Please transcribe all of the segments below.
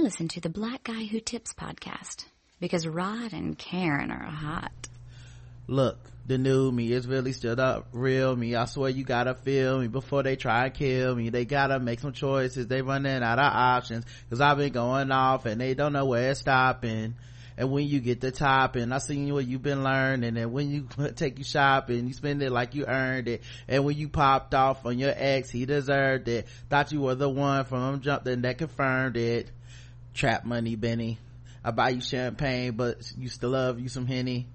Listen to the Black Guy Who Tips podcast because Rod and Karen are hot. Look, the new me is really still the real me. I swear you gotta feel me before they try and kill me. They gotta make some choices. They running out of options. Cause I've been going off and they don't know where it's stopping. And when you get the top and I seen what you've been learning and when you take you shopping, you spend it like you earned it. And when you popped off on your ex, he deserved it. Thought you were the one from jumping that confirmed it. Trap money, Benny. I buy you champagne, but you still love you some Henny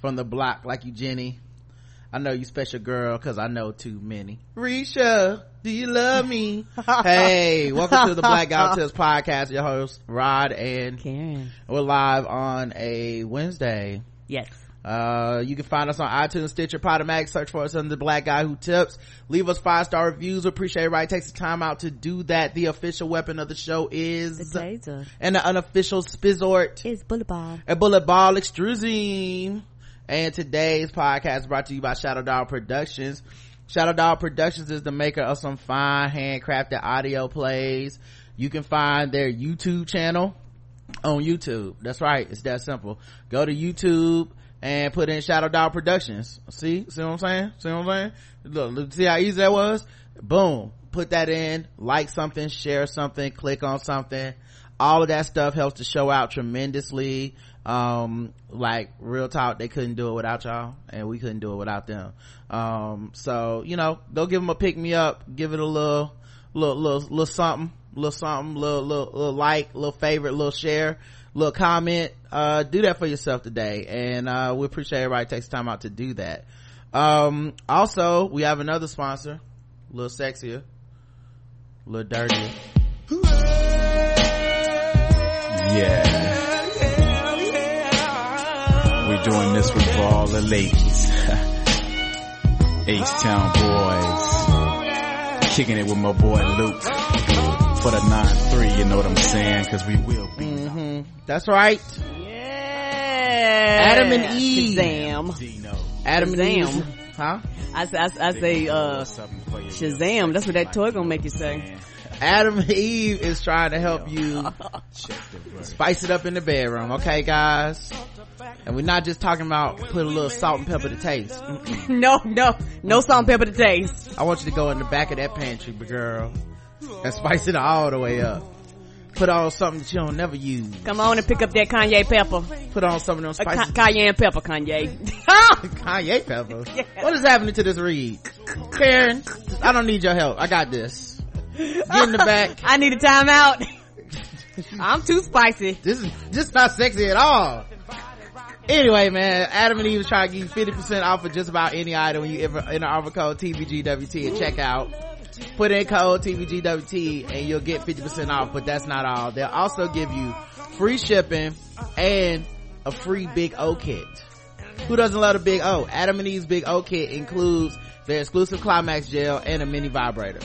from the block like you Jenny. I know you special girl cause I know too many. Risha, do you love me? hey, welcome to the Black Who Tips podcast. Your host, Rod and Karen. We're live on a Wednesday. Yes. Uh, you can find us on iTunes, Stitcher, Podomatic. Search for us under the Black Guy Who Tips. Leave us five star reviews. We appreciate everybody takes the time out to do that. The official weapon of the show is The taser. and the unofficial Spizzort It's bullet ball. a bullet ball extruding. And today's podcast is brought to you by Shadow Dog Productions. Shadow Dog Productions is the maker of some fine handcrafted audio plays. You can find their YouTube channel on YouTube. That's right. It's that simple. Go to YouTube and put in Shadow Dog Productions. See? See what I'm saying? See what I'm saying? Look, look see how easy that was? Boom. Put that in, like something, share something, click on something. All of that stuff helps the show out tremendously. Um, like real talk, they couldn't do it without y'all and we couldn't do it without them. Um, so, you know, go give them a pick me up, give it a little, little, little, little something, little something, little, little, little like, little favorite, little share, little comment. Uh, do that for yourself today. And, uh, we appreciate everybody takes time out to do that. Um, also, we have another sponsor, a little sexier, a little dirtier. Yeah. We're doing this with all the ladies. H-Town boys. Kicking it with my boy Luke. For the 9-3, you know what I'm saying? Cause we will be. That's right. Yeah. Adam and Eve. Shazam. Adam and Shazam. Eve. Huh? I, say- I, I say, uh, Something Shazam. That's what that toy gonna make you say. Adam and Eve is trying to help you Check the verse. spice it up in the bedroom, okay guys? And we're not just talking about put a little salt and pepper to taste. No, no, no salt and pepper to taste. I want you to go in the back of that pantry, big girl, and spice it all the way up. Put on something that you don't never use. Come on and pick up that Kanye pepper. Put on some of them Ca- cayenne pepper, Kanye. Kanye pepper. What is happening to this read? Karen, I don't need your help. I got this. Get in the back. I need a timeout. I'm too spicy. This is just not sexy at all. Anyway, man, Adam and Eve is trying to give you 50% off of just about any item when you ever enter offer code TBGWT and check out. Put in code TBGWT and you'll get 50% off, but that's not all. They'll also give you free shipping and a free Big O kit. Who doesn't love a Big O? Adam and Eve's Big O kit includes their exclusive Climax gel and a mini vibrator.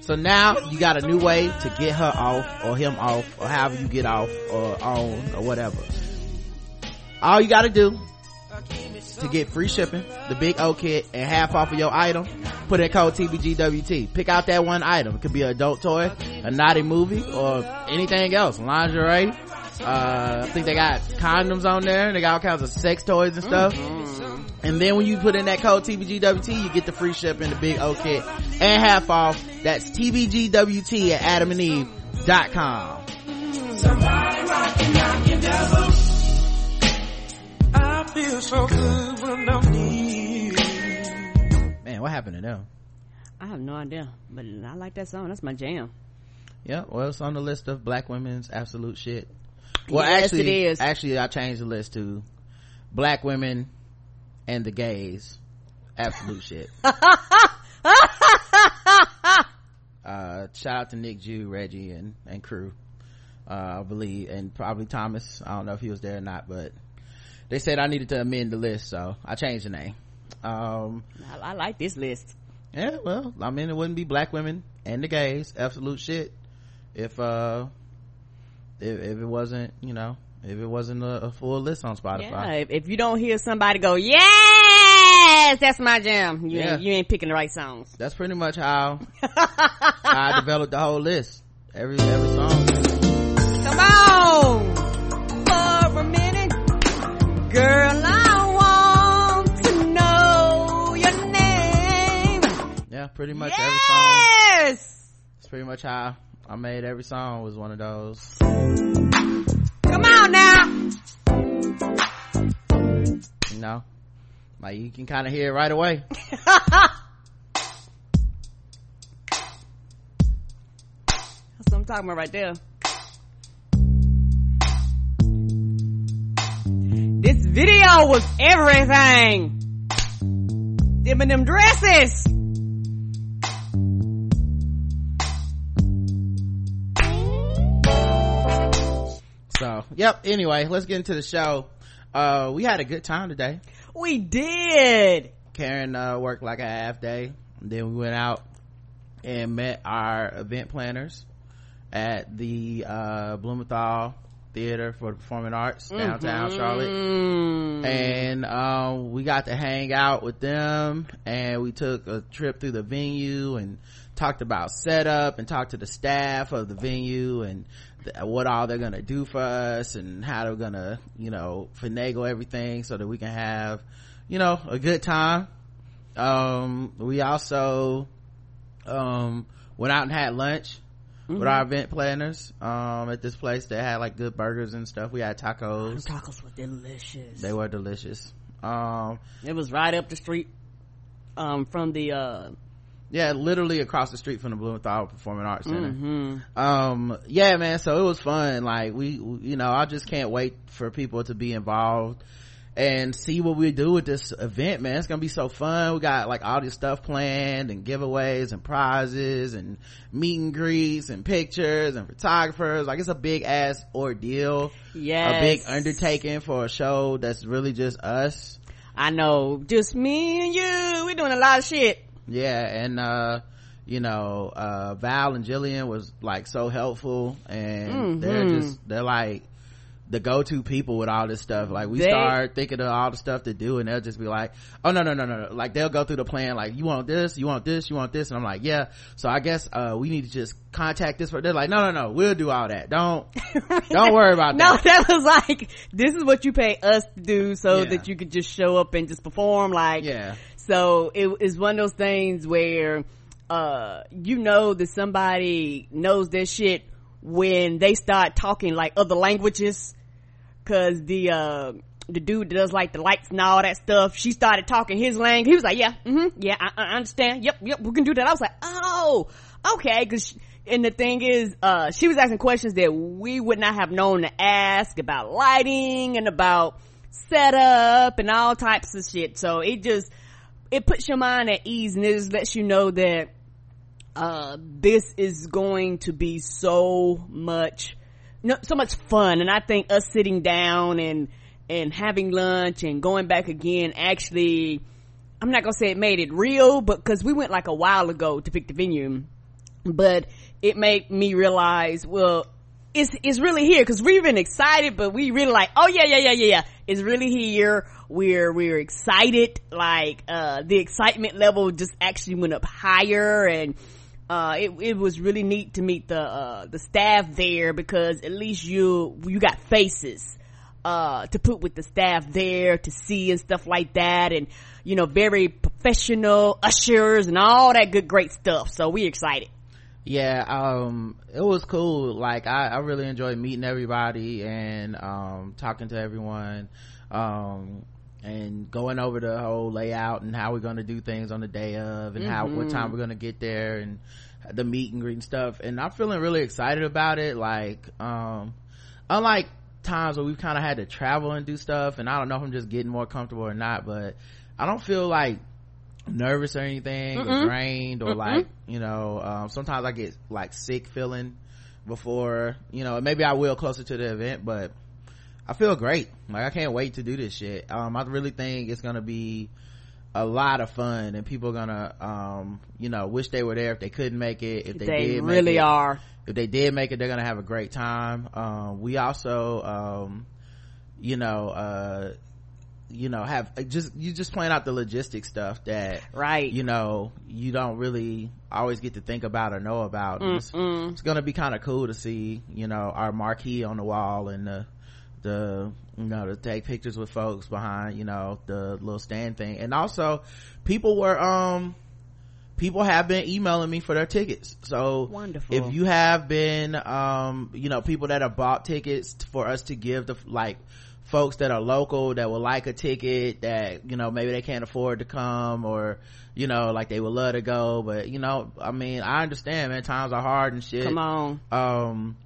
So now you got a new way to get her off or him off or however you get off or on or whatever. All you gotta do to get free shipping, the big O kit and half off of your item, put in code TBGWT. Pick out that one item. It could be an adult toy, a naughty movie, or anything else. Lingerie. Uh, I think they got condoms on there. They got all kinds of sex toys and stuff. And then when you put in that code TBGWT, you get the free shipping, the big O kit, and half off. That's TBGWT at adamandeve.com. I feel so good when I'm near. Man, what happened to them? I have no idea, but I like that song. That's my jam. Yeah, well, it's on the list of black women's absolute shit. Well, Yes, actually, it is. actually, I changed the list to black women and the gays absolute shit. uh, shout out to Nick Jew, Reggie, and and crew. Uh, I believe, and probably Thomas. I don't know if he was there or not, but they said I needed to amend the list, so I changed the name. Um, I, I like this list. yeah, well, I mean, it wouldn't be black women and the gays, absolute shit. If, uh, if, if it wasn't, you know, if it wasn't a, a full list on Yeah, Spotify. if, if you don't hear somebody go, yes, that's my jam. You Yeah. ain't, you ain't picking the right songs. That's pretty much how I developed the whole list. Every, every song. Come Girl, I want to know your name. Yeah, pretty much yes! every song. Yes! It's pretty much how I made every song was one of those. Come on now! You know? Like, you can kind of hear it right away. That's what I'm talking about right there. Video was everything. Them and them dresses. So, yep. Anyway, let's get into the show. Uh, we had a good time today. We did. Karen uh, worked like a half day. Then we went out and met our event planners at the uh, Blumenthal Theater for the Performing Arts downtown Charlotte. Mm. And um, we got to hang out with them and we took a trip through the venue and talked about setup and talked to the staff of the venue and th- what all they're gonna do for us and how they're gonna, you know, finagle everything so that we can have, you know, a good time. Um, we also, um, went out and had lunch with our event planners, um, at this place they had like good burgers and stuff. We had tacos. Tacos were delicious. They were delicious. Um, It was right up the street, um, from the, uh, yeah, literally across the street from the Blumenthal Performing Arts Center. mm-hmm. Um, yeah, man. So it was fun. Like we- you know, I just can't wait for people to be involved and see what we do with this event, man. It's gonna be so fun. We got like all this stuff planned and giveaways and prizes and meet and greets and pictures and photographers. Like it's a big ass ordeal. Yes. A big undertaking for a show that's really just us. I know. Just me and you. We're doing a lot of shit. yeah and uh you know uh val and jillian was like so helpful and they're Mhm. just they're like the go-to people with all this stuff like we They- start thinking of all the stuff to do and they'll just be like oh no no no no no like they'll go through the plan like you want this you want this you want this and i'm like yeah so i guess uh we need to just contact this for they're like no no no we'll do all that don't don't worry about that. no, that that was like, this is what you pay us to do so Yeah. that you could just show up and just perform. Like, yeah so it is one of those things where, uh, you know that somebody knows their shit when they start talking like other languages. Cause the, uh, the dude does like the lights and all that stuff, she started talking his language. He was like, yeah, mm-hmm, yeah, I, I understand. Yep, yep, we can do that. I was like, oh, okay. Cause, she- and the thing is, uh, she was asking questions that we would not have known to ask about lighting and about setup and all types of shit. So it just, it puts your mind at ease and it just lets you know that, uh, this is going to be so much, so much fun. And I think us sitting down and, and having lunch and going back again actually, I'm not gonna say it made it real, but cause we went like a while ago to pick the venue, but it made me realize, well, it's, it's really here because we've been excited, but we really like, oh yeah, yeah, yeah, yeah, yeah. It's really here. We're, we're excited. Like, uh, the excitement level just actually went up higher and, uh, it, it was really neat to meet the, uh, the staff there because at least you, you got faces, uh, to put with the staff there to see and stuff like that and, you know, very professional ushers and all that good, great stuff. So we excited. yeah um it was cool like i i really enjoyed meeting everybody and um talking to everyone um and going over the whole layout and how we're going to do things on the day of and how what time we're going to get there and the meet and greet and stuff. And i'm feeling really excited about it. Like um unlike times where we've kind of had to travel and do stuff and i don't know if i'm just getting more comfortable or not but i don't feel like nervous or anything or drained or like you know um, sometimes i get like sick feeling before you know maybe i will closer to the event but i feel great. Like i can't wait to do this shit. Um i really think it's gonna be a lot of fun and people are gonna um you know wish they were there if they couldn't make it if they, They, did make really it, are. if they did make it they're gonna have a great time. Um we also um you know uh you know have just you just plan out the logistic stuff that Right. you know you don't really always get to think about or know about. It's, it's gonna be kind of cool to see you know our marquee on the wall and the the you know to take pictures with folks behind you know the little stand thing and also people were um people have been emailing me for their tickets. So Wonderful. if you have been, um, you know, people that have bought tickets for us to give to like folks that are local that would like a ticket that, you know, maybe they can't afford to come or, you know, like they would love to go. But, you know, I mean, I understand, man, times are hard and shit. Come on. Um,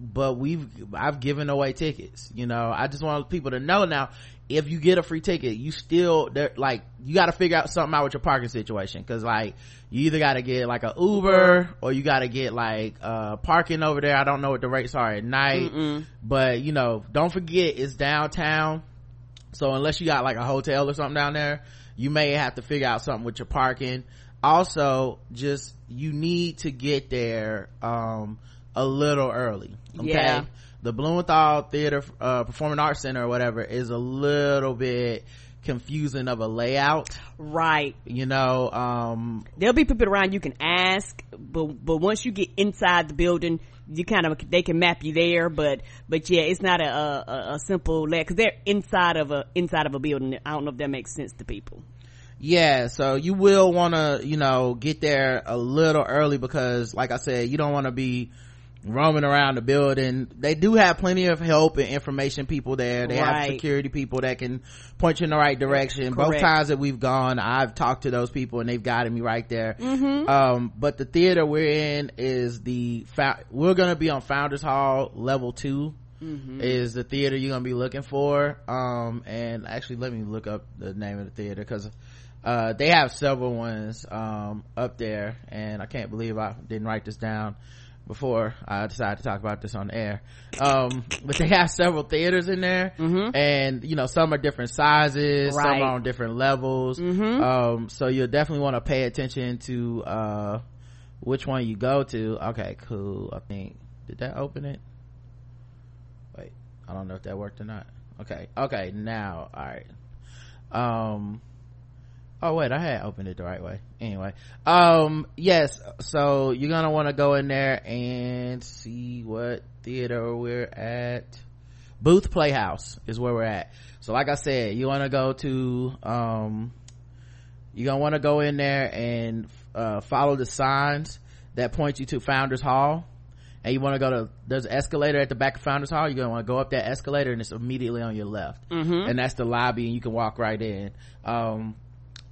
but we've, I've given away tickets, you know, I just want people to know now, if you get a free ticket, you still, there, like, you gotta figure out something out with your parking situation. Cause like, you either gotta get like a Uber or you gotta get like, uh, parking over there. I don't know what the rates are at night, but you know, don't forget it's downtown. So unless you got like a hotel or something down there, you may have to figure out something with your parking. Also, just, you need to get there, um, a little early. Okay. Yeah. The Blumenthal Theater, uh, Performing Arts Center or whatever is a little bit confusing of a layout, Right. you know, um, There'll be people around you can ask, but, but once you get inside the building, you kind of, they can map you there, but, but yeah, it's not a, a, a simple layout cause they're inside of a, inside of a building. I don't know if that makes sense to people. yeah so you will want to you know get there a little early because like i said you don't want to be roaming around the building. They do have plenty of help and information people there. They have security people that can point you in the right direction. Both times that we've gone i've talked to those people and they've guided me right there. Um but the theater we're in is the we're gonna be on founders hall level 2 is the theater you're gonna be looking for. Um and actually let me look up the name of the theater because uh they have several ones um up there and i can't believe i didn't write this down before i decided to talk about this on air. Um but they have several theaters in there and you know some are different sizes some are on different levels. Um so you'll definitely want to pay attention to uh which one you go to. Okay cool. I think did that open it? Wait i don't know if that worked or not. Okay okay now all right. Um oh wait i had opened it the right way. Anyway um yes so you're gonna want to go in there and see what theater we're at. Booth playhouse is where we're at. So like i said you want to go to um you're gonna want to go in there and uh, follow the signs that point you to founders hall. And you want to go to there's an escalator at the back of founders hall. You're gonna want to go up that escalator and it's immediately on your left. And that's the lobby and you can walk right in. Um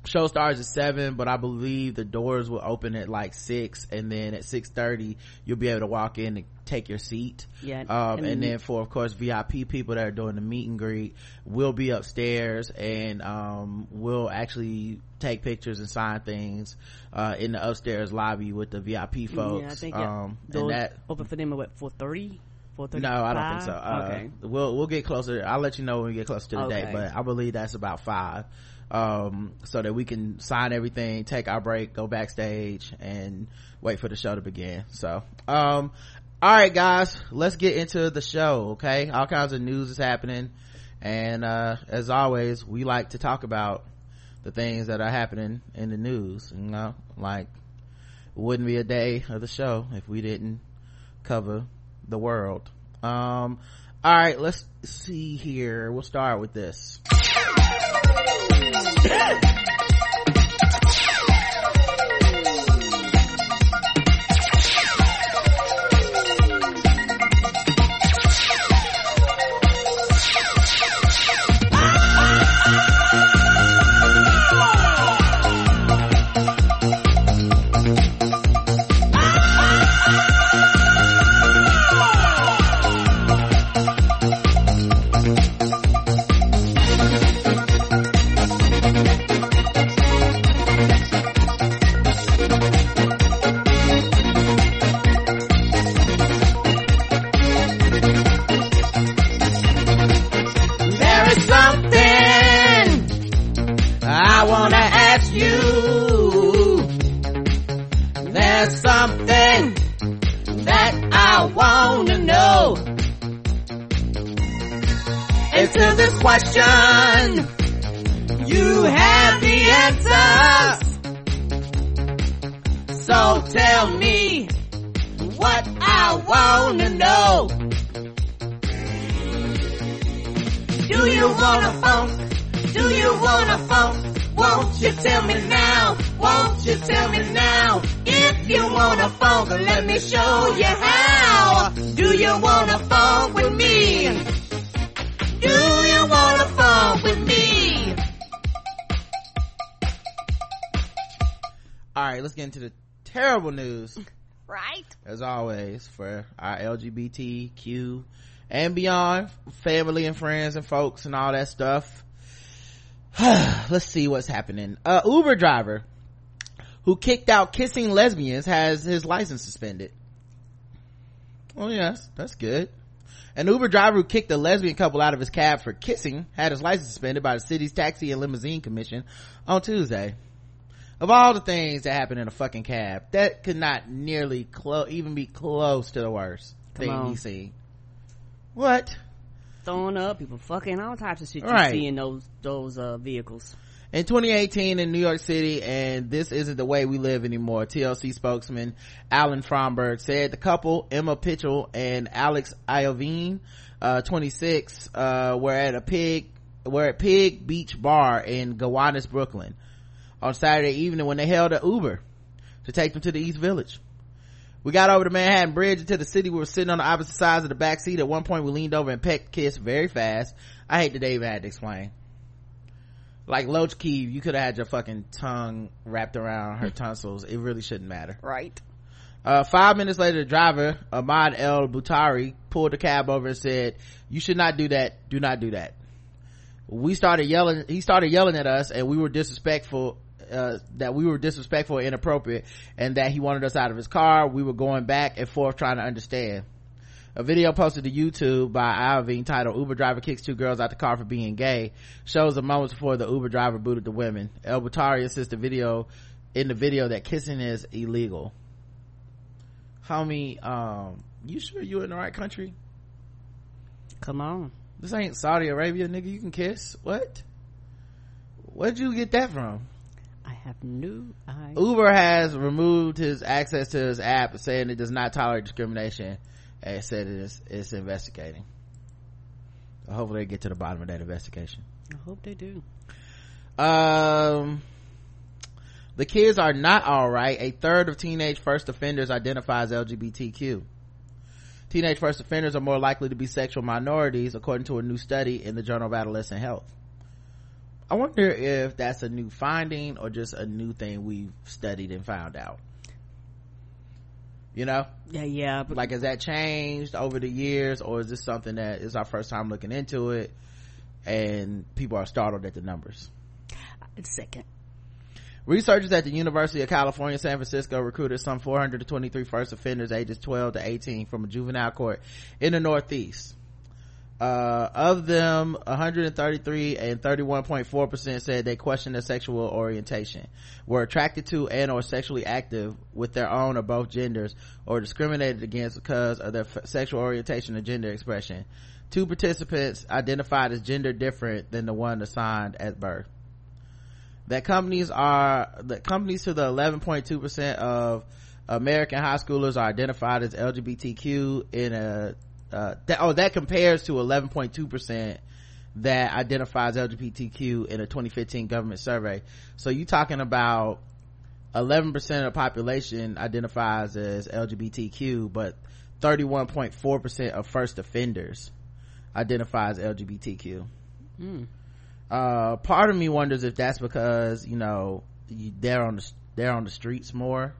show starts at seven but i believe the doors will open at like six and then at six thirty you'll be able to walk in and take your seat Yeah, um and- and then for of course vip people that are doing the meet and greet will be upstairs and um we'll actually take pictures and sign things uh in the upstairs lobby with the vip folks yeah, I think, yeah. um Doors that open for them at what, 430? 430? no, I don't think so. Uh, okay. We'll we'll get closer. I'll let you know when we get closer to the Okay. date, but I believe that's about five. Um, so that we can sign everything, take our break, go backstage, and wait for the show to begin. So, um, all right, guys, let's get into the show. Okay, all kinds of news is happening, and uh, as always, we like to talk about the things that are happening in the news. You know, like it wouldn't be a day of the show if we didn't cover the world. Um, all right, let's see here. We'll start with this. Yeah. into the terrible news. Right? As always, for our LGBTQ and beyond family and friends and folks and all that stuff. let's see what's happening. A Uber driver who kicked out kissing lesbians has his license suspended. Oh yes, that's good. An Uber driver who kicked a lesbian couple out of his cab for kissing had his license suspended by the city's taxi and limousine commission on Tuesday of all the things that happen in a fucking cab, that could not nearly close, even be close to the worst Come thing he's seen. What? Throwing up, people fucking, all types of shit you Right. see in those, those, uh, vehicles. In 2018 in New York City, and this isn't the way we live anymore, TLC spokesman Alan Fromberg said the couple, Emma Pitchell and Alex Iovine, uh, 26, uh, were at a pig, were at Pig Beach Bar in Gowanus, Brooklyn on Saturday evening when they held an Uber to take them to the East Village. We got over the Manhattan Bridge into the city. We were sitting on the opposite sides of the back seat. At one point, we leaned over and pecked, kissed very fast. I hate that they even had to explain. Like Loach Key, you could have had your fucking tongue wrapped around her tonsils. It really shouldn't matter. Right. Uh, five minutes later, the driver, Ahmad El Butari, pulled the cab over and said, you should not do that. Do not do that. We started yelling, he started yelling at us and we were disrespectful, uh, that we were disrespectful and inappropriate and that he wanted us out of his car. We were going back and forth trying to understand. A video posted to YouTube by Alvin titled Uber driver kicks two girls out the car for being gay shows the moments before the Uber driver booted the women. El Butari insists the video in the video that kissing is illegal. Homie, um, you sure you in the right country? Come on. This ain't Saudi Arabia, nigga. You can kiss. What? Where'd you get that from? Have no idea. Uber has removed his access to his app, saying it does not tolerate discrimination, and said it is it's investigating. So hopefully, they get to the bottom of that investigation. I hope they do. Um, the kids are not all right. A third of teenage first offenders identify as LGBTQ. Teenage first offenders are more likely to be sexual minorities, according to a new study in the Journal of Adolescent Health. I wonder if that's a new finding or just a new thing we've studied and found out. You know? Yeah, yeah. But Like, has that changed over the years or is this something that is our first time looking into it and people are startled at the numbers? second. Researchers at the University of California, San Francisco recruited some 423 first offenders ages 12 to 18 from a juvenile court in the Northeast. Uh, of them, 133 and 31.4% said they questioned their sexual orientation, were attracted to and or sexually active with their own or both genders, or discriminated against because of their f- sexual orientation or gender expression. Two participants identified as gender different than the one assigned at birth that companies are that companies to the 11.2% of American high schoolers are identified as LGBTQ in a uh, that, oh that compares to 11.2% that identifies LGBTQ in a 2015 government survey. So you talking about 11% of the population identifies as LGBTQ, but 31.4% of first offenders identifies as LGBTQ uh part of me wonders if that's because you know they're on the they're on the streets more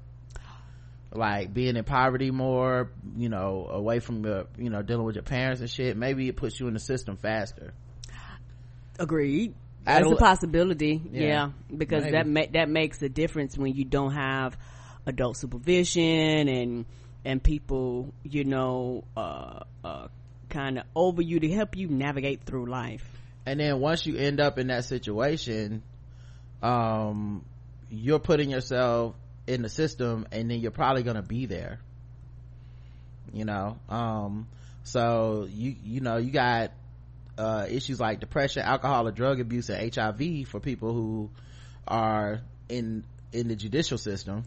like being in poverty more you know away from the you know dealing with your parents and shit maybe it puts you in the system faster Agreed. That's a possibility. Yeah. Yeah, because Maybe. that ma- that makes a difference when you don't have adult supervision and and people, you know, uh, uh, kind of over you to help you navigate through life. and then once you end up in that situation um you're putting yourself in the system and then you're probably gonna be there. You know um so you you know you got uh issues like depression alcohol or drug abuse and hiv for people who are in in the judicial system.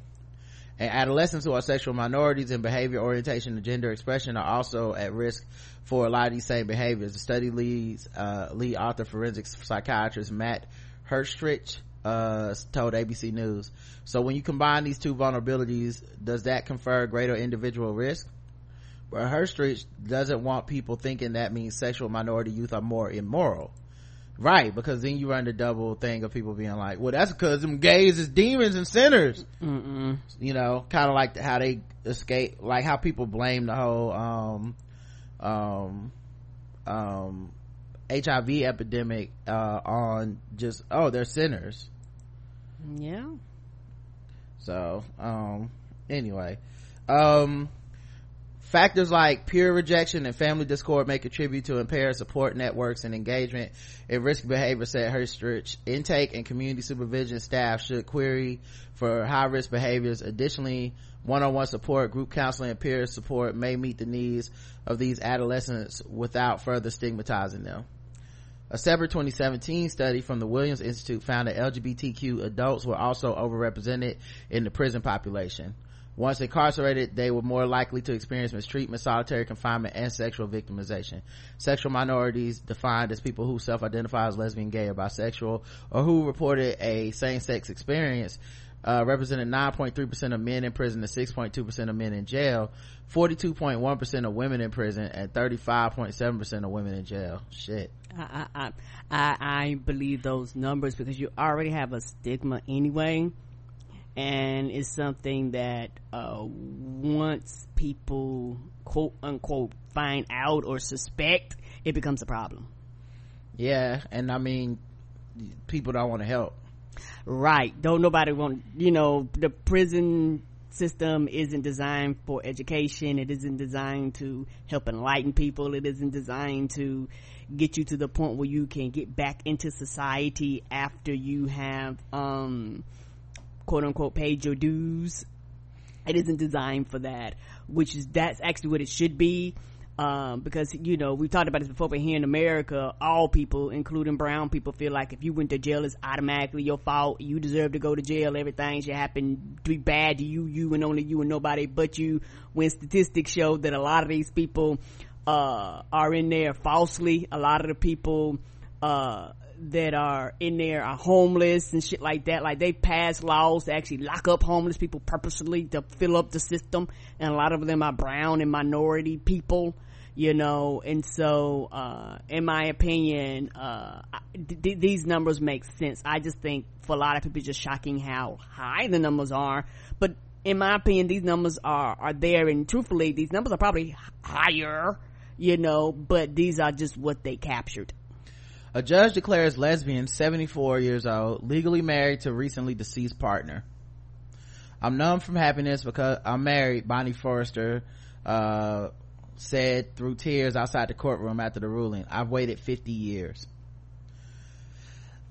And adolescents who are sexual minorities in behavior orientation and gender expression are also at risk for a lot of these same behaviors. The study leads uh, lead author forensic psychiatrist matt Herstrich uh, told ABC News. So when you combine these two vulnerabilities, does that confer greater individual risk? But Herstridge doesn't want people thinking that means sexual minority youth are more immoral. Right, because then you run the double thing of people being like, well, that's because them gays is demons and sinners. Mm-mm. You know, kind of like how they escape, like how people blame the whole, um, um, um, HIV epidemic, uh, on just, oh, they're sinners. Yeah. So, um, anyway, um, Factors like peer rejection and family discord may contribute to impaired support networks and engagement in risk behavior, said Herstridge. Intake and community supervision staff should query for high risk behaviors. Additionally, one-on-one support, group counseling, and peer support may meet the needs of these adolescents without further stigmatizing them. A separate 2017 study from the Williams Institute found that LGBTQ adults were also overrepresented in the prison population. Once incarcerated, they were more likely to experience mistreatment, solitary confinement, and sexual victimization. Sexual minorities, defined as people who self-identify as lesbian, gay, or bisexual, or who reported a same-sex experience, uh, represented 9.3% of men in prison and 6.2% of men in jail, 42.1% of women in prison, and 35.7% of women in jail. Shit. I, I, I, I believe those numbers because you already have a stigma anyway and it's something that uh, once people quote unquote find out or suspect it becomes a problem yeah and i mean people don't want to help right. Don't nobody want you know the prison system isn't designed for education. It isn't designed to help enlighten people. It isn't designed to get you to the point where you can get back into society after you have um quote unquote paid your dues. It isn't designed for that which is that's actually what it should be um, because you know we talked about this before but here in america all people including brown people feel like if you went to jail it's automatically your fault you deserve to go to jail everything should happen to be bad to you you and only you and nobody but you when statistics show that a lot of these people uh, are in there falsely a lot of the people uh, that are in there are homeless and shit like that. Like they pass laws to actually lock up homeless people purposely to fill up the system. And a lot of them are brown and minority people, you know. And so, uh, in my opinion, uh, th- these numbers make sense. I just think for a lot of people, it's just shocking how high the numbers are. But in my opinion, these numbers are, are there. And truthfully, these numbers are probably higher, you know, but these are just what they captured. A judge declares lesbian, 74 years old, legally married to recently deceased partner. I'm numb from happiness because I'm married, Bonnie Forrester, uh, said through tears outside the courtroom after the ruling. I've waited 50 years.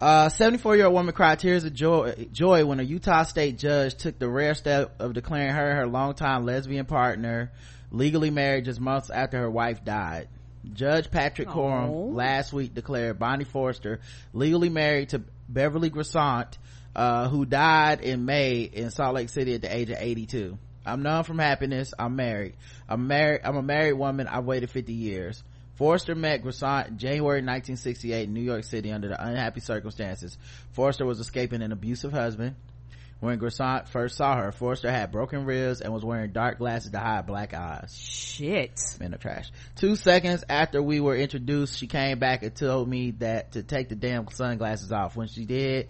A 74 year old woman cried tears of joy, joy when a Utah state judge took the rare step of declaring her her longtime lesbian partner legally married just months after her wife died. Judge Patrick Corum last week declared Bonnie Forrester legally married to Beverly Grissant, uh, who died in May in Salt Lake City at the age of 82. I'm numb from happiness. I'm married. I'm married. I'm a married woman. I've waited 50 years. Forrester met Grissant January 1968 in New York City under the unhappy circumstances. Forrester was escaping an abusive husband. When Grissant first saw her, Forrester had broken ribs and was wearing dark glasses to hide black eyes. Shit. Men are trash. Two seconds after we were introduced, she came back and told me that to take the damn sunglasses off. When she did,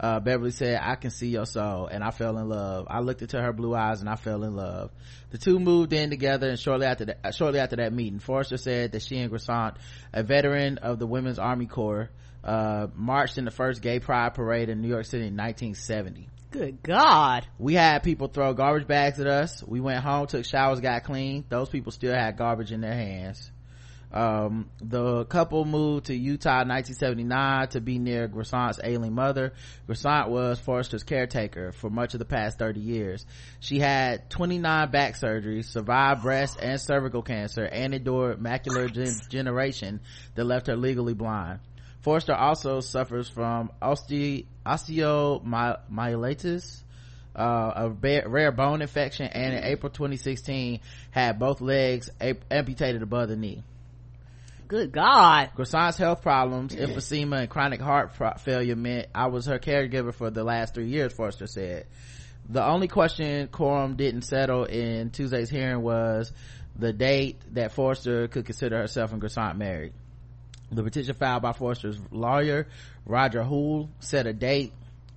uh, Beverly said, I can see your soul. And I fell in love. I looked into her blue eyes and I fell in love. The two moved in together and shortly after that, uh, shortly after that meeting, Forrester said that she and Grissant, a veteran of the Women's Army Corps, uh, marched in the first gay pride parade in New York City in 1970. Good God. We had people throw garbage bags at us. We went home, took showers, got clean. Those people still had garbage in their hands. Um, the couple moved to Utah in 1979 to be near Grissant's ailing mother. Grissant was Forrester's caretaker for much of the past 30 years. She had 29 back surgeries, survived breast and cervical cancer, and endured macular degeneration that left her legally blind. Forrester also suffers from osteo, osteomyelitis, uh, a rare bone infection, and in April 2016 had both legs amputated above the knee. Good God. Grissant's health problems, emphysema, and chronic heart pro- failure meant I was her caregiver for the last three years, Forster said. The only question Corum didn't settle in Tuesday's hearing was the date that Forster could consider herself and Grissant married. The petition filed by Forster's lawyer, Roger Hoole, set a date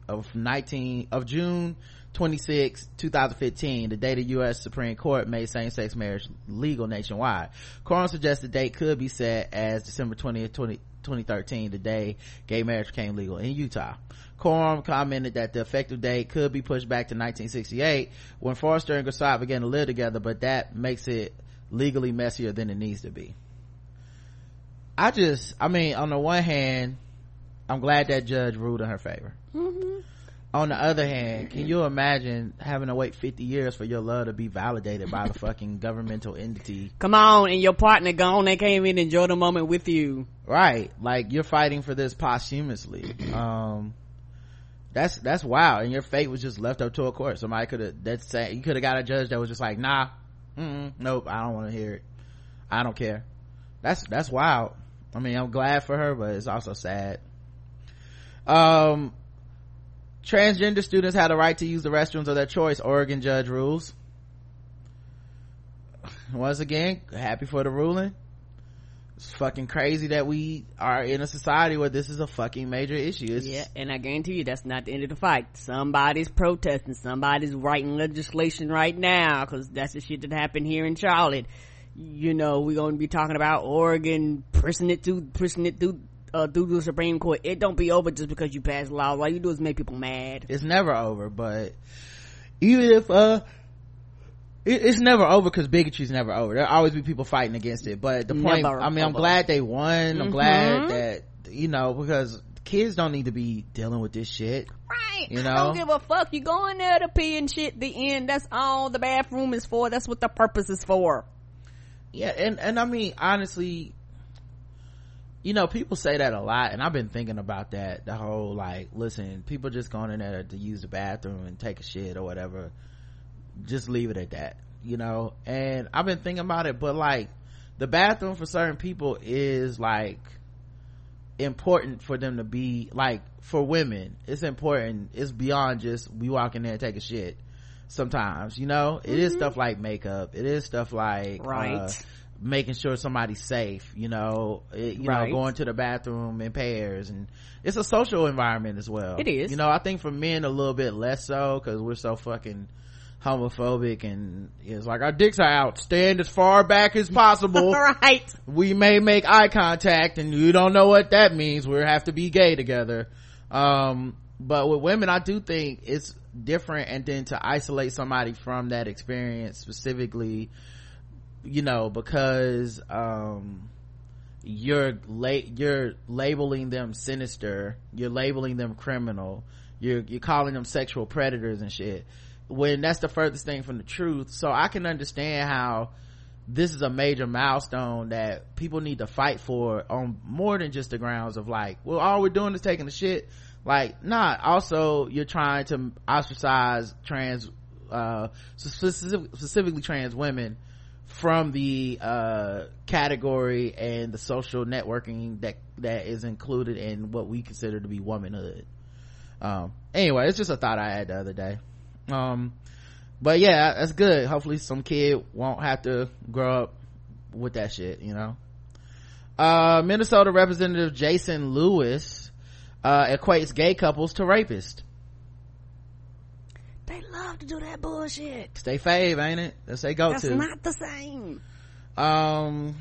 of 19, of June 26, 2015, the day the U.S. Supreme Court made same-sex marriage legal nationwide. Corum suggests the date could be set as December 20th, 20, 2013, the day gay marriage became legal in Utah. Corum commented that the effective date could be pushed back to 1968 when Forster and Grassat began to live together, but that makes it legally messier than it needs to be. I just, I mean, on the one hand, I'm glad that judge ruled in her favor. Mm-hmm. On the other hand, can you imagine having to wait 50 years for your love to be validated by the fucking governmental entity? Come on, and your partner gone, they can't even enjoy the moment with you. Right. Like you're fighting for this posthumously. Um, that's, that's wild. And your fate was just left up to a court. Somebody could have, that's say, you could have got a judge that was just like, nah, nope, I don't want to hear it. I don't care. That's, that's wild. I mean, I'm glad for her, but it's also sad. Um, transgender students had a right to use the restrooms of their choice, Oregon judge rules. Once again, happy for the ruling. It's fucking crazy that we are in a society where this is a fucking major issue. It's, Yeah, and I guarantee you that's not the end of the fight. Somebody's protesting, somebody's writing legislation right now, cause that's the shit that happened here in Charlotte. You know, we're gonna be talking about Oregon pushing it through, pushing it through, uh, through the Supreme Court. It don't be over just because you pass laws. All you do is make people mad. it's never over, but even if, uh, it, it's never over because bigotry's never over. There'll always be people fighting against it. But the point, Never I mean, I'm glad they won. I'm glad that, you know, because kids don't need to be dealing with this shit. Right. You I know? don't give a fuck. You go in there to pee and shit. The end. That's all the bathroom is for. That's what the purpose is for. Yeah, and, and I mean, honestly, you know, people say that a lot, and I've been thinking about that. The whole, like, listen, people just going in there to use the bathroom and take a shit or whatever. Just leave it at that, you know? And I've been thinking about it, but like, the bathroom for certain people is like, important for them to be, like, for women, it's important. It's beyond just, we walk in there and take a shit sometimes, you know? It is stuff like makeup. It is stuff like, Right. uh, making sure somebody's safe you know it, you Right. know going to the bathroom in pairs and it's a social environment as well It is. you know i think for men a little bit less so because we're so fucking homophobic and it's like our dicks are out stand as far back as possible right. we may make eye contact and you don't know what that means we have to be gay together um but with women i do think it's different and then to isolate somebody from that experience specifically you know because um you're la- you're labeling them sinister you're labeling them criminal you're you're calling them sexual predators and shit when that's the furthest thing from the truth. So i can understand how this is a major milestone that people need to fight for on more than just the grounds of like well all we're doing is taking the shit. Like not also you're trying to ostracize trans uh specific, specifically trans women from the uh category and the social networking that that is included in what we consider to be womanhood. Um anyway it's just a thought i had the other day. Um but yeah that's good. Hopefully some kid won't have to grow up with that shit you know? Uh minnesota representative jason lewis uh equates gay couples to rapists love to do that bullshit. stay fave ain't it that's they go That's to not the same. um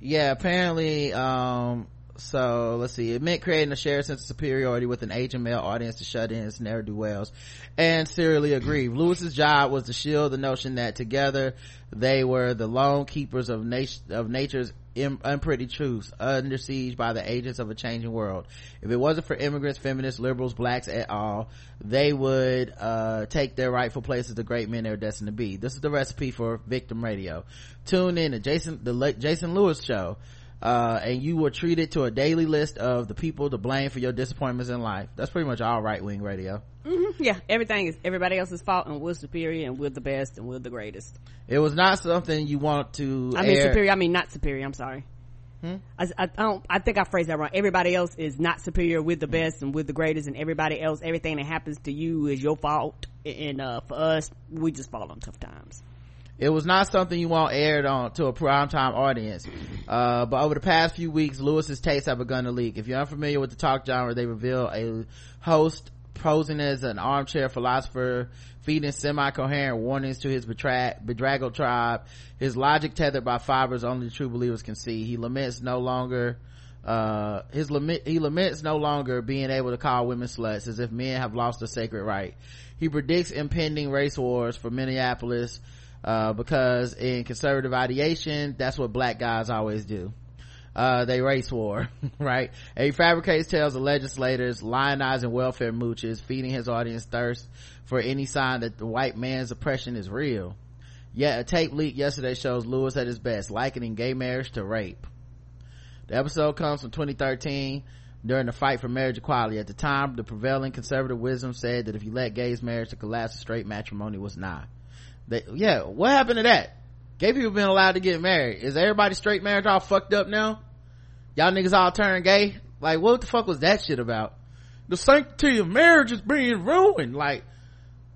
yeah apparently um so let's see. It meant creating a shared sense of superiority with an asian male audience to shut in its ne'er-do-wells and serially aggrieved lewis's job was to shield the notion that together they were the lone keepers of, of nature's im- unpretty truths under siege by the agents of a changing world. If it wasn't for immigrants feminists liberals blacks at all they would uh, take their rightful place as the great men they were destined to be. This is the recipe for victim radio. Tune in to jason the Le- jason lewis show uh, and you were treated to a daily list of the people to blame for your disappointments in life that's pretty much all right-wing radio Mm-hmm. Yeah, everything is everybody else's fault, and we're superior, and we're the best, and we're the greatest. It was not something you want to. I mean air- superior. I mean not superior. I'm sorry. Hmm? I, I, I don't. I think I phrased that wrong. Everybody else is not superior. We're the best, and we're the greatest, and everybody else, everything that happens to you is your fault. And uh, for us, we just fall on tough times. It was not something you want aired on to a primetime audience. Uh, but over the past few weeks, Lewis's tapes have begun to leak. If you're unfamiliar with the talk genre, they reveal a host posing as an armchair philosopher, feeding semi-coherent warnings to his betra- bedraggled tribe. His logic tethered by fibers only true believers can see. He laments no longer uh his lament he laments no longer being able to call women sluts as if men have lost a sacred right he predicts impending race wars for minneapolis uh, because in conservative ideation that's what black guys always do uh, they race war, right? And he fabricates tales of legislators lionizing welfare mooches, feeding his audience thirst for any sign that the white man's oppression is real. Yet a tape leak yesterday shows Lewis at his best, likening gay marriage to rape. The episode comes from 2013 during the fight for marriage equality. At the time, the prevailing conservative wisdom said that if you let gays marriage to collapse, straight matrimony was not. They, yeah, what happened to that? Gay people been allowed to get married. Is everybody straight marriage all fucked up now? Y'all niggas all turn gay? Like, what the fuck was that shit about? The sanctity of marriage is being ruined. Like,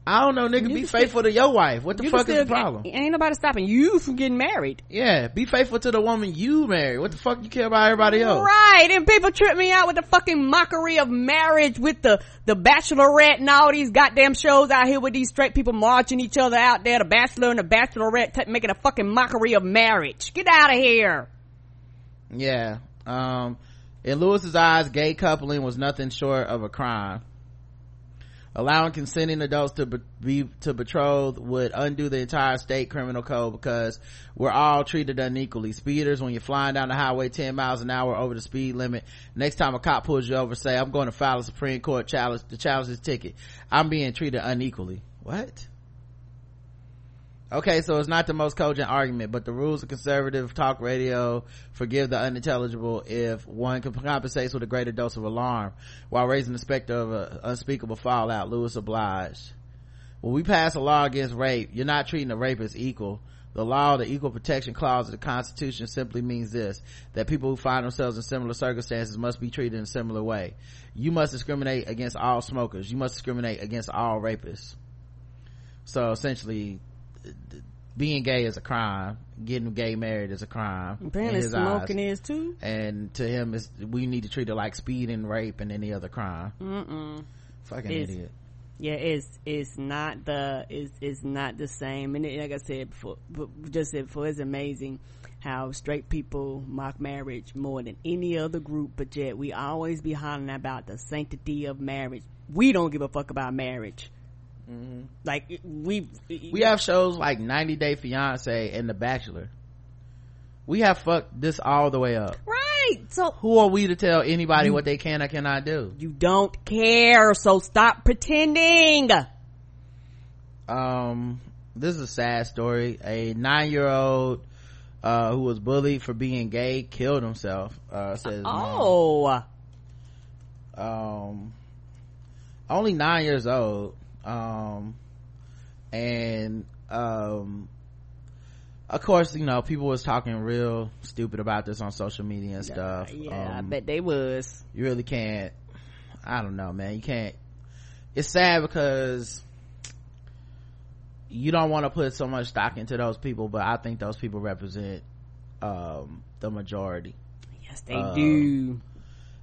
I don't know, nigga, You be faithful to your wife. What the fuck is the problem? get- Ain't nobody stopping you from getting married. Yeah, be faithful to the woman you marry. What the fuck you care about everybody else? Right, and people trip me out with the fucking mockery of marriage with the, the bachelorette and all these goddamn shows out here with these straight people marching each other out there, the bachelor and the bachelorette t- making a fucking mockery of marriage. Get out of here. Yeah. Um, in Lewis's eyes, gay coupling was nothing short of a crime. Allowing consenting adults to be to betroth would undo the entire state criminal code because we're all treated unequally. Speeders, when you're flying down the highway 10 miles an hour over the speed limit, next time a cop pulls you over, say, "I'm going to file a Supreme Court challenge to challenge this ticket." I'm being treated unequally. What? Okay, so it's not the most cogent argument, but the rules of conservative talk radio forgive the unintelligible if one compensates with a greater dose of alarm while raising the specter of an unspeakable fallout. Lewis obliged. When we pass a law against rape, you're not treating a rapist equal. The law, the equal protection clause of the Constitution simply means this, that people who find themselves in similar circumstances must be treated in a similar way. You must discriminate against all smokers. You must discriminate against all rapists. So essentially, being gay is a crime. Getting gay married is a crime. Apparently smoking eyes. is too. And to him, it's, we need to treat it like speed and rape and any other crime. Mm-mm. Fucking It's- idiot. Yeah, it's it's not the it's it's not the same. And it, like I said before, just said before, it's amazing how straight people mock marriage more than any other group. But yet we always be hollering about the sanctity of marriage. We don't give a fuck about marriage. Like it- we We have shows like 90 Day Fiance and The Bachelor. We have fucked this all the way up. right. So Who are we to tell anybody what they can or cannot do? you don't care. So stop pretending. um this is a sad story a nine-year-old uh who was bullied for being gay killed himself uh says mom. Oh, um only nine years old um and um of course you know people was talking real stupid about this on social media and stuff yeah, I Um, bet they was. you really can't i don't know man you can't it's sad because you don't want to put so much stock into those people but i think those people represent um the majority Yes, they Uh, do.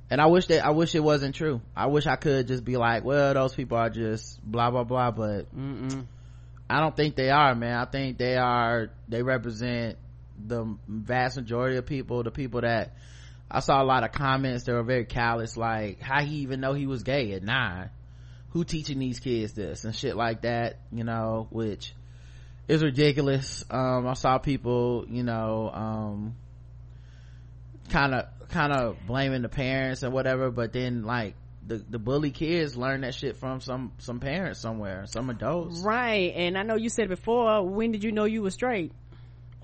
And i wish that i wish it wasn't true. I wish i could just be like well those people are just blah blah blah but Mm-mm. i don't think they are man. I think they are they represent the vast majority of people the people that i saw a lot of comments that were very callous like how he even know he was gay at nine? Who teaching these kids this? And shit like that you know which is ridiculous. Um i saw people you know um kind of kind of blaming the parents and whatever but then like the the bully kids learn that shit from some some parents somewhere some adults Right, and I know you said before. When did you know you were straight?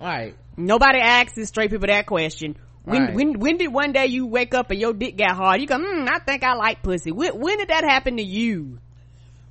right Nobody asks the straight people that question. When Right. when when did one day you wake up and your dick got hard? You go, mm, I think I like pussy. When, when did that happen to you?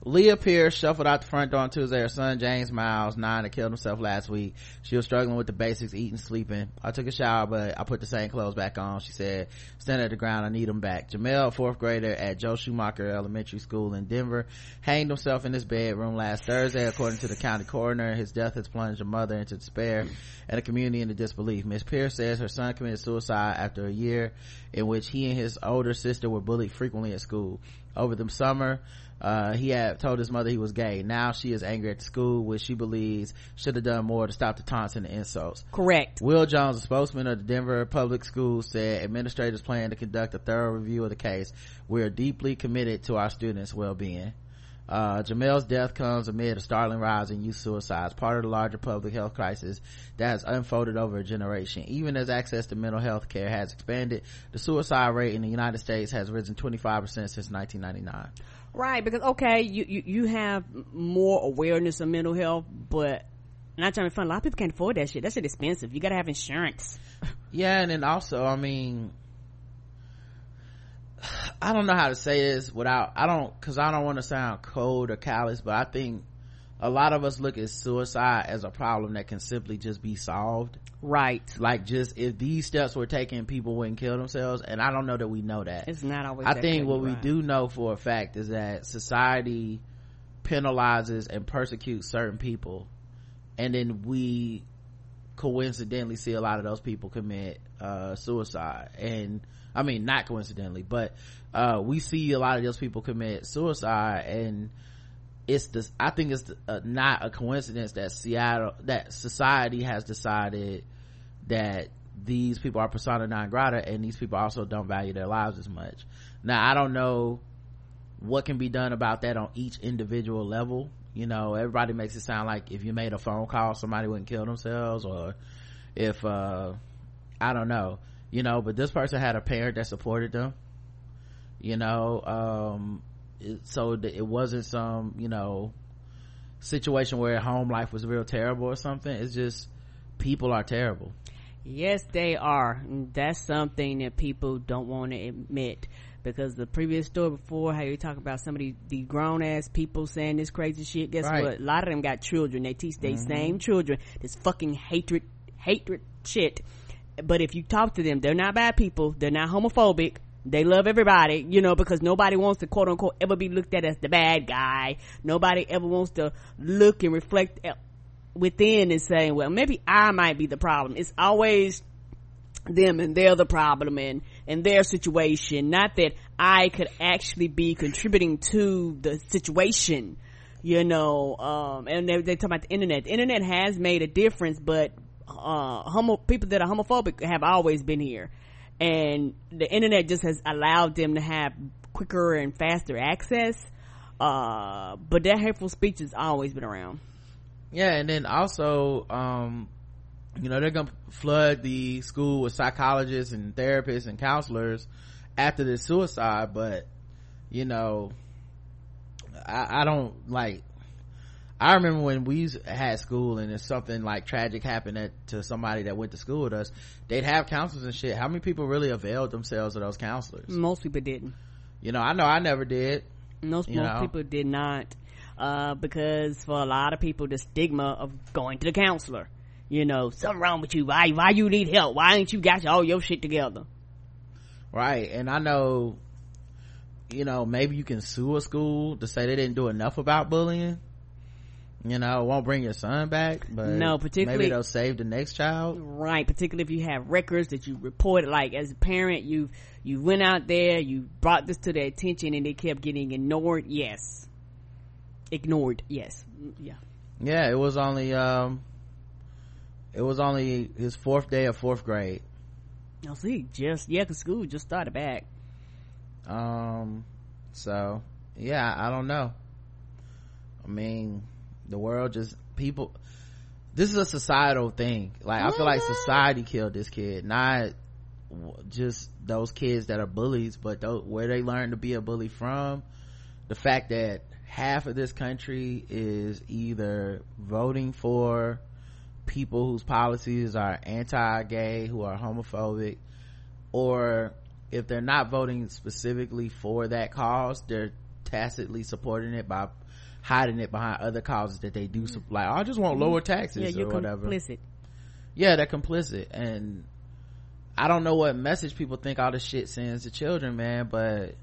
Leah Pierce shuffled out the front door on Tuesday. Her son, Jamel Myles, nine, had killed himself last week. She was struggling with the basics, eating, sleeping. I took a shower, but I put the same clothes back on. She said, stand at the ground, I need them back. Jamel, fourth grader at Joe Shoemaker Elementary School in Denver, hanged himself in his bedroom last Thursday, according to the county coroner. His death has plunged a mother into despair and the community into disbelief. Ms. Pierce says her son committed suicide after a year in which he and his older sister were bullied frequently at school. Over the summer, uh, he had told his mother he was gay. Now she is angry at the school, which she believes should have done more to stop the taunts and the insults. Correct. Will Jones, a spokesman of the Denver Public Schools, said administrators plan to conduct a thorough review of the case. We are deeply committed to our students' well-being. Uh, Jamel's death comes amid a startling rise in youth suicides, part of the larger public health crisis that has unfolded over a generation. Even as access to mental health care has expanded, the suicide rate in the United States has risen 25% since 1999. Right, because okay, you, you, you have more awareness of mental health, but not trying to fun. A lot of people can't afford that shit. That shit expensive. You gotta have insurance. Yeah, and then also, I mean, I don't know how to say this without, I don't, cause I don't want to sound cold or callous, but I think a lot of us look at suicide as a problem that can simply just be solved. Right. Like just if these steps were taken, people wouldn't kill themselves. And I don't know that we know that. It's not always. I think what we right. do know for a fact is that society penalizes and persecutes certain people. And then we coincidentally see a lot of those people commit, uh, suicide. And, I mean, not coincidentally, but, uh, we see a lot of those people commit suicide and, it's this i think it's uh, not a coincidence that seattle that society has decided that these people are persona non grata and these people also don't value their lives as much. Now i don't know what can be done about that on each individual level. You know everybody makes it sound like if you made a phone call somebody wouldn't kill themselves or if uh i don't know you know but this person had a parent that supported them you know um it, so that it wasn't some you know situation where home life was real terrible or something it's just people are terrible Yes, they are. That's something that people don't want to admit. Because the previous story before, how you talk about some of the, the grown ass people saying this crazy shit. Guess Right. what? A lot of them got children. They teach their same children this fucking hatred, hatred shit. But if you talk to them, they're not bad people. They're not homophobic. They love everybody, you know, because nobody wants to quote unquote ever be looked at as the bad guy. Nobody ever wants to look and reflect within and saying, well, maybe I might be the problem. It's always them and they're the problem and, and their situation. Not that I could actually be contributing to the situation, you know, um, and they, they talk about the internet. The internet has made a difference, but, uh, homo, people that are homophobic have always been here. And the internet just has allowed them to have quicker and faster access. Uh, but that hateful speech has always been around. yeah and then also um you know they're gonna flood the school with psychologists and therapists and counselors after this suicide but you know i, I don't like I remember when we had school and if something like tragic happened at, to somebody that went to school with us, they'd have counselors and shit. How many people really availed themselves of those counselors? Most people didn't. You know, I know I never did. Most, most know? people did not. Uh, because for a lot of people, the stigma of going to the counselor, you know, something wrong with you. Why, why you need help? Why ain't you got all your shit together? Right. And I know, you know, maybe you can sue a school to say they didn't do enough about bullying. You know, it won't bring your son back, but No, particularly- maybe they'll save the next child. Right. Particularly if you have records that you reported, like as a parent, you, you went out there, you brought this to their attention and they kept getting ignored. Yes. Ignored. Yes. Mm, Yeah. Yeah, it was only, um, it was only his fourth day of fourth grade. Now see, just, yeah, cause school just started back. Um, so yeah, I don't know. I mean, the world just people. This is a societal thing. Like I feel like mm-hmm. society killed this kid, not just those kids that are bullies, but those, where they learn to be a bully from. The fact that half of this country is either voting for people whose policies are anti-gay, who are homophobic, or if they're not voting specifically for that cause, they're tacitly supporting it by hiding it behind other causes that they do mm-hmm. sup- like oh, i just want mm-hmm. lower taxes yeah, you're or whatever. complicit. yeah they're complicit and i don't know what message people think all this shit sends to children man but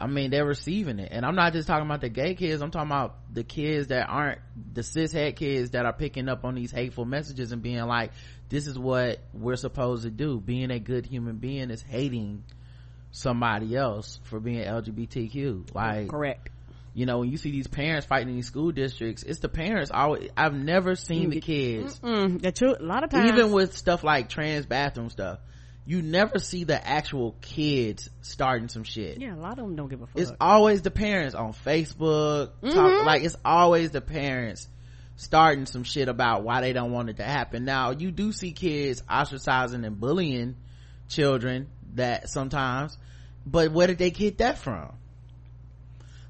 i mean they're receiving it. And i'm not just talking about the gay kids i'm talking about the kids that aren't the cishet kids that are picking up on these hateful messages and being like this is what we're supposed to do. Being a good human being is hating somebody else for being lgbtq like Correct. You know when you see these parents fighting in these school districts it's the parents always i've never seen the kids the a lot of times. even with stuff like trans bathroom stuff you never see the actual kids starting some shit yeah, a lot of them don't give a fuck. it's always the parents on facebook Mm-hmm. talk, like it's always the parents starting some shit about why they don't want it to happen now you do see kids ostracizing and bullying children that sometimes but where did they get that from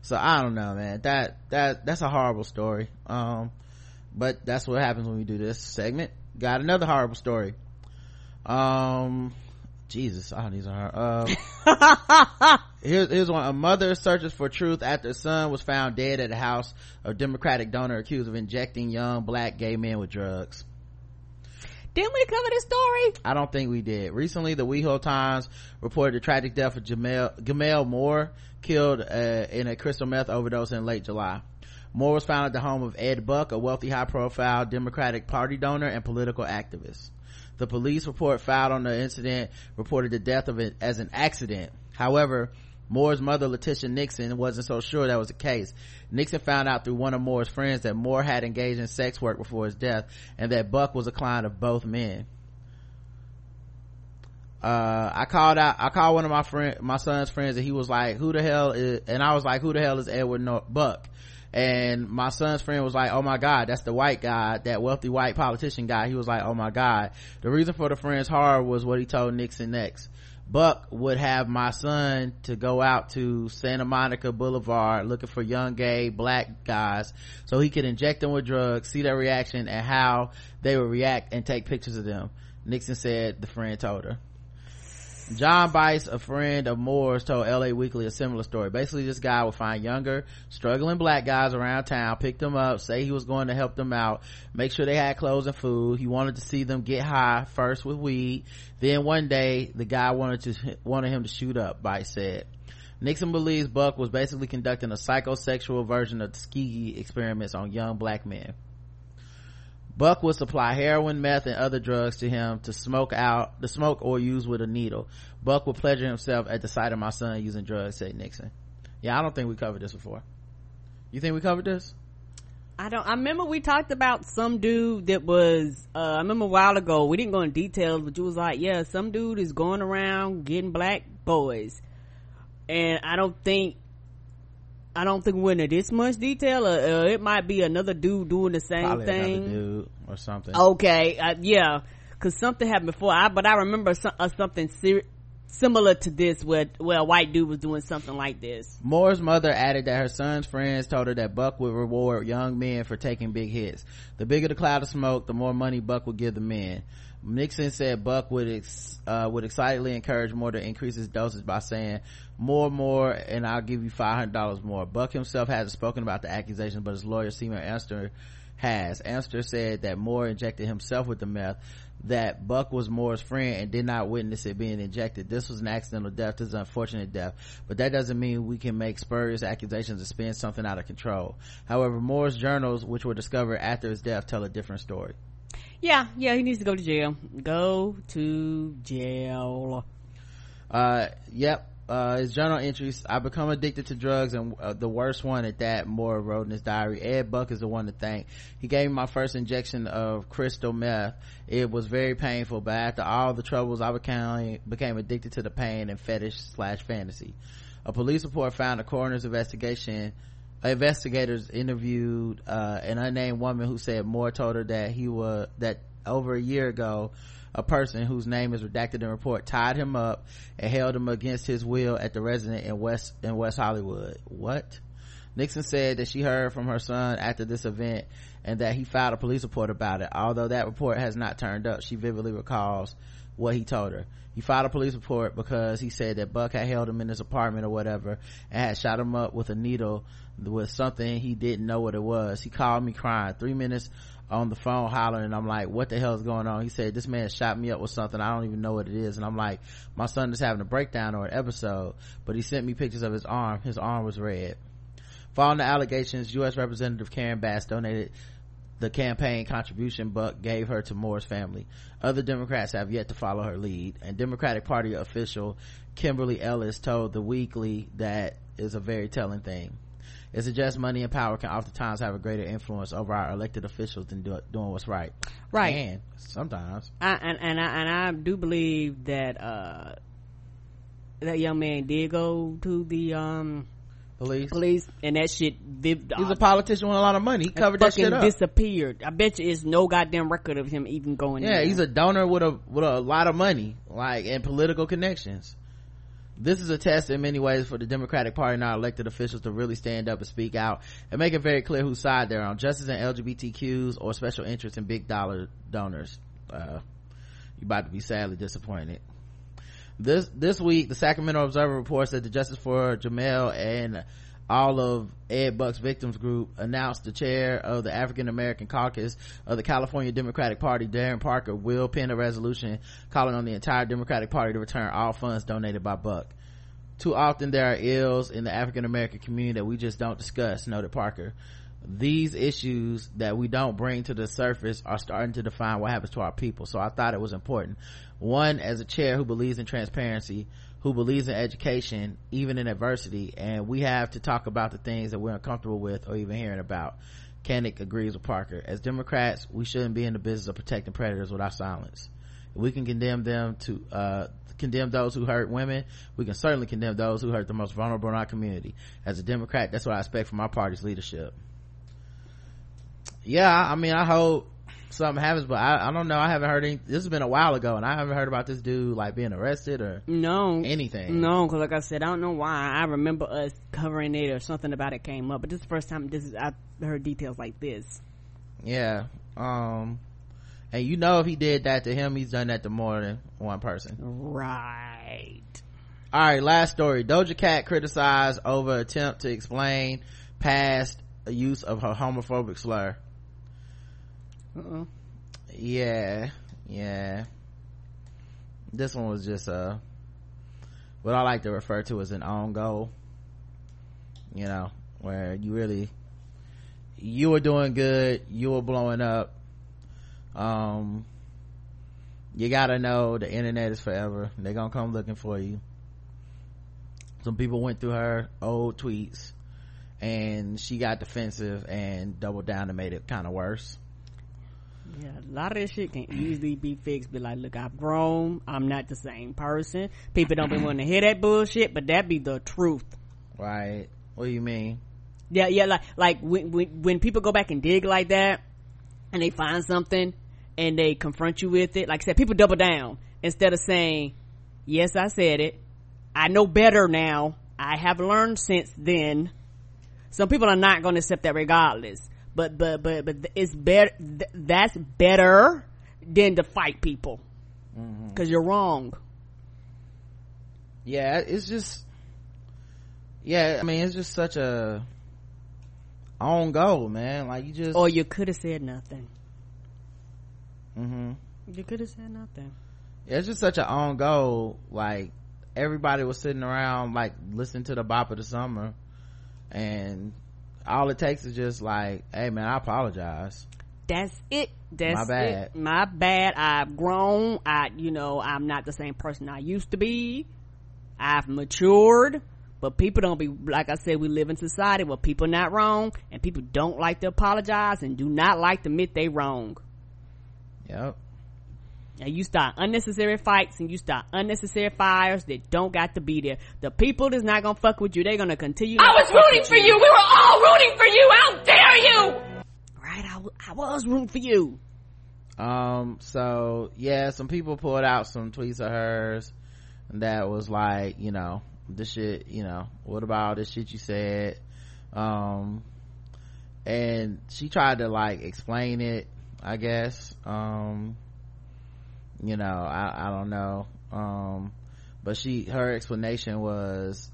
so i don't know man that that that's a horrible story um but that's what happens when we do this segment got another horrible story um jesus all these are uh Here's, here's one. A mother searches for truth after her son was found dead at a house of Democratic donor accused of injecting young black gay men with drugs. Didn't we cover this story? I don't think we did. Recently, the WeHo Times reported the tragic death of Jamel, Gemmel Moore, killed uh, in a crystal meth overdose in late July. Moore was found at the home of Ed Buck, a wealthy, high-profile Democratic Party donor and political activist. The police report filed on the incident reported the death of it as an accident. However, Moore's mother, Letitia Nixon, wasn't so sure that was the case. Nixon found out through one of Moore's friends that Moore had engaged in sex work before his death and that Buck was a client of both men. Uh, I called out, I called one of my friend, my son's friends and he was like, who the hell is, and I was like, who the hell is Edward Nor- Buck? And my son's friend was like, oh my god, that's the white guy, that wealthy white politician guy. He was like, oh my god. The reason for the friend's horror was what he told Nixon next. Buck would have my son to go out to Santa Monica Boulevard looking for young gay black guys so he could inject them with drugs, see their reaction and how they would react and take pictures of them. Nixon said the friend told her. John Bice, a friend of Moore's, told LA Weekly a similar story. Basically, this guy would find younger, struggling black guys around town, pick them up, say he was going to help them out, make sure they had clothes and food. He wanted to see them get high first with weed. Then one day, the guy wanted to wanted him to shoot up. Bice said. Nixon believes Buck was basically conducting a psychosexual version of Tuskegee experiments on young black men. Buck would supply heroin, meth, and other drugs to him to smoke out, to smoke or use with a needle. Buck would pleasure himself at the sight of my son using drugs, said Nixon. Yeah, I don't think we covered this before. You think we covered this? I don't. I remember we talked about some dude that was. Uh, I remember a while ago. We didn't go in details, but you was like, yeah, some dude is going around getting black boys, and I don't think. I don't think we went into this much detail. Uh, uh, it might be another dude doing the same Probably thing. another dude or something. Okay, uh, yeah, because something happened before. I but I remember some, uh, something ser- similar to this where where a white dude was doing something like this. Moore's mother added that her son's friends told her that Buck would reward young men for taking big hits. The bigger the cloud of smoke, the more money Buck would give the men. Nixon said Buck would ex, uh, would excitedly encourage Moore to increase his doses by saying, more, more, and I'll give you $500 more. Buck himself hasn't spoken about the accusations, but his lawyer, Seymour Amster, has. Amster said that Moore injected himself with the meth, that Buck was Moore's friend and did not witness it being injected. This was an accidental death. This is an unfortunate death. But that doesn't mean we can make spurious accusations and spin something out of control. However, Moore's journals, which were discovered after his death, tell a different story. Yeah, yeah, he needs to go to jail. Go to jail. Uh, yep. Uh, his journal entries, I become addicted to drugs and uh, the worst one at that, Moore wrote in his diary. Ed Buck is the one to thank. He gave me my first injection of crystal meth. It was very painful, but after all the troubles, I became, became addicted to the pain and fetish slash fantasy. A police report found a coroner's investigation investigators interviewed uh, an unnamed woman who said Moore told her that he was that over a year ago a person whose name is redacted in the report tied him up and held him against his will at the residence in west in west hollywood what Nixon said that she heard from her son after this event and that he filed a police report about it. Although that report has not turned up, she vividly recalls what he told her. He filed a police report because he said that Buck had held him in his apartment or whatever and had shot him up with a needle with something he didn't know what it was. He called me crying. Three minutes on the phone hollering and I'm like, what the hell is going on? He said, this man shot me up with something. I don't even know what it is. And I'm like, my son is having a breakdown or an episode, but he sent me pictures of his arm. His arm was red. Following the allegations, U.S. Representative Karen Bass donated the campaign contribution Buck gave her to Moore's family. Other Democrats have yet to follow her lead, and Democratic Party official Kimberly Ellis told the Weekly that is a very telling thing. It suggests money and power can oftentimes have a greater influence over our elected officials than do, doing what's right. Right. And sometimes. I, and and I, and I do believe that uh that young man did go to the um Police. police and that shit did, He's a politician with a lot of money. He covered that shit up. disappeared. I bet you it's no goddamn record of him even going in. yeah, he's a donor with a with a lot of money, like and political connections. This is a test in many ways for the Democratic Party and our elected officials to really stand up and speak out and make it very clear whose side they're on, justice and LGBTQs or special interests in big dollar donors. Uh, you about to be sadly disappointed. This this week, the Sacramento Observer reports that the Justice for Jamel and all of Ed Buck's victims group announced the chair of the African American caucus of the California Democratic Party, Darren Parker, will pen a resolution calling on the entire Democratic Party to return all funds donated by Buck. Too often there are ills in the African American community that we just don't discuss, noted Parker. These issues that we don't bring to the surface are starting to define what happens to our people. So I thought it was important. One, as a chair who believes in transparency, who believes in education, even in adversity, and we have to talk about the things that we're uncomfortable with or even hearing about. Koenig agrees with Parker. As Democrats, we shouldn't be in the business of protecting predators with our silence. We can condemn them to, uh, condemn those who hurt women, we can certainly condemn those who hurt the most vulnerable in our community. As a Democrat, that's what I expect from our party's leadership. Yeah, I mean, I hope something happens, but I, I don't know. I haven't heard any, this has been a while ago and I haven't heard about this dude like being arrested or no anything. No, because like I said, I don't know why. I remember us covering it or something about it came up, but this is the first time this is I heard details like this. Yeah. Um, and you know if he did that to him, he's done that to more than one person. Right. All right, last story. Doja Cat criticized over attempt to explain past use of her homophobic slur. Uh-oh. Yeah, yeah. This one was just uh what I like to refer to as an own goal. You know, where you really you were doing good, you were blowing up. Um you gotta know the internet is forever. They're gonna come looking for you. Some people went through her old tweets and she got defensive and doubled down and made it kind of worse. Yeah, a lot of this shit can easily be fixed. Be like, look, I've grown. I'm not the same person. People don't be wanting to hear that bullshit, but that be the truth. Right. What do you mean? Yeah, yeah, like like when when when people go back and dig like that, and they find something, and they confront you with it. Like I said, people double down instead of saying, "Yes, I said it. I know better now. I have learned since then." Some people are not going to accept that regardless. But but but but it's better. Th- that's better than to fight people because you're wrong. Yeah, it's just yeah, I mean it's just such a on go man. Like you just Or you could have said nothing. mm-hmm You could have said nothing. Yeah, it's just such an on go Like everybody was sitting around like listening to the bop of the summer and all it takes is just like, hey man, I apologize. That's it. That's My bad. It. My bad. I've grown. I, you know, I'm not the same person I used to be. I've matured. But people don't be, like I said, we live in society where people not wrong and people don't like to apologize and do not like to admit they wrong. Yep. And you start unnecessary fights and you start unnecessary fires that don't got to be there. The people that's not gonna fuck with you, they're gonna continue. I was rooting for you. We were all rooting for you. How dare you? Right, I, w- I was rooting for you. Um, so yeah, some people pulled out some tweets of hers that was like, you know, this shit, you know, what about this shit you said? um and she tried to like explain it i guess um you know i i don't know. Um but she her explanation was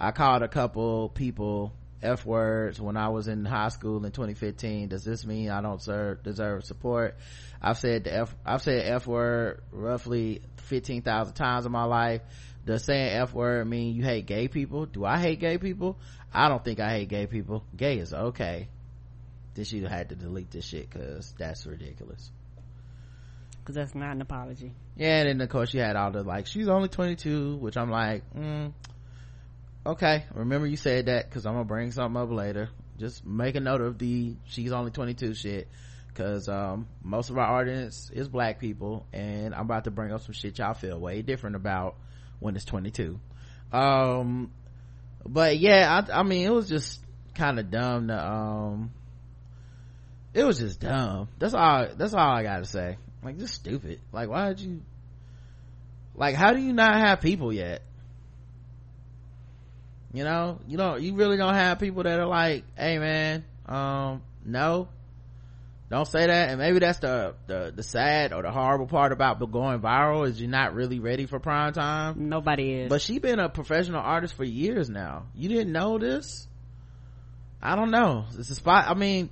i called a couple people f words when i was in high school in 2015 does this mean i don't serve, deserve support? I've said the f i've said f word roughly 15,000 times in my life. Does saying f word mean you hate gay people? Do i hate gay people? I don't think i hate gay people. Gay is okay. Then she had to delete this shit because that's ridiculous because that's not an apology. Yeah and then of course she had all the like she's only 22 which i'm like mm, okay. Remember you said that because i'm gonna bring something up later. Just make a note of the she's only 22 shit because um, most of our audience is black people and i'm about to bring up some shit y'all feel way different about when it's 22 um but yeah i, I mean it was just kind of dumb to um it was just dumb. That's all that's all i gotta say like just stupid. Like why did you like how do you not have people yet? You know? You don't you really don't have people that are like hey man um no. Don't say that. And maybe that's the, the the sad or the horrible part about going viral is you're not really ready for prime time. Nobody is. But she been a professional artist for years now. You didn't know this? I don't know. It's a spot i mean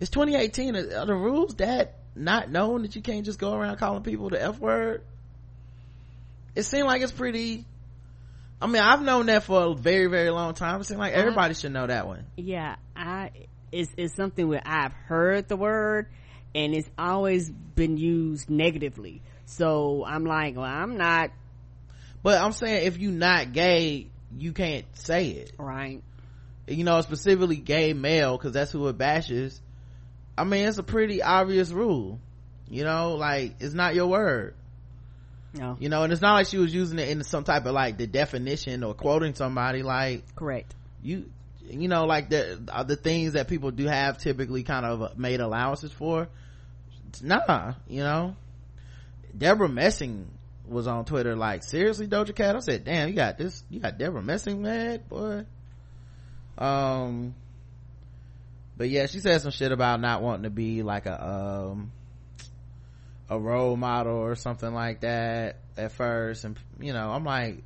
it's 2018 are the rules that not knowing that you can't just go around calling people the f word it seemed like it's pretty i mean i've known that for a very very long time. It seemed like uh-huh. everybody should know that one. Yeah i it's, it's something where i've heard the word and it's always been used negatively. So i'm like well i'm not but i'm saying if you're not gay you can't say it. Right. You know specifically gay male because that's who it bashes i mean it's a pretty obvious rule you know like it's not your word. No. You know and it's not like she was using it in some type of like the definition or quoting somebody like correct. you you know like the uh, the things that people do have typically kind of made allowances for. Nah you know. Deborah messing was on twitter like seriously doja cat? I said damn you got this you got deborah messing mad boy. Um but yeah she said some shit about not wanting to be like a um a role model or something like that at first. And you know i'm like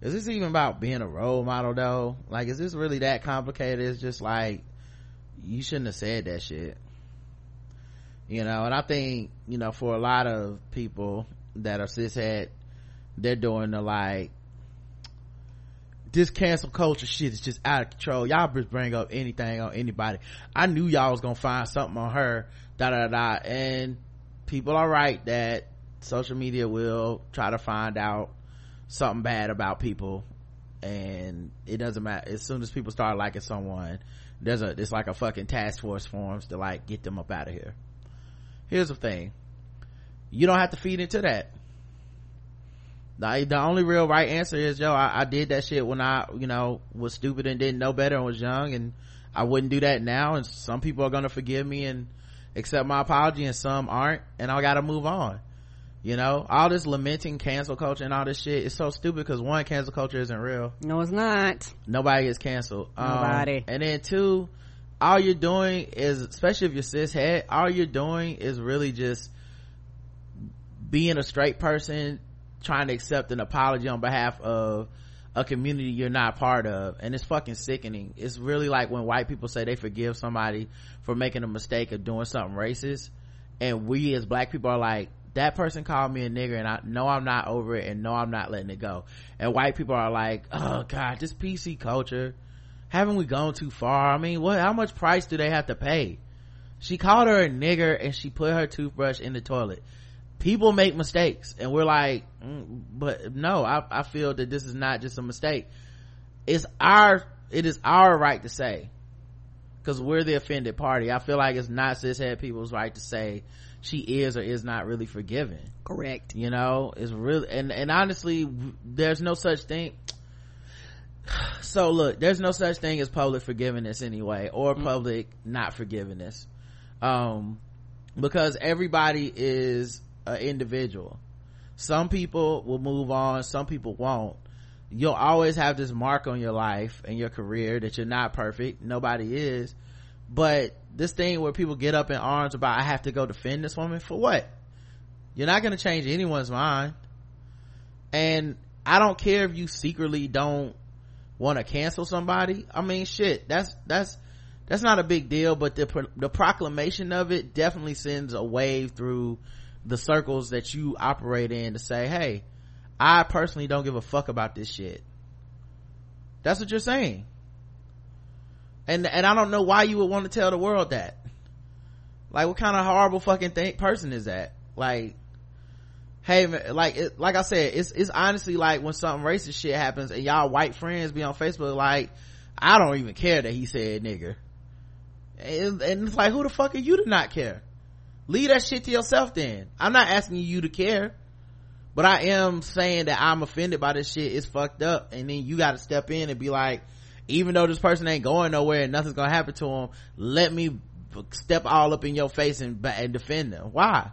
is this even about being a role model though? Like is this really that complicated? It's just like you shouldn't have said that shit. You know and i think you know for a lot of people that are cishet they're doing the like this cancel culture shit is just out of control. Y'all just bring up anything on anybody. I knew y'all was gonna find something on her da da da and people are right that social media will try to find out something bad about people. And it doesn't matter. As soon as people start liking someone there's a it's like a fucking task force forms to like get them up out of here. Here's the thing. You don't have to feed into that the, the only real right answer is yo I, I did that shit when i you know was stupid and didn't know better and was young and i wouldn't do that now and some people are gonna forgive me and accept my apology and some aren't and i gotta move on. You know all this lamenting cancel culture and all this shit is so stupid because one cancel culture isn't real. No it's not. Nobody gets canceled. Nobody. um, and then two all you're doing is especially if you're cishet all you're doing is really just being a straight person trying to accept an apology on behalf of a community you're not part of and it's fucking sickening it's really like when white people say they forgive somebody for making a mistake of doing something racist and we as black people are like that person called me a nigger and I know I'm not over it and know I'm not letting it go. And white people are like, oh god, this PC culture, haven't we gone too far? I mean, what, how much price do they have to pay? She called her a nigger and she put her toothbrush in the toilet. People make mistakes and we're like, mm, but no, I, I feel that this is not just a mistake. It's our, it is our right to say, cause we're the offended party. I feel like it's not cishet people's right to say, she is or is not really forgiven correct you know it's really and and honestly there's no such thing so look there's no such thing as public forgiveness anyway or mm-hmm. public not forgiveness um because everybody is an individual. Some people will move on some people won't. You'll always have this mark on your life and your career that you're not perfect. Nobody is. But this thing where people get up in arms about i have to go defend this woman for what? You're not going to change anyone's mind. And i don't care if you secretly don't want to cancel somebody. I mean shit that's that's that's not a big deal but the the proclamation of it definitely sends a wave through the circles that you operate in to say hey i personally don't give a fuck about this shit. That's what you're saying. And and i don't know why you would want to tell the world that. Like what kind of horrible fucking thing person is that? Like hey man, like it, like i said it's it's honestly like when something racist shit happens and y'all white friends be on facebook like i don't even care that he said nigger. And, and it's like who the fuck are you to not care leave that shit to yourself then. I'm not asking you to care but i am saying that i'm offended by this shit. It's fucked up. And then you got to step in and be like even though this person ain't going nowhere and nothing's gonna happen to him let me step all up in your face and, and defend them. Why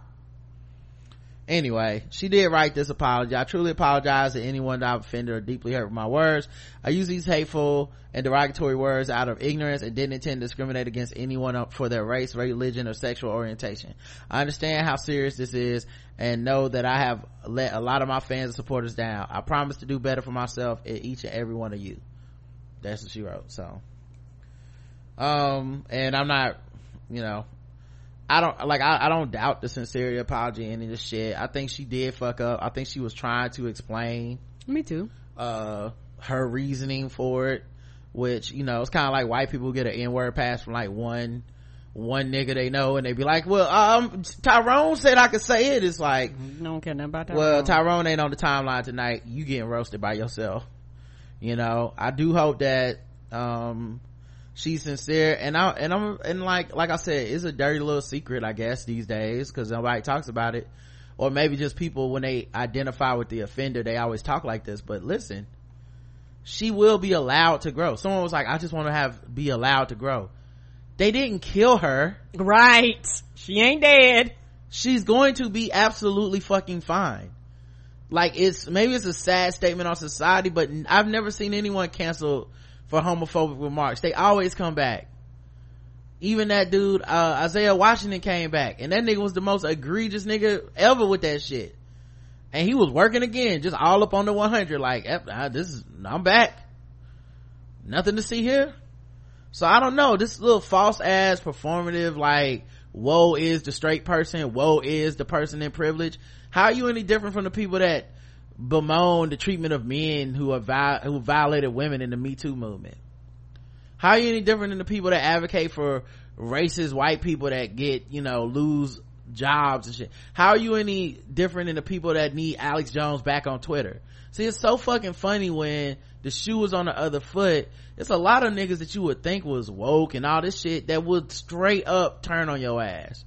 anyway she did write this apology. I truly apologize to anyone that i've offended or deeply hurt with my words. I use these hateful and derogatory words out of ignorance and didn't intend to discriminate against anyone for their race religion or sexual orientation. I understand how serious this is and know that i have let a lot of my fans and supporters down. I promise to do better for myself and each and every one of you. That's what she wrote so. Um and i'm not you know I don't like I, I don't doubt the sincerity apology and this shit. I think she did fuck up. I think she was trying to explain me too. uh her reasoning for it which you know it's kind of like white people get an n-word pass from like one one nigga they know and they be like well um tyrone said i could say it. It's like no don't care nothing about tyrone. well tyrone ain't on the timeline tonight. You getting roasted by yourself. You know i do hope that um she's sincere and i and i'm and like like i said it's a dirty little secret i guess these days because nobody talks about it. Or maybe just people when they identify with the offender they always talk like this. But listen she will be allowed to grow. Someone was like i just want to have be allowed to grow. They didn't kill her. Right. She ain't dead. She's going to be absolutely fucking fine. Like it's maybe it's a sad statement on society but i've never seen anyone cancel for homophobic remarks. They always come back. Even that dude, uh, Isaiah Washington came back and that nigga was the most egregious nigga ever with that shit. And he was working again, just all up on the 100 like, this is, I'm back. Nothing to see here. So I don't know, this little false ass performative like, woe is the straight person, woe is the person in privilege. How are you any different from the people that bemoan the treatment of men who have viol- who violated women in the Me Too movement. How are you any different than the people that advocate for racist white people that get, you know, lose jobs and shit? How are you any different than the people that need Alex Jones back on Twitter? See, it's so fucking funny when the shoe is on the other foot. It's a lot of niggas that you would think was woke and all this shit that would straight up turn on your ass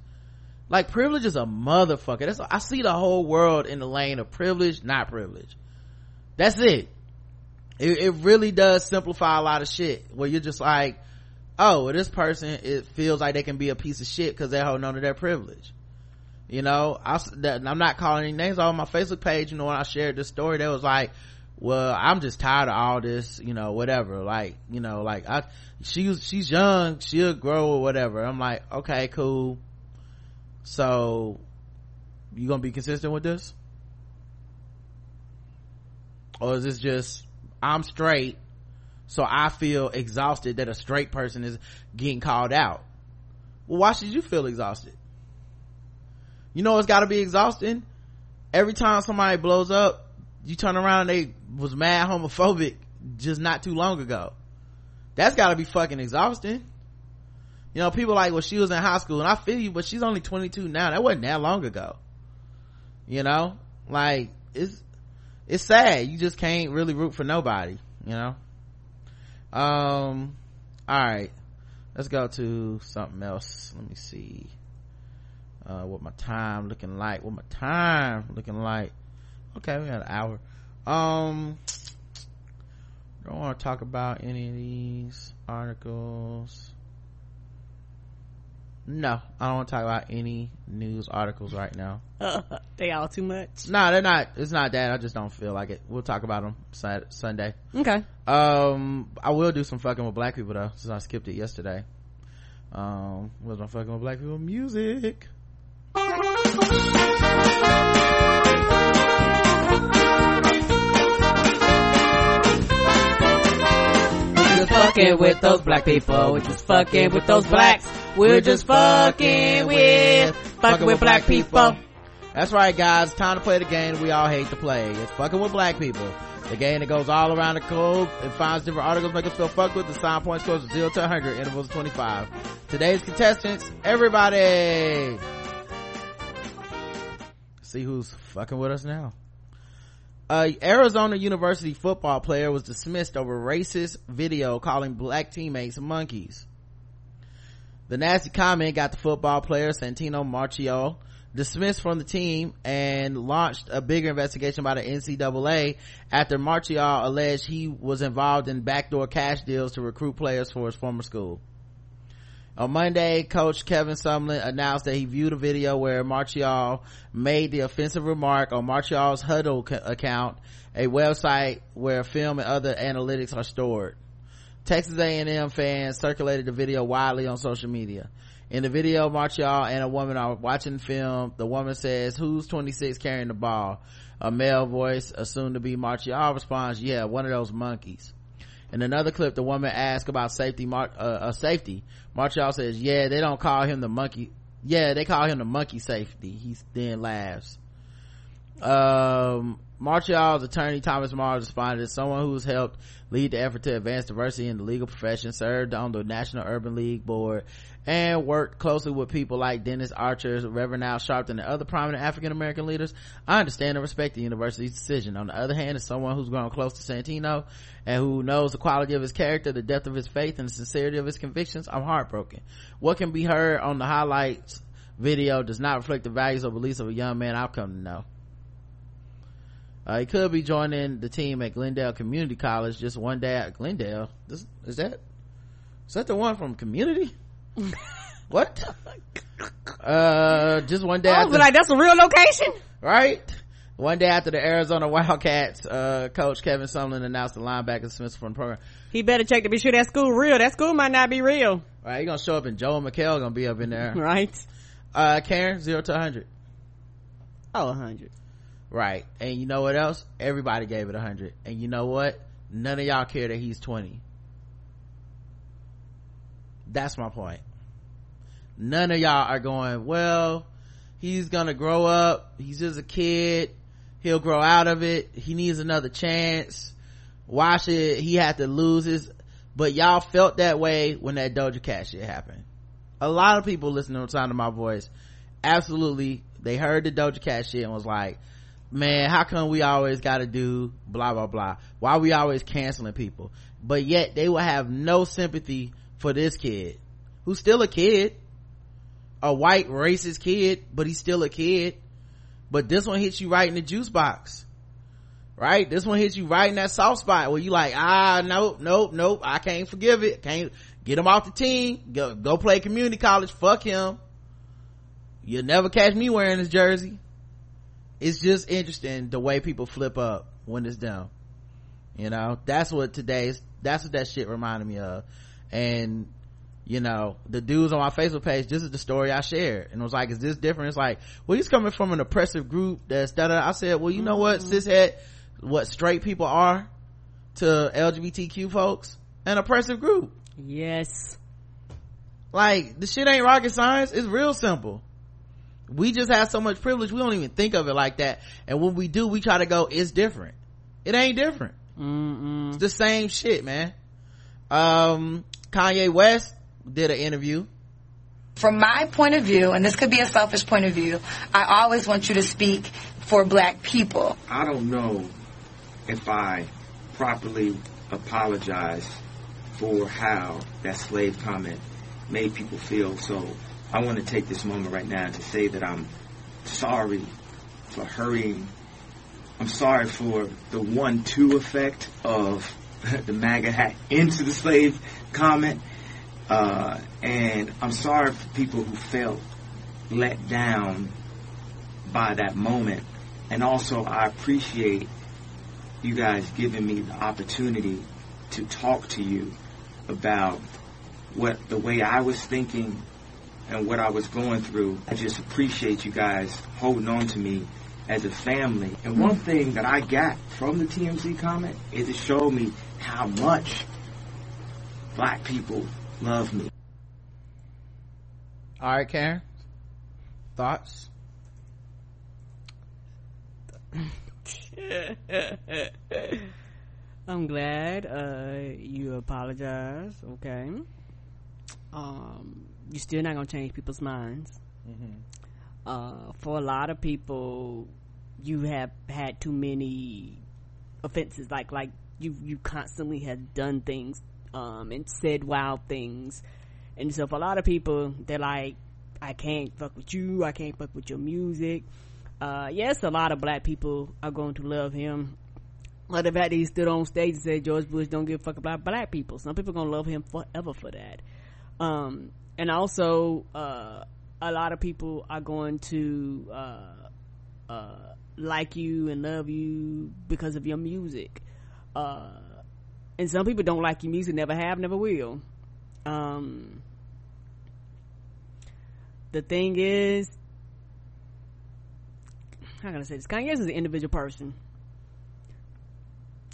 like privilege is a motherfucker. That's i see the whole world in the lane of privilege not privilege. That's it. it it, really does simplify a lot of shit where you're just like oh well, this person it feels like they can be a piece of shit because they're holding on to their privilege. You know I, i'm not calling any names on my facebook page you know when i shared this story that was like well i'm just tired of all this you know whatever. Like you know like i she's she's young she'll grow or whatever. I'm like okay cool so you gonna be consistent with this? Or is this just i'm straight so i feel exhausted that a straight person is getting called out? Well why should you feel exhausted? You know it's got to be exhausting? Every time somebody blows up you turn around and they was mad homophobic just not too long ago. That's got to be fucking exhausting you know people like well she was in high school and i feel you but she's only 22 now. That wasn't that long ago. You know? Like it's it's sad. You just can't really root for nobody you know? Um all right let's go to something else. Let me see. Uh what my time looking like. What my time looking like. Okay we got an hour. Um don't want to talk about any of these articles no i don't want to talk about any news articles right now. They all too much? No they're not it's not that i just don't feel like it. We'll talk about them sunday. Okay. Um i will do some fucking with black people though since i skipped it yesterday. Um was my fucking with black people? Music. Just fucking with those black people. Just fucking with those blacks. We're just fucking with, fucking with black people. That's right, guys. Time to play the game we all hate to play. It's fucking with black people. The game that goes all around the globe and finds different articles make us feel fucked with. The sign point scores 0 to 100, intervals 25. Today's contestants, everybody. See who's fucking with us now. A Arizona University football player was dismissed over racist video calling black teammates monkeys. The nasty comment got the football player Santino Marchiol dismissed from the team and launched a bigger investigation by the NCAA after Marchiol alleged he was involved in backdoor cash deals to recruit players for his former school. On Monday, coach Kevin Sumlin announced that he viewed a video where Marchiol made the offensive remark on Marchiol's Hudl account, a website where film and other analytics are stored. Texas A&M fans circulated the video widely on social media. In the video, Marchiol and a woman are watching film. The woman says, who's 26 carrying the ball? A male voice, assumed to be Marchiol, responds, yeah, one of those monkeys. In another clip, the woman asks about safety, Mar- uh, uh, safety. Marchiol says, yeah, they don't call him the monkey. Yeah, they call him the monkey safety. He then laughs. Um, Marchiol's attorney, Thomas Mars, responded as someone who's helped lead the effort to advance diversity in the legal profession, served on the National Urban League board, and worked closely with people like Dennis Archer, Reverend Al Sharpton, and other prominent African American leaders. I understand and respect the university's decision. On the other hand, as someone who's grown close to Santino and who knows the quality of his character, the depth of his faith, and the sincerity of his convictions, I'm heartbroken. What can be heard on the highlights video does not reflect the values or beliefs of a young man I've come to know. Uh, he could be joining the team at Glendale Community College just one day at Glendale. This, is that, is that the one from Community? what? Uh, just one day I after, was like, that's a real location? right? One day after the Arizona Wildcats, uh, coach Kevin Sumlin announced the linebacker dismissal from the program. He better check to be sure that school real. That school might not be real. Right, he gonna show up and Joel McHale gonna be up in there. Right? Uh, Karen, zero to 100. Oh, a hundred. Right. And you know what else? Everybody gave it a 100. And you know what? None of y'all care that he's 20. That's my point. None of y'all are going, well, he's gonna grow up. He's just a kid. He'll grow out of it. He needs another chance. Why should he have to lose his, but y'all felt that way when that Doja Cat shit happened. A lot of people listening to the sound of my voice, absolutely, they heard the Doja Cat shit and was like, man, how come we always gotta do blah blah blah? Why we always canceling people? But yet they will have no sympathy for this kid, who's still a kid, a white racist kid, but he's still a kid. But this one hits you right in the juice box. Right? This one hits you right in that soft spot where you like, ah, nope, nope, nope, I can't forgive it. Can't get him off the team. Go, go play community college. Fuck him. You'll never catch me wearing his jersey it's just interesting the way people flip up when it's done you know that's what today's that's what that shit reminded me of. And you know the dudes on my facebook page this is the story i shared. And it was like is this different? It's like well he's coming from an oppressive group that's that i said well you know what? Mm-hmm. cishet what straight people are to lgbtq folks an oppressive group. Yes. like the shit ain't rocket science. It's real simple we just have so much privilege we don't even think of it like that and when we do we try to go it's different it ain't different Mm-mm. it's the same shit man um kanye west did an interview From my point of view, and this could be a selfish point of view, I always want you to speak for black people. I don't know if I properly apologize for how that slave comment made people feel. So I want to take this moment right now to say that I'm sorry for hurrying. I'm sorry for the one-two effect of the MAGA hat into the slave comment. Uh, and I'm sorry for people who felt let down by that moment. And also, I appreciate you guys giving me the opportunity to talk to you about what the way I was thinking and what I was going through. I just appreciate you guys holding on to me as a family. And one thing that I got from the TMZ comment is it showed me how much black people love me. All right, Karen. Thoughts? I'm glad uh, you apologize. Okay. Um, you're still not gonna change people's minds. Mm-hmm. Uh, for a lot of people, you have had too many offenses. Like like you you constantly have done things um, and said wild things, and so for a lot of people, they're like, I can't fuck with you. I can't fuck with your music. Uh, yes, a lot of black people are going to love him. But the fact that he stood on stage and said George Bush don't give a fuck about black people. Some people are gonna love him forever for that. Um, and also, uh, a lot of people are going to, uh, uh, like you and love you because of your music. Uh, and some people don't like your music, never have, never will. Um, the thing is, how can I say this? Kanye is an individual person.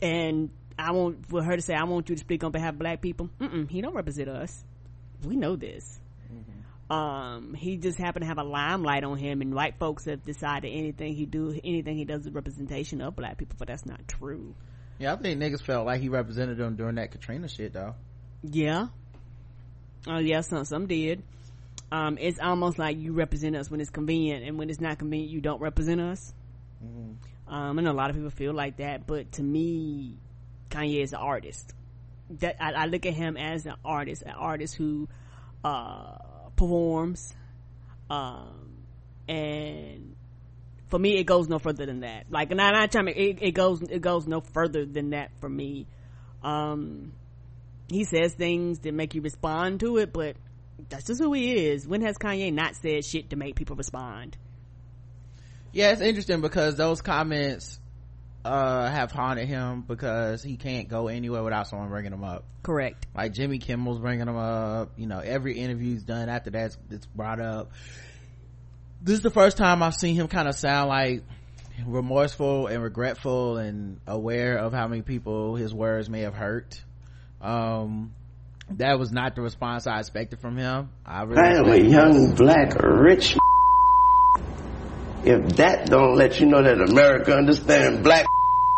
And I want for her to say, I want you to speak on behalf of black people. Mm-mm, he don't represent us. We know this. Mm-hmm. Um, he just happened to have a limelight on him and white folks have decided anything he do, anything he does is representation of black people, but that's not true. Yeah, I think niggas felt like he represented them during that Katrina shit though. Yeah. Oh yeah, some, some did. Um, it's almost like you represent us when it's convenient and when it's not convenient, you don't represent us. Mm-hmm. Um, know a lot of people feel like that, but to me, Kanye is an artist. That I, I look at him as an artist, an artist who uh, performs, um, and for me, it goes no further than that. Like, not not trying it, it goes it goes no further than that for me. Um, he says things that make you respond to it, but that's just who he is. When has Kanye not said shit to make people respond? yeah it's interesting because those comments uh have haunted him because he can't go anywhere without someone bringing him up. Correct. Like jimmy kimmel's bringing him up. You know every interview's done after that it's brought up. This is the first time i've seen him kind of sound like remorseful and regretful and aware of how many people his words may have hurt. Um that was not the response i expected from him. I really I am a young black rich if that don't let you know that America understand black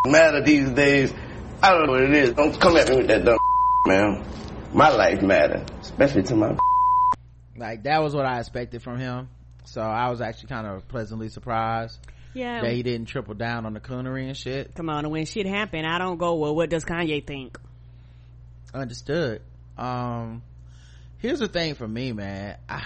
matter these days, I don't know what it is. Don't come at me with that dumb man. My life matter, especially to my like that was what I expected from him. So I was actually kind of pleasantly surprised. Yeah. That he didn't triple down on the coonery and shit. Come on, and when shit happen, I don't go, well, what does Kanye think? Understood. Um, here's the thing for me, man. I,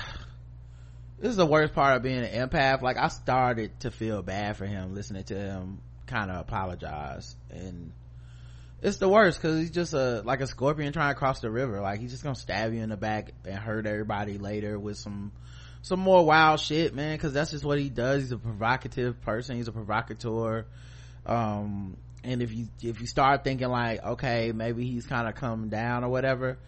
this is the worst part of being an empath. Like I started to feel bad for him listening to him kind of apologize. And it's the worst because he's just a like a scorpion trying to cross the river. Like he's just gonna stab you in the back and hurt everybody later with some some more wild shit man because that's just what he does. He's a provocative person. He's a provocateur. Um and if you if you start thinking like okay maybe he's kind of come down or whatever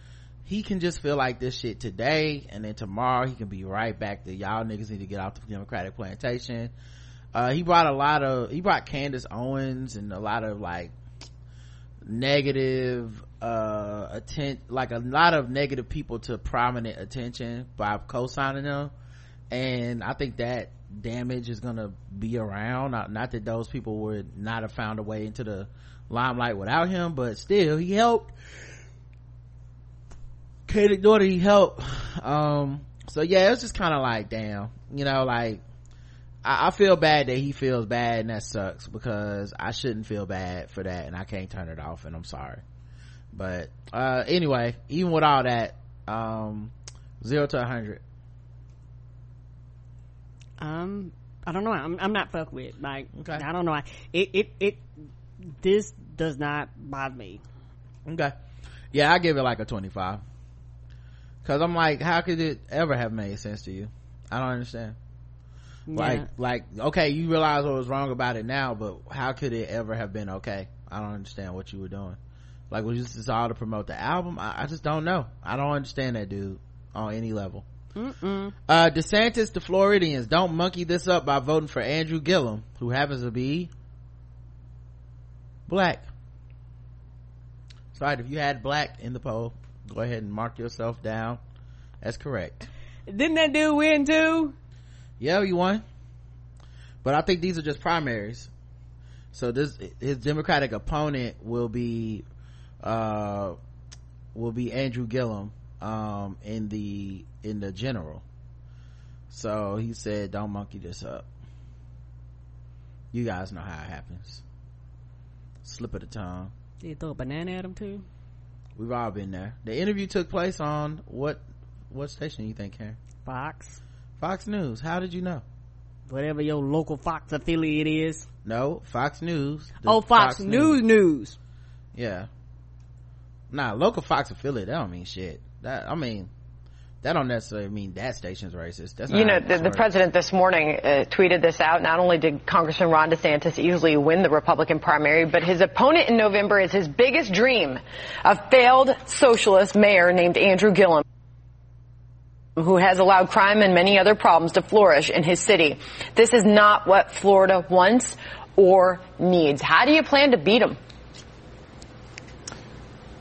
he can just feel like this shit today and then tomorrow he can be right back to y'all niggas need to get off the democratic plantation. Uh, he brought a lot of he brought candace owens and a lot of like negative uh atten- like a lot of negative people to prominent attention by co-signing them. And i think that damage is gonna be around. Not, not that those people would not have found a way into the limelight without him but still he helped Katie daughter he helped um so yeah it's just kind of like damn you know like I, I, feel bad that he feels bad and that sucks because I shouldn't feel bad for that and I can't turn it off and I'm sorry. But, uh, anyway, even with all that, um, zero to a hundred. Um, I don't know. I'm, I'm not fucked with. Like, okay. I don't know. It, it, it, this does not bother me. Okay. Yeah, I give it like a 25 Cause I'm like, how could it ever have made sense to you? I don't understand. Like, Yeah. like, okay, you realize what was wrong about it now, but how could it ever have been okay? I don't understand what you were doing. Like, was this just all to promote the album? I, I just don't know. I don't understand that dude on any level. Mm-mm. Uh, DeSantis, the Floridians, don't monkey this up by voting for Andrew Gillum, who happens to be black. So, right, if you had black in the poll, go ahead and mark yourself down. That's correct. Didn't that dude win too? Yeah, you won. But I think these are just primaries. So this, his Democratic opponent will be, uh, will be Andrew Gillum, um, in the, in the general. So he said, don't monkey this up. You guys know how it happens. Slip of the tongue. Did you throw a banana at him too? We've all been there. The interview took place on what, what station you think, Karen? Fox. Fox News. How did you know? Whatever your local Fox affiliate is. No, Fox News. Oh, Fox, News News. Yeah. Nah, local Fox affiliate, that don't mean shit. That, I mean, that don't necessarily mean that station's racist. That's You know, the, the president this morning uh, tweeted this out. Not only did Congressman Ron DeSantis easily win the Republican primary, but his opponent in November is his biggest dream, a failed socialist mayor named Andrew Gillum who has allowed crime and many other problems to flourish in his city. This is not what Florida wants or needs. How do you plan to beat him?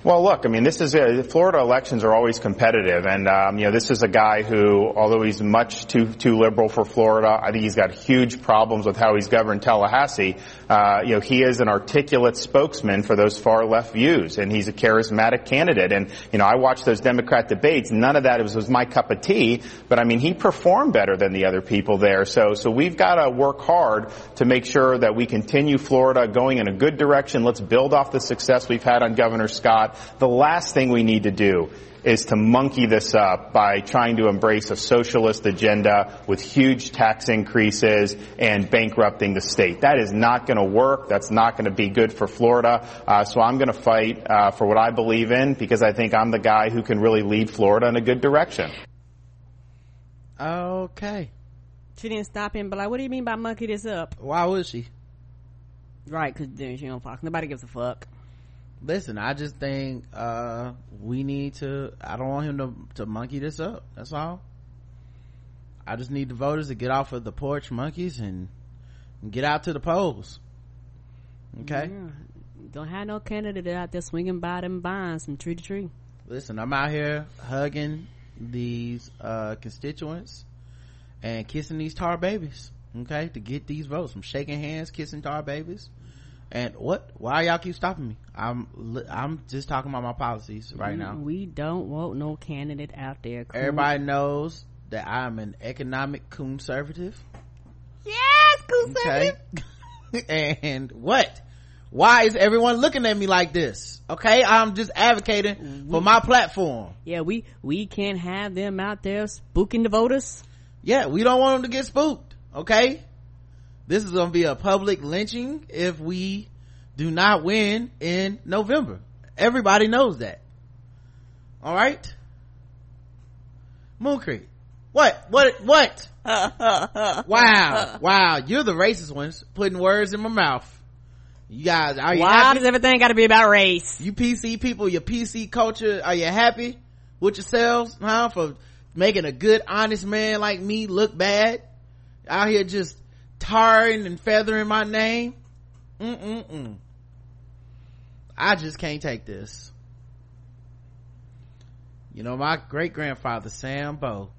Well, look, I mean, this is uh, Florida elections are always competitive, and um, you know, this is a guy who, although he's much too too liberal for Florida, I think he's got huge problems with how he's governed Tallahassee. Uh, you know, he is an articulate spokesman for those far left views, and he's a charismatic candidate. And you know, I watched those Democrat debates. None of that was, was my cup of tea, but I mean, he performed better than the other people there. So, so we've got to work hard to make sure that we continue Florida going in a good direction. Let's build off the success we've had on Governor Scott. The last thing we need to do is to monkey this up by trying to embrace a socialist agenda with huge tax increases and bankrupting the state. That is not going to work. That's not going to be good for Florida. Uh, so I'm going to fight uh, for what I believe in because I think I'm the guy who can really lead Florida in a good direction. Okay. She didn't stop him, but like, what do you mean by monkey this up? Why would she? Right, cause then she don't Fox. Nobody gives a fuck. Listen, I just think, uh, we need to, I don't want him to, to monkey this up. That's all. I just need the voters to get off of the porch monkeys and, and get out to the polls. Okay? Yeah. Don't have no candidate out there swinging by them vines from tree to tree. Listen, I'm out here hugging these, uh, constituents and kissing these tar babies. Okay? To get these votes. I'm shaking hands, kissing tar babies. And what? Why y'all keep stopping me? I'm, I'm just talking about my policies right We- now. We don't want no candidate out there. Coon. Everybody knows that I'm an economic conservative. Yes, conservative. Okay. and what? Why is everyone looking at me like this? Okay, I'm just advocating mm, for my platform. Yeah, we we can't have them out there spooking the voters. Yeah, we don't want them to get spooked. Okay, this is going to be a public lynching if we do not win in November. Everybody knows that. All right, Moon Creek. What? What? What? wow, wow! You're the racist ones putting words in my mouth. You guys, are you Why happy? does everything got to be about race? You PC people, your PC culture, are you happy with yourselves, huh? For making a good, honest man like me look bad? Out here just tarring and feathering my name? Mm-mm-mm. I just can't take this. You know, my great grandfather, Sam Bo,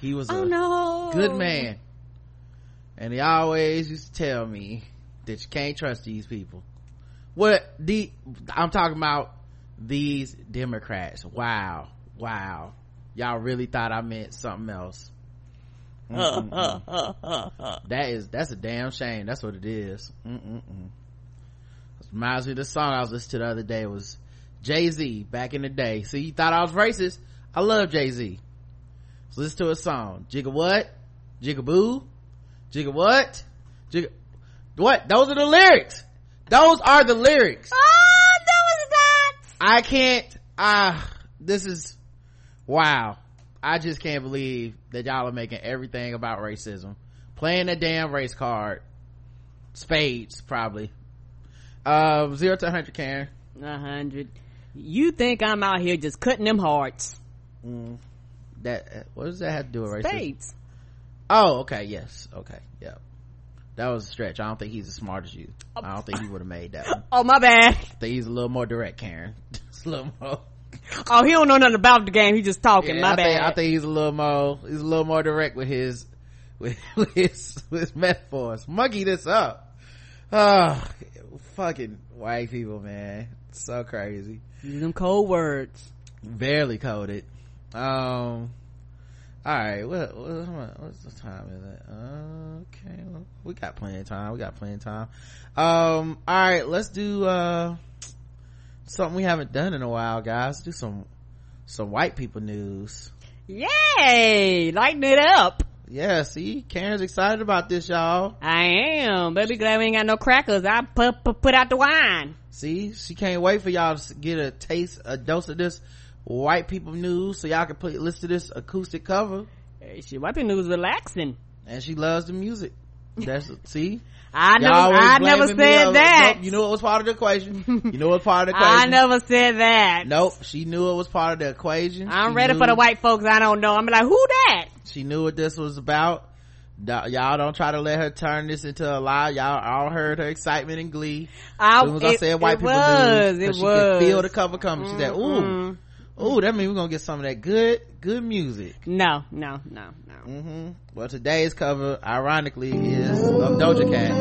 he was Oh a no, good man. And he always used to tell me that you can't trust these people. What the, I'm talking about these Democrats. Wow. Wow. Y'all really thought I meant something else. That is, that's a damn shame. That's what it is. Reminds me of the song I was listening to the other day. It was Jay-Z back in the day. See, you thought I was racist? I love Jay-Z. So listen to a song. Jigga what? Jigga boo? Jigga what? Jigga, what? Those are the lyrics. Those are the lyrics. Oh, that was that. I can't, ah, this is, wow i just can't believe that y'all are making everything about racism playing a damn race card spades probably uh zero to 100 karen hundred. You think I'm out here just cutting them hearts? Mm. that what does that have to do with racism Spades. oh okay yes okay yeah that was a stretch i don't think he's as smart as you i don't think he would have made that one Oh my bad. I think he's a little more direct karen Just a little more Oh, he don't know nothing about the game. He just talking. Yeah, my I bad. Think, I think he's a little more he's a little more direct with his with, with his with his metaphors. Monkey this up. Oh, fucking white people, man. So crazy. Use them cold words. Barely coded. Um. All right. What, what what's the time is it? Okay. Well, we got plenty of time. We got plenty of time. Um. All right. Let's do uh something we haven't done in a while, guys. Do some some white people news. Yay! Lighten it up. Yeah, see, Karen's excited about this, y'all. I am. Baby glad we ain't got no crackers. I put, put, put out the wine. See, she can't wait for y'all to get a taste, a dose of this white people news so y'all can play, listen to this acoustic cover. Hey, shit, white people news relaxing. And she loves the music. That's, see? I never, I never said that. Nope, you knew it was part of the equation. You knew it was part of the equation. I never said that. Nope, she knew it was part of the equation. I'm She ready knew- for the white folks I don't know. I'm like, who that? She knew what this was about. Y'all don't try to let her turn this into a lie. Y'all all heard her excitement and glee. I- as soon as I said white it people was, 'cause it she could was. feel the cover coming. She said, "Ooh, ooh, that means we're gonna get some of that good, good music." No, no, no, no. Mm-hmm. Well, today's cover, ironically, is of Doja Cat.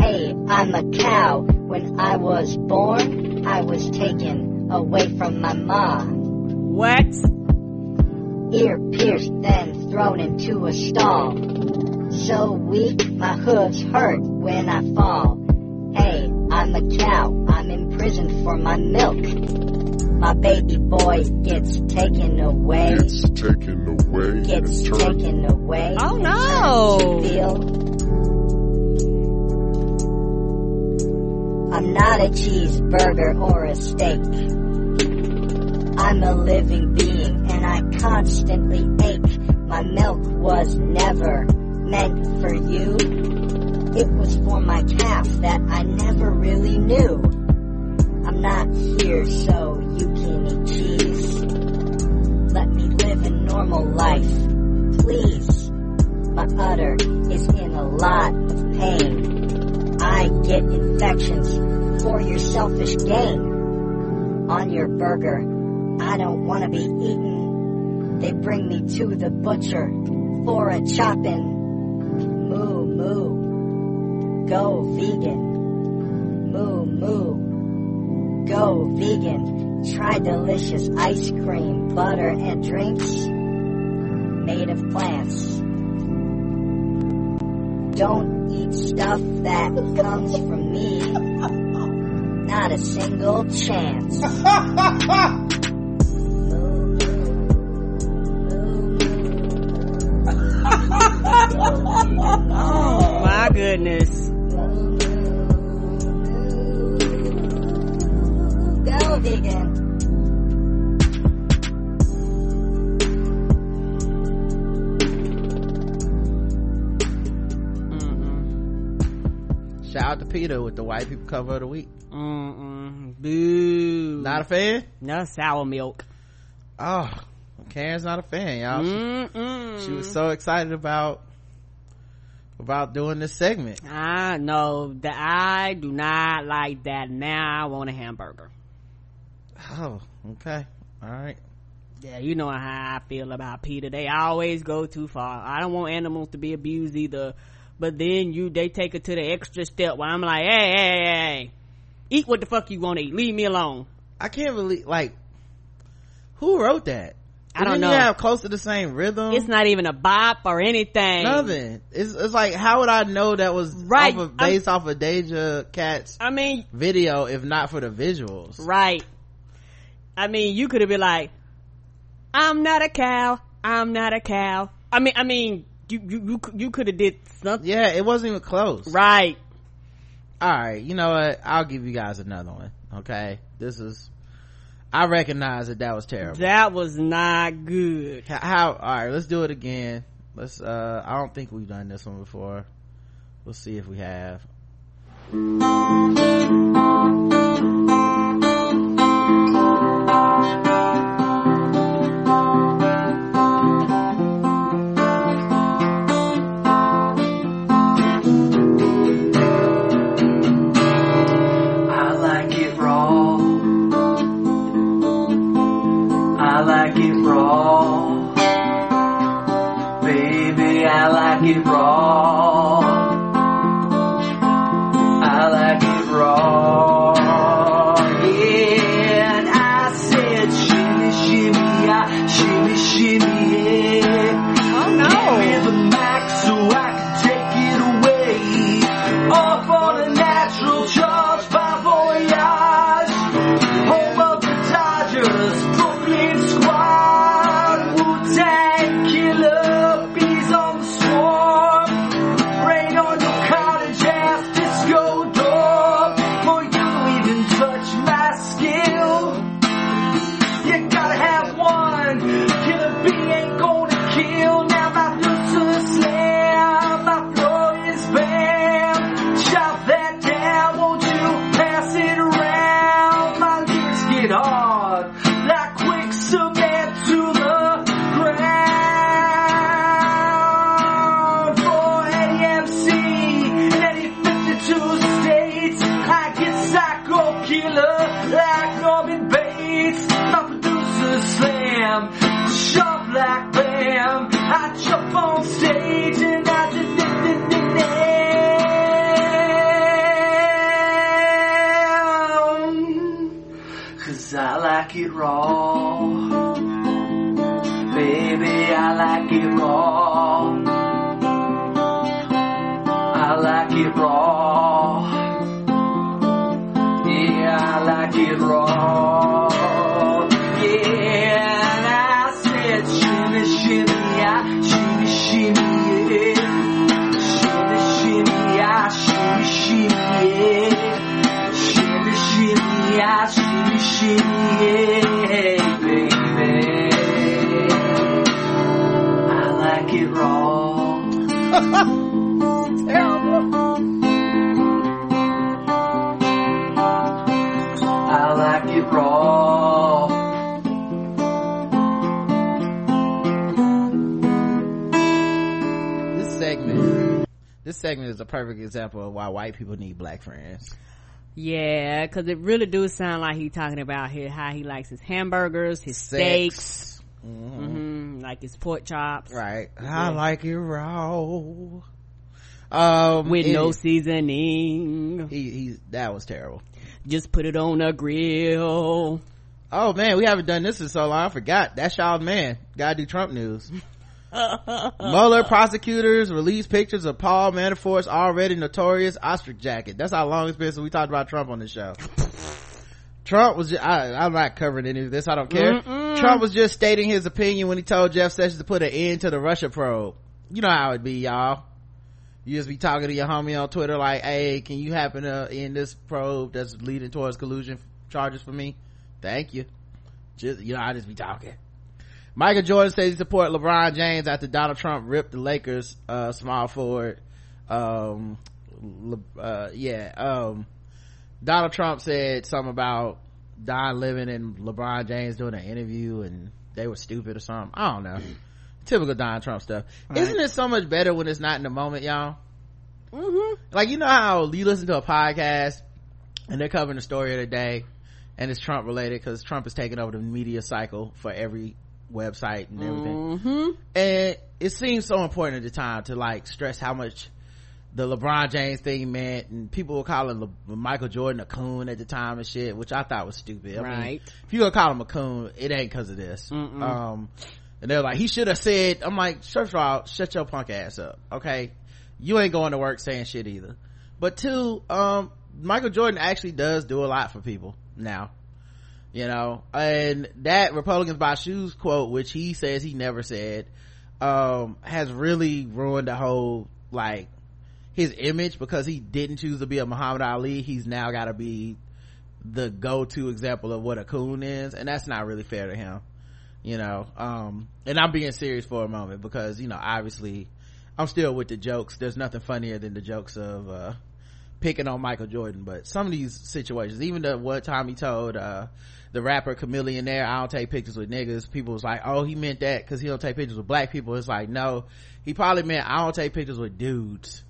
Hey, I'm a cow. When I was born, I was taken away from my mom. What? Ear pierced, then thrown into a stall. So weak, my hooves hurt when I fall. Hey, I'm a cow. I'm imprisoned for my milk. My baby boy gets taken away. Gets taken away Gets taken away. Oh no! turned feel I'm not a cheeseburger or a steak. I'm a living being and I constantly ache. My milk was never meant for you. It was for my calf that I never really knew. I'm not here so you can eat cheese. Let me live a normal life, please. My udder is in a lot of pain. I get infections for your selfish gain. On your burger, I don't want to be eaten. They bring me to the butcher for a chopping. Moo moo, go vegan. Moo moo, go vegan. Try delicious ice cream, butter, and drinks made of plants. Don't eat stuff that comes from me. Not a single chance. Oh my goodness. Go vegan. Shout out to PETA with the white people cover of the week. Mm-mm. Boo. Not a fan? No sour milk. Oh, Karen's not a fan, y'all. Mm-mm. She, was so excited about about doing this segment. I know that I do not like that. Now I want a hamburger. Oh, okay, all right. Yeah, you know how I feel about PETA. They always go too far. I don't want animals to be abused either. But then you, they take it to the extra step where I'm like, hey, hey, hey, eat what the fuck you want to eat. Leave me alone. I can't believe like who wrote that? I don't know. You have close to the same rhythm. It's not even a bop or anything. nothing. It's it's like how would I know that was Right. off of, based off of Doja Cat's I mean, video if not for the visuals? right. I mean, you could have been like, I'm not a cow. I'm not a cow. I mean, I mean, you, you, you, you could have did something. Yeah, it wasn't even close. Right. All right, you know what? I'll give you guys another one. Okay, this is. I recognize that that was terrible. That was not good. How, how all right, let's do it again. Let's uh I don't think we've done this one before. We'll see if we have. White people need black friends. Yeah, cause it really do sound like he talking about here how he likes his hamburgers, his Sex. steaks, Mhm. hmm like his pork chops. Right. I like it raw. Um, With no seasoning. He, he, that was terrible. Just put it on a grill. Oh man, we haven't done this in so long. I forgot. That's y'all man. Gotta do Trump news. Mueller prosecutors released pictures of Paul Manafort's already notorious ostrich jacket. That's how long it's been since we talked about Trump on the show. Trump was just, I, I'm not covering any of this. I don't care. Mm-mm. Trump was just stating his opinion when he told Jeff Sessions to put an end to the Russia probe. You know how it be, y'all. You just be talking to your homie on Twitter like, hey, can you happen to end this probe that's leading towards collusion charges for me? Thank you. Just, you know, I just be talking. Michael Jordan says he support LeBron James after Donald Trump ripped the Lakers, uh, small forward. Um, uh, yeah, um, Donald Trump said something about Don Lemon and LeBron James doing an interview and they were stupid or something. I don't know. Typical Donald Trump stuff. Right. Isn't it so much better when it's not in the moment, y'all? Mm-hmm. Like, you know how you listen to a podcast and they're covering the story of the day and it's Trump related because Trump is taking over the media cycle for every website and everything. Mm-hmm. And it seems so important at the time to like stress how much the LeBron James thing meant and people were calling Le- Michael Jordan a coon at the time and shit, which I thought was stupid. I mean, Right. if you gonna call him a coon, it ain't cause of this. Mm-mm. Um, and they're like, he should have said, I'm like, first of all, shut your punk ass up, okay? You ain't going to work saying shit either. But two, um, Michael Jordan actually does do a lot for people now. You know, and that Republicans buy shoes quote, which he says he never said, um, has really ruined the whole, like, his image because he didn't choose to be a Muhammad Ali. He's now got to be the go-to example of what a coon is and that's not really fair to him. You know? Um and i'm being serious for a moment because you know obviously i'm still with the jokes. There's nothing funnier than the jokes of uh picking on michael jordan but some of these situations even the one time he told uh the rapper chameleon there i don't take pictures with niggas. People was like oh he meant that because he don't take pictures with black people. It's like no. He probably meant i don't take pictures with dudes.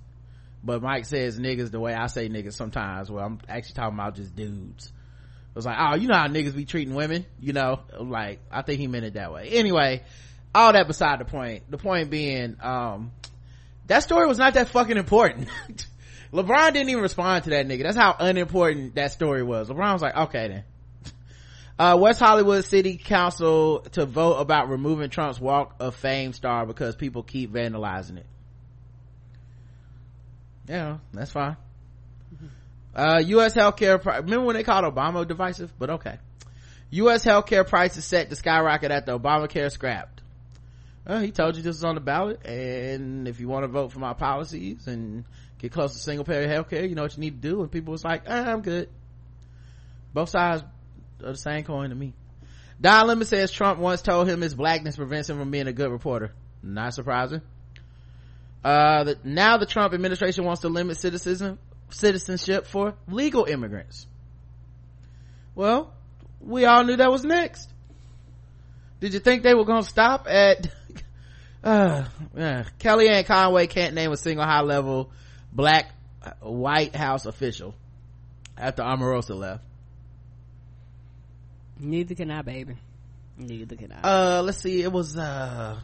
But mike says niggas the way i say niggas sometimes. Well i'm actually talking about just dudes. It was like oh you know how niggas be treating women? You know? Like i think he meant it that way. Anyway all that beside the point. The point being um that story was not that fucking important. Lebron didn't even respond to that nigga. That's how unimportant that story was. Lebron was like okay then uh, West Hollywood City Council to vote about removing Trump's Walk of Fame star because people keep vandalizing it. Yeah, that's fine. Uh, U.S. healthcare, pri- remember when they called Obama divisive? But okay. U.S. healthcare prices set to skyrocket after Obamacare scrapped. Well, he told you this is on the ballot, and if you want to vote for my policies and get close to single payer healthcare, you know what you need to do. And people was like, eh, I'm good. Both sides the same coin to me. Don Lemon says Trump once told him his blackness prevents him from being a good reporter. Not surprising. Uh, the, now the Trump administration wants to limit citizen, citizenship for legal immigrants. Well, we all knew that was next. Did you think they were going to stop at, uh, uh, Kellyanne Conway can't name a single high level black uh, White House official after Omarosa left. Neither can I, baby. Neither can I. Uh, let's see. It was, uh,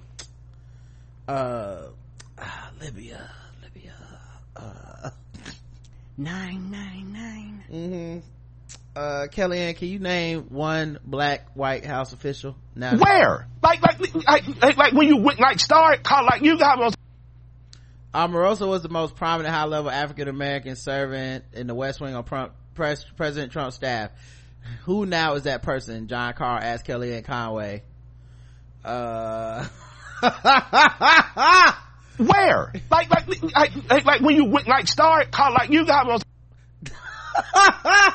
uh, Libya, Libya, uh, nine, nine, nine. Mm-hmm. Uh, Kellyanne, can you name one black White House official? Now, Where? Like, like, like, like, like when you went, like, start, call, like, you got those. Omarosa was the most prominent high-level African-American servant in the West Wing on Trump, pres, President Trump's staff. Who now is that person? John Karl asked Kellyanne Conway. Uh, Where? Like, like, like, like, like when you went, like, start, call, like, you got those.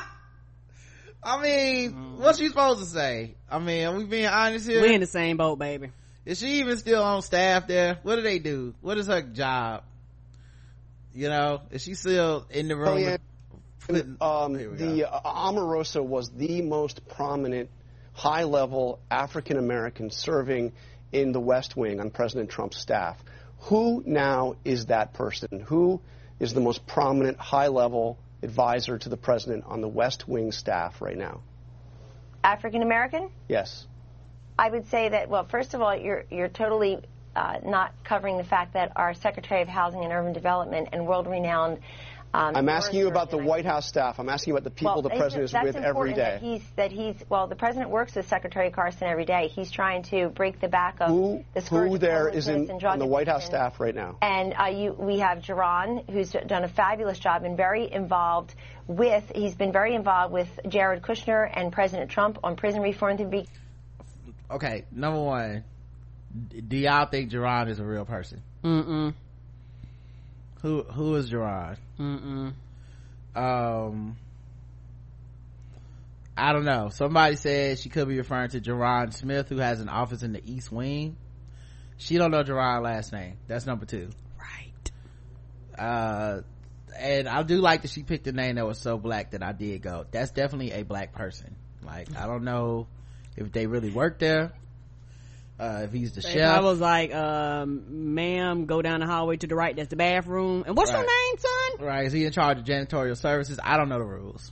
I mean, what's she supposed to say? I mean, are we being honest here? We in the same boat, baby. Is she even still on staff there? What do they do? What is her job? You know, is she still in the room? Kellyanne, um, the uh, Omarosa was the most prominent high-level African American serving in the West Wing on President Trump's staff. Who now is that person? Who is the most prominent high-level advisor to the president on the West Wing staff right now? African American? Yes. I would say that, well, first of all, you're, you're totally uh, not covering the fact that our Secretary of Housing and Urban Development and world renowned um, I'm asking you about the White House staff. I'm asking you about the people well, the president is with every day. important. That he's, that he's, well, the president works with Secretary Carson every day. He's trying to break the back of who, the scourge who there is in on the White House staff right now? And uh, you, we have Ja'Ron, who's done a fabulous job and very involved with, he's been very involved with Jared Kushner and President Trump on prison reform to be. Okay, number one, do y'all think Ja'Ron is a real person? Mm-mm. Who, who is Ja'Ron? Mm-mm. Um, I don't know. Somebody said she could be referring to Ja'Ron Smith, who has an office in the East Wing. She don't know Ja'Ron last name. That's number two. Right. Uh, and I do like that she picked a name that was so black that I did go. That's definitely a black person. Like I don't know if they really work there. Uh, if he's the If chef. I was like, um, ma'am, go down the hallway to the right. That's the bathroom. And what's your name, son? Right? Is he in charge of janitorial services? I don't know the rules.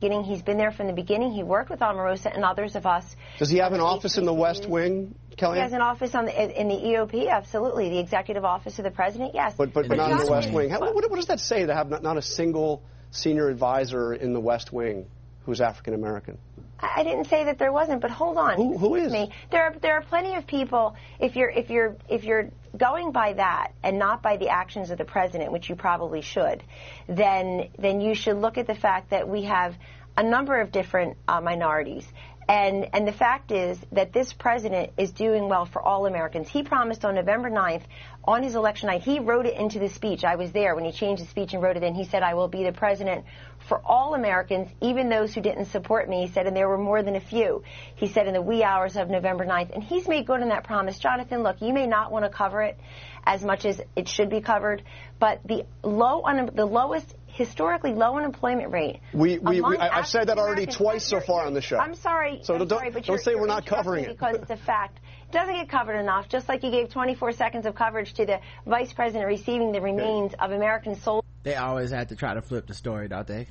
Beginning, he's been there from the beginning. He worked with Omarosa and others of us. Does he have an office in the West Wing, Kelly? He has an office on the, in the EOP, absolutely. The Executive Office of the President, yes. But but, but not in the West Wing. How, what, what does that say to have not, not a single senior advisor in the West Wing who's African American? I didn't say that there wasn't, but hold on. Who, who is? Me. There are there are plenty of people. If you're if you're if you're going by that and not by the actions of the president, which you probably should, then then you should look at the fact that we have a number of different uh, minorities. And, and the fact is that this president is doing well for all Americans. He promised on November 9th, on his election night, he wrote it into the speech. I was there when he changed the speech and wrote it in. He said, I will be the president for all Americans, even those who didn't support me. He said, and there were more than a few. He said in the wee hours of November 9th. And he's made good on that promise. Jonathan, look, you may not want to cover it as much as it should be covered, but the low, un- the lowest historically low unemployment rate. We, we, we I, have said that already twice so far on the show. I'm sorry. So I'm don't- sorry, but don't you're, say we're not covering it. because it's a fact. It doesn't get covered enough. Just like you gave 24 seconds of coverage to the vice president receiving the remains of American soldiers. They always have to try to flip the story, don't they?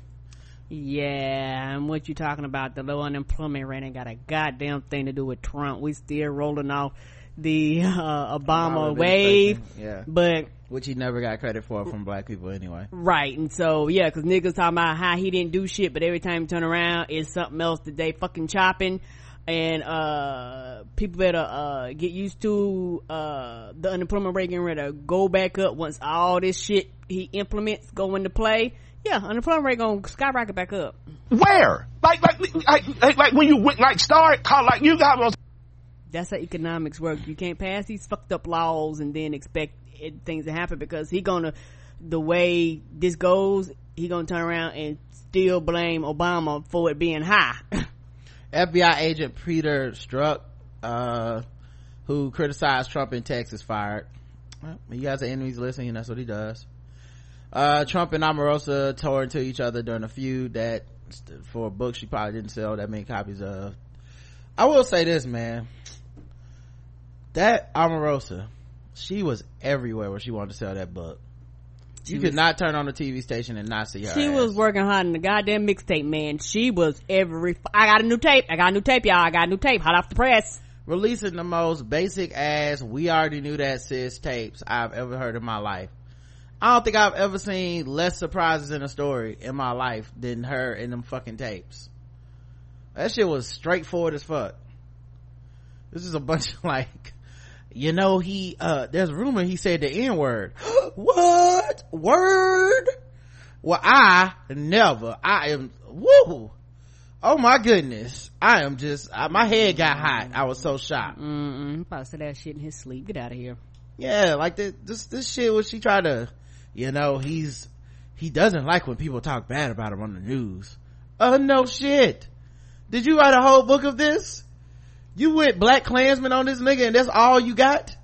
Yeah, and what you talking about? The low unemployment rate ain't got a goddamn thing to do with Trump. We still rolling off the uh, Obama, Obama wave, Yeah. but Which he never got credit for from black people anyway. right. And so yeah, because niggas talking about how he didn't do shit, but every time you turn around, it's something else that they fucking chopping. And uh people better uh get used to uh the unemployment rate getting ready to go back up once all this shit he implements go into play. Yeah, unemployment rate gonna skyrocket back up. Where? Like, like, like, like, like when you went, like, start, call, like, you got those. that's how economics work. You can't pass these fucked up laws and then expect it, things to happen because he gonna, the way this goes, he gonna turn around and still blame Obama for it being high. FBI agent Peter Strzok, uh, who criticized Trump in Texas, fired. Well, you guys are enemies listening, that's what he does. Uh, Trump and Omarosa tore into each other during a feud that, for a book she probably didn't sell that many copies of. I will say this, man. That Omarosa, she was everywhere where she wanted to sell that book. She you could was- not turn on the TV station and not see her. she ass. was working hard on the goddamn mixtape, man. She was every, I got a new tape. I got a new tape, y'all. I got a new tape. Hot off the press. releasing the most basic ass we already knew that sis tapes I've ever heard in my life. I don't think I've ever seen less surprises in a story in my life than her in them fucking tapes. That shit was straightforward as fuck. This is a bunch of like, you know, he, uh, there's a rumor he said the N word. what? Word? Well, I never, I am, woo! Oh my goodness. I am just, I, my head got mm-hmm. hot. I was so shocked. Mm-mm. About to that shit in his sleep. Get out of here. Yeah, like this, this, this shit was she tried to, you know, he's, he doesn't like when people talk bad about him on the news. Oh no shit. Did you write a whole book of this? You went Black Klansman on this nigga and that's all you got?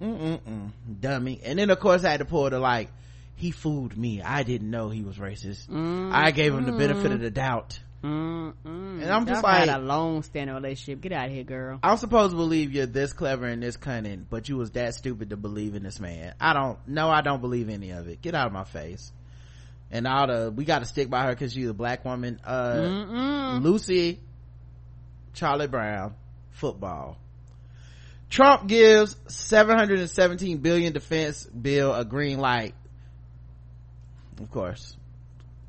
Mm-mm-mm, dummy. And then of course I had to pull the like, he fooled me. I didn't know he was racist. I gave him the benefit of the doubt. Mm-mm. And I'm just Y'all had like- a long standing relationship. Get out of here, girl. I'm supposed to believe you're this clever and this cunning, but you was that stupid to believe in this man. I don't, no, I don't believe any of it. Get out of my face. And all the, we gotta stick by her cause she's a black woman. Uh, Mm-mm. Lucy, Charlie Brown, football. Trump gives 717 billion defense bill a green light. Of course.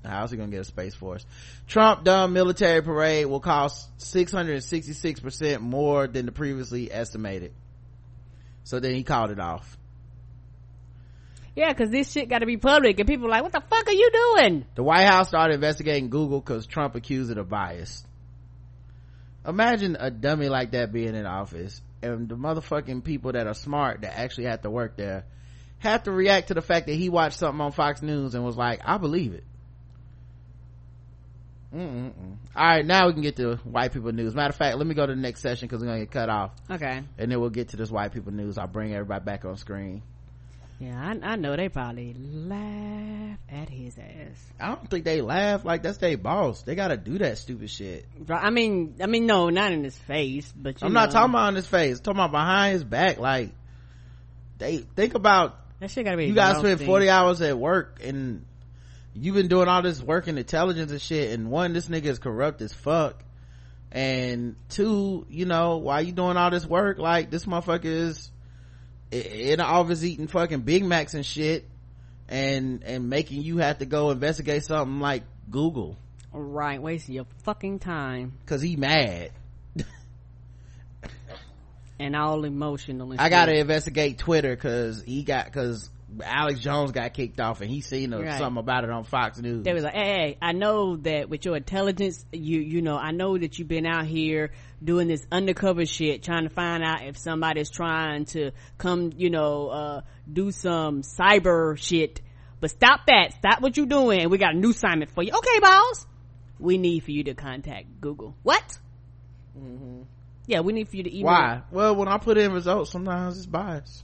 How's he gonna get a space force? Trump dumb military parade will cost 666% more than the previously estimated. So then he called it off. Yeah, cause this shit gotta be public and people are like, what the fuck are you doing? The White House started investigating Google because Trump accused it of bias. Imagine a dummy like that being in office and the motherfucking people that are smart that actually have to work there have to react to the fact that he watched something on Fox News and was like, I believe it. All right, now we can get to white people news. Matter of fact, let me go to the next session because we're gonna get cut off, Okay. and then we'll get to this white people news. I'll bring everybody back on screen. Yeah, I, I know they probably laugh at his ass. I don't think they laugh like that's their boss. They gotta do that stupid shit. I mean, I mean, no, not in his face, but you I'm not talking about on his face. I'm talking about behind his back. Like they think about that shit gotta be. you gotta spend. 40 hours at work and you've been doing all this work in intelligence and shit and one this nigga is corrupt as fuck and two you know why you doing all this work like this motherfucker is in the office eating fucking big macs and shit and and making you have to go investigate something like google Right, wasting your fucking time because he mad and all emotional. And I shit. gotta investigate Twitter cause he got, cause alex jones got kicked off and he seen Right. something about it on fox news They was like, hey, hey, I know that with your intelligence, you, you know, I know that you've been out here doing this undercover shit, trying to find out if somebody's trying to come, you know, uh, do some cyber shit. But stop that. Stop what you're doing. We got a new assignment for you. Okay, boss. We need for you to contact Google. What? Mhm. Yeah, we need for you to email. why well when i put in results sometimes it's biased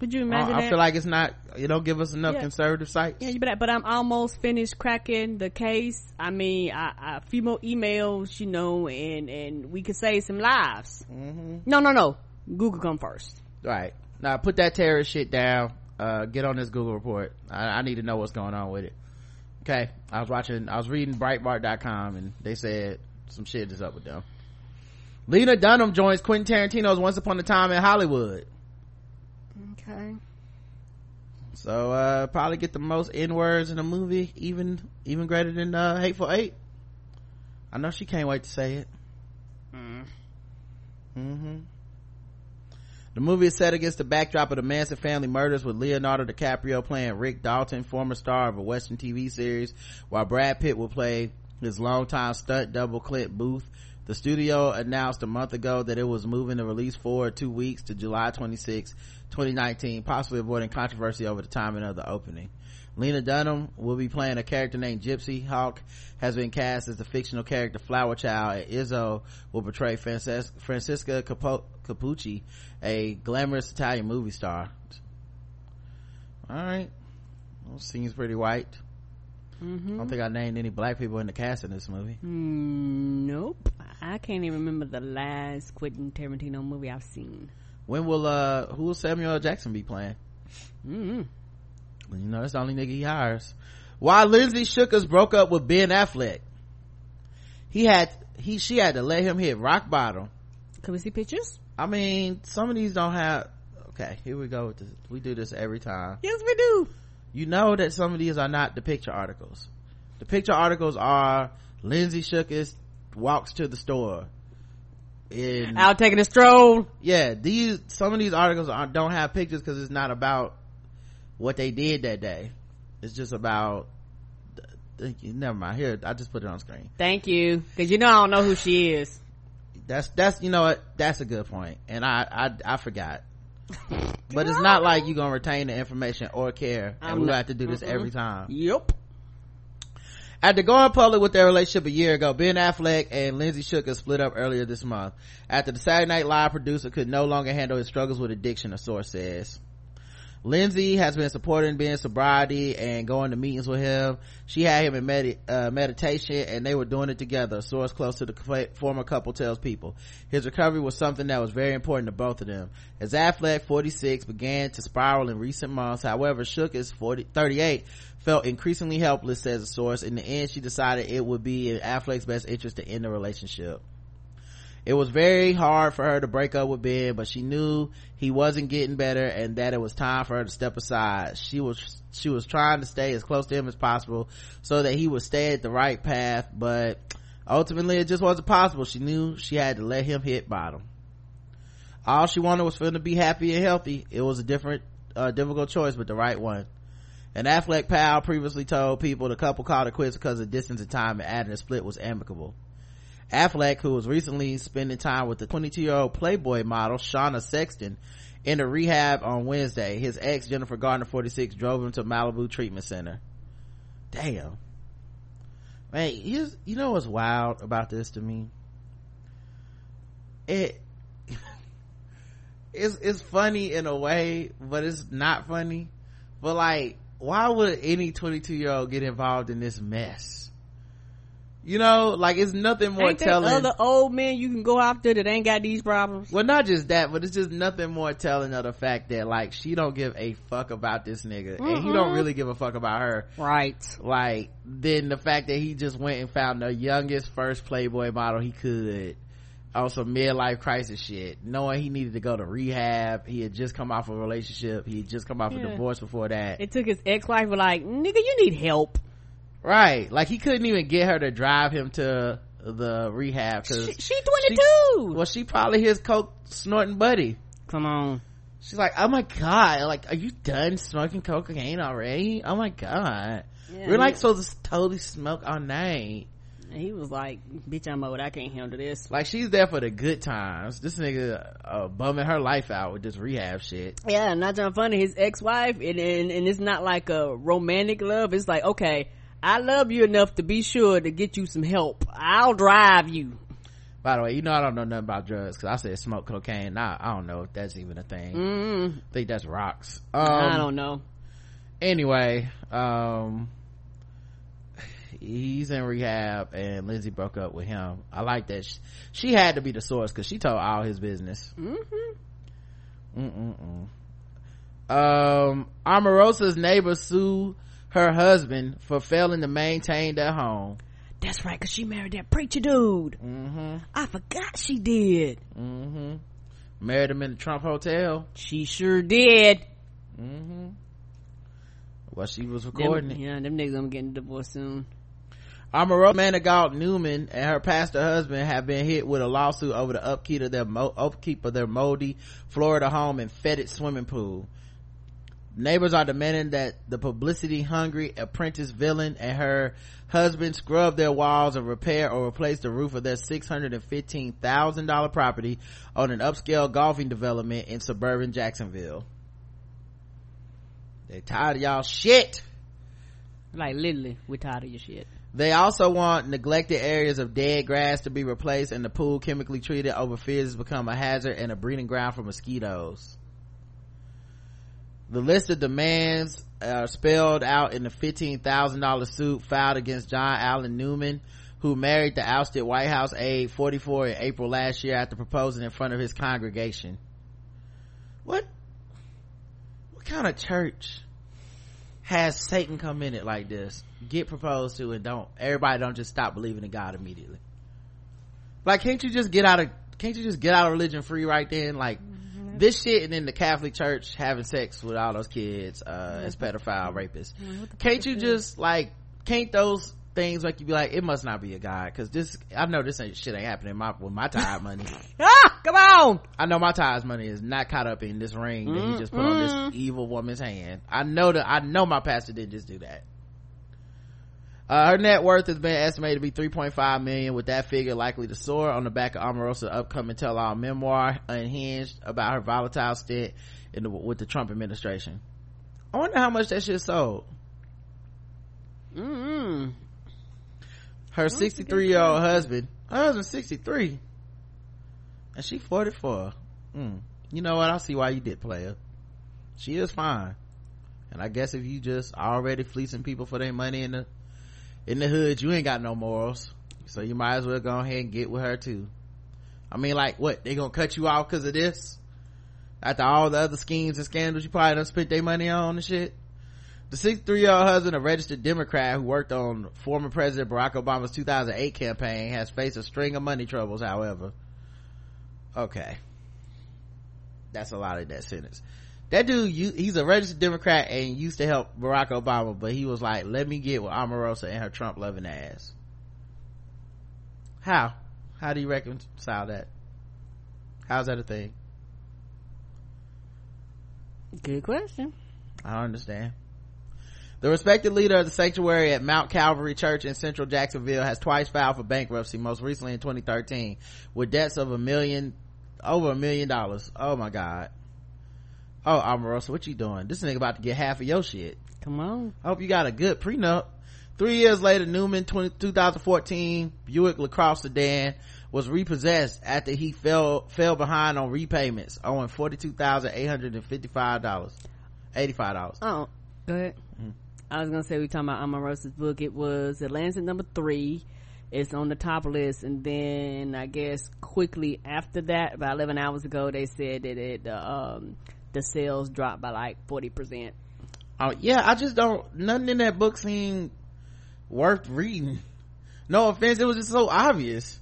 Would you imagine I feel like it's not it don't give us enough Yeah. conservative sites Yeah, but but I'm almost finished cracking the case. I mean, I, I, a few more emails, you know, and and we could save some lives. Mm-hmm. No, no, no. Google come first. right now put that terrorist shit down uh get on this google report I, I need to know what's going on with it okay i was watching i was reading breitbart.com and they said some shit is up with them lena dunham joins quentin tarantino's once upon a time in hollywood Okay. so uh probably get the most n words in a movie even even greater than uh hateful eight i know she can't wait to say it mm-hmm the movie is set against the backdrop of the Manson family murders with Leonardo DiCaprio playing Rick Dalton, former star of a Western TV series, while Brad Pitt will play his longtime stunt double Clint Booth. The studio announced a month ago that it was moving the release forward two weeks to July 26, 2019, possibly avoiding controversy over the timing of the opening. Lena Dunham will be playing a character named Gypsy. Hawke has been cast as the fictional character Flower Child, and Izzo will portray Frances- Francisca Capo- Capucci, a glamorous Italian movie star. All right, well, seems pretty white. I don't think I named any black people in the cast in this movie. Mm, nope. I can't even remember the last Quentin Tarantino movie I've seen. When will uh who will Samuel L. Jackson be playing? Mm-hmm. You know, that's the only nigga he hires. Why Lindsay Shookus broke up with Ben Affleck, he had he she had to let him hit rock bottom. Can we see pictures? I mean, some of these don't have. Okay, here we go with this. We do this every time. Yes, we do. You know that some of these are not the picture articles. The picture articles are Lindsay Shookus walks to the store. In Out taking a stroll. yeah, these some of these articles are, don't have pictures because it's not about what they did that day. It's just about. thank you Never mind. Here, I just put it on screen. Thank you. Cause you know I don't know who she is. That's that's you know what that's a good point, and I I I forgot. But it's not like you're gonna retain the information or care, and I'm we not- have to do this Mm-mm. every time. Yep. After going public with their relationship a year ago, Ben Affleck and Lindsay Shookus split up earlier this month. After the Saturday Night Live producer could no longer handle his struggles with addiction, a source says. Lindsay has been supporting Ben's sobriety and going to meetings with him. She had him in medi- uh, meditation and they were doing it together. A source close to the former couple tells people. His recovery was something that was very important to both of them. As Affleck, 46, began to spiral in recent months, however, Shookus 40, 38, felt increasingly helpless, says a source. In the end, she decided it would be in Affleck's best interest to end the relationship. It was very hard for her to break up with Ben, but she knew he wasn't getting better and that it was time for her to step aside. She was, she was trying to stay as close to him as possible so that he would stay at the right path, but ultimately it just wasn't possible. She knew she had to let him hit bottom. All she wanted was for him to be happy and healthy. It was a different, uh, difficult choice, but the right one. An Affleck pal previously told people the couple called it quits because of distance and time and adding a split was amicable. Affleck, who was recently spending time with the 22 year old Playboy model Shauna Sexton, in a rehab on Wednesday. His ex, Jennifer Garner, 46, drove him to Malibu Treatment Center. Damn. Man, you know what's wild about this to me? It, it's, it's funny in a way, but it's not funny. But like, why would any 22 year old get involved in this mess? You know, like it's nothing more Ain't telling. other old men you can go after that ain't got these problems? Well, not just that, but it's just nothing more telling of the fact that like she don't give a fuck about this nigga, and he don't really give a fuck about her. Right. Like then the fact that he just went and found the youngest first Playboy model he could on some midlife crisis shit, knowing he needed to go to rehab. He had just come off a relationship. He had just come off a divorce before that. It took his ex-wife like, nigga, you need help. Right. Like he couldn't even get her to drive him to the rehab because She 22. well, she probably his coke snorting buddy. Come on. she's like oh my god like are you done smoking cocaine already oh my god Yeah, we're like supposed to totally smoke all night And he was like, bitch, I'm old. I can't handle this. like she's there for the good times this nigga uh, bumming her life out with this rehab shit Yeah, not John Funny, his ex-wife, and, and, and it's not like a romantic love. It's like, okay, I love you enough to be sure to get you some help. I'll drive you. by the way you know i don't know nothing about drugs because i said smoke cocaine nah, i don't know if that's even a thing Mm. i think that's rocks um, I don't know. anyway um he's in rehab and lindsay broke up with him i like that she, she had to be the source because she told all his business Mm-hmm. Mm-mm-mm. um omarosa's neighbor sued her husband for failing to maintain their home That's right, cause she married that preacher dude. Mm-hmm. I forgot she did. Mm-hmm. Married him in the Trump hotel. She sure did. Mm-hmm. Well, she was Them, recording it. yeah, them niggas gonna get divorced soon. Amaro Manigault Newman and her pastor husband have been hit with a lawsuit over the upkeep of their mo- upkeep of their moldy Florida home and fetid swimming pool. Neighbors are demanding that the publicity hungry apprentice villain and her husband scrub their walls and repair or replace the roof of their $615,000 property on an upscale golfing development in suburban Jacksonville. They tired of y'all shit. Like literally, we're tired of your shit. They also want neglected areas of dead grass to be replaced and the pool chemically treated over fears it's become a hazard and a breeding ground for mosquitoes. The list of demands are spelled out in the $15,000 suit filed against John Allen Newman, who married the ousted White House aide 44 in April last year after proposing in front of his congregation. What? What kind of church has Satan come in it like this? Get proposed to and don't, everybody don't just stop believing in God immediately. Like, can't you just get out of, can't you just get out of religion free right then? Like, this shit and then the Catholic Church having sex with all those kids, uh, as pedophile rapists. Can't you just, like, can't those things make you be like, it must not be a God? Cause this, I know this ain't, shit ain't happening my, with my tithe money. ah, come on! I know my tithe money is not caught up in this ring that he just put on Mm-mm. this evil woman's hand. I know that, I know my pastor didn't just do that. Uh, her net worth has been estimated to be 3.5 million with that figure likely to soar on the back of Omarosa's upcoming tell-all memoir unhinged about her volatile stint in the, with the Trump administration. I wonder how much that shit sold. Mm-hmm. Her 63 year old husband, her husband's 63 and she 44. Mm. You know what? I see why you did play her. She is fine. And I guess if you just already fleecing people for their money in the in the hood, you ain't got no morals. So you might as well go ahead and get with her too. I mean, like, what? They gonna cut you off because of this? After all the other schemes and scandals you probably done spent their money on and shit? The 63 year old husband, a registered Democrat who worked on former President Barack Obama's 2008 campaign, has faced a string of money troubles, however. Okay. That's a lot of that sentence. That dude, you, he's a registered Democrat and used to help Barack Obama, but he was like, let me get with Omarosa and her Trump loving ass. How? How do you reconcile that? How's that a thing? Good question. I don't understand. The respected leader of the sanctuary at Mount Calvary Church in central Jacksonville has twice filed for bankruptcy, most recently in 2013, with debts of a million, over a million dollars. Oh my god. Oh, Omarosa, what you doing? This nigga about to get half of your shit. Come on. I hope you got a good prenup. Three years later, Newman, 20, 2014 Buick LaCrosse sedan was repossessed after he fell, fell behind on repayments, owing $42,855. $85. Oh, go ahead. I was gonna say we talking about Omarosa's book. It was it lands at number three. It's on the top list, and then I guess quickly after that, about eleven hours ago, they said that it um the sales dropped by like forty percent. Oh yeah, I just don't. Nothing in that book seemed worth reading. No offense, it was just so obvious.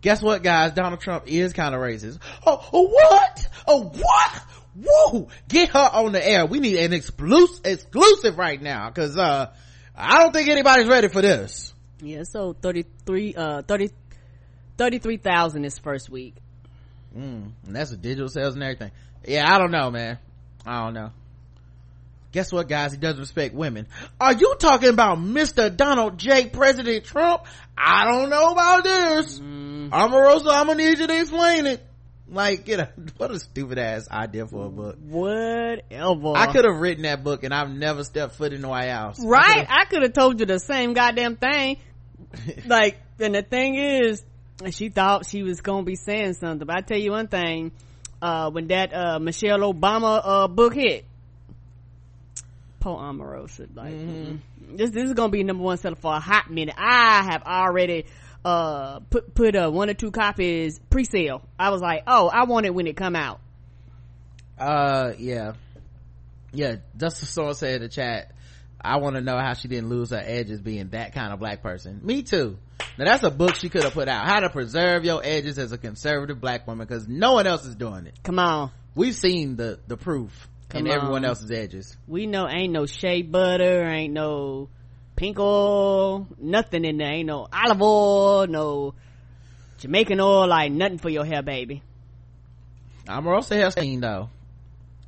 Guess what, guys? Donald Trump is kind of racist. Oh, oh, what? Oh, what? Whoa! Get her on the air. We need an exclusive, exclusive right now, cause uh, I don't think anybody's ready for this. Yeah, so 33, uh, 30, 33,000 this first week. Mm, and that's with digital sales and everything. Yeah, I don't know, man. I don't know. Guess what, guys? He doesn't respect women. Are you talking about Mr. Donald J. President Trump? I don't know about this. Mm. Omarosa, I'm gonna need you to explain it. Like, you know, what a stupid ass idea for a book. Whatever. I could have written that book and I've never stepped foot in the White House. Right? I could have told you the same goddamn thing. like, and the thing is, she thought she was gonna be saying something, but I tell you one thing, uh, when that, uh, Michelle Obama, uh, book hit, poor Omarosa, like, mm this, this is gonna be number one seller for a hot minute. I have already, uh, put, put, uh, one or two copies pre-sale. I was like, oh, I want it when it come out. Uh, yeah. Yeah, just so said in the chat, I want to know how she didn't lose her edges being that kind of black person. Me too. Now that's a book she could have put out. How to preserve your edges as a conservative black woman because no one else is doing it. Come on. We've seen the, the proof Come in everyone else's edges. We know ain't no shea butter, ain't no pink oil, nothing in there. Ain't no olive oil, no Jamaican oil, like nothing for your hair, baby. I'm also hair stain though.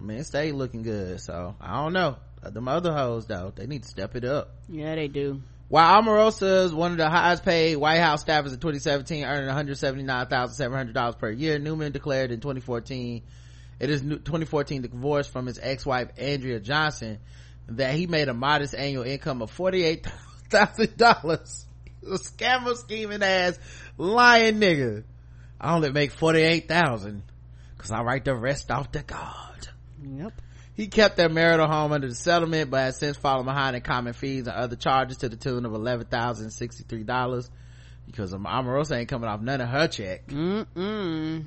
I mean, it stay looking good, so I don't know. Uh, them other hoes though, they need to step it up. Yeah, they do. While Omarosa is one of the highest paid White House staffers in 2017, earning $179,700 per year, Newman declared in 2014, it is new- 2014 divorce from his ex-wife Andrea Johnson, that he made a modest annual income of $48,000. A scammer scheming ass lying nigga. I only make 48,000 cause I write the rest off to God. Yep. He kept their marital home under the settlement, but has since fallen behind in common fees and other charges to the tune of eleven thousand sixty three dollars. Because Omarosa ain't coming off none of her check. Mm-mm.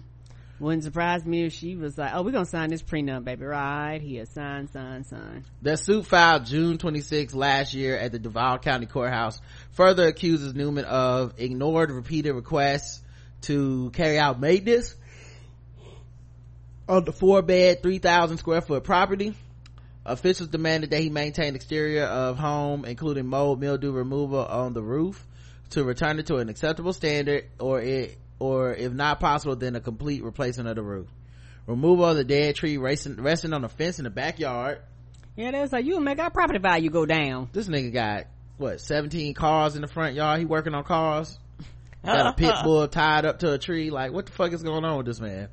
Wouldn't surprise me if she was like, oh, we're gonna sign this prenup, baby, right here. Sign, sign, sign. The suit filed June 26 last year at the Duval County Courthouse further accuses Newman of ignored repeated requests to carry out maintenance on the four bed, 3,000 square foot property. Officials demanded that he maintain exterior of home, including mold, mildew removal on the roof to return it to an acceptable standard or it, or if not possible, then a complete replacement of the roof. Removal of the dead tree resting, resting on a fence in the backyard. Yeah, that's like you make our property value go down. This nigga got what, 17 cars in the front yard. He working on cars. Got a pit bull tied up to a tree. Like, what the fuck is going on with this man?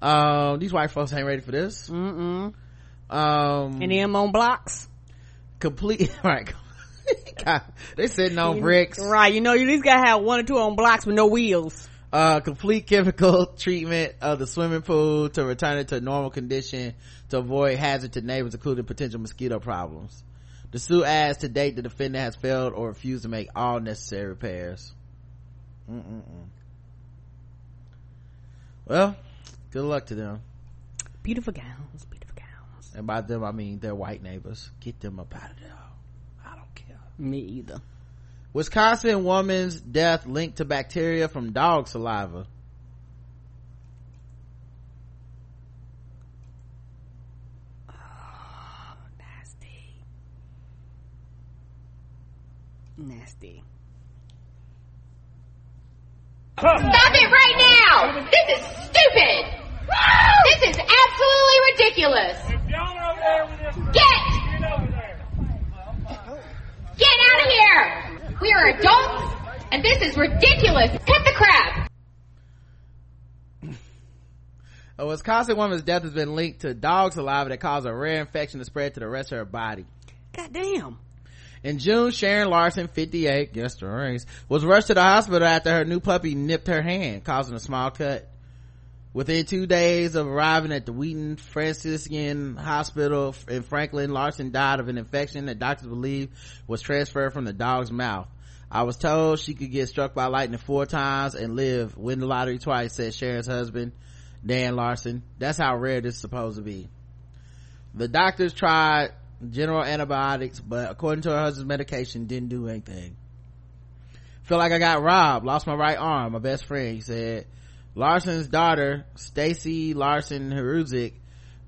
Um, these white folks ain't ready for this. Mm-mm. Um, And them on blocks. complete, right. God, they sitting on bricks. Right, you know, you at least gotta have one or two on blocks with no wheels. uh complete chemical treatment of the swimming pool to return it to normal condition to avoid hazard to neighbors including potential mosquito problems the suit adds to date the defendant has failed or refused to make all necessary repairs Mm-mm-mm. well good luck to them Beautiful gowns, beautiful gowns. and by them i mean their white neighbors get them up out of there Me either. wisconsin woman's death linked to bacteria from dog saliva oh, nasty. Nasty. Stop it right now! This is stupid! This is absolutely ridiculous! Get! Get out of here! We are adults, and this is ridiculous! Cut the crap! A Wisconsin woman's death has been linked to dog saliva that caused a rare infection to spread to the rest of her body. God damn. In June, Sharon Larson, 58, guess the race, was rushed to the hospital after her new puppy nipped her hand, causing a small cut. Within two days of arriving at the Wheaton Franciscan Hospital in Franklin, Larson died of an infection that doctors believe was transferred from the dog's mouth. I was told she could get struck by lightning four times and live, win the lottery twice, said Sharon's husband, Dan Larson. That's how rare this is supposed to be. The doctors tried general antibiotics, but according to her husband's medication, didn't do anything. Feel like I got robbed, lost my right arm, my best friend, he said. Larson's daughter, Stacy Larson Heruzik,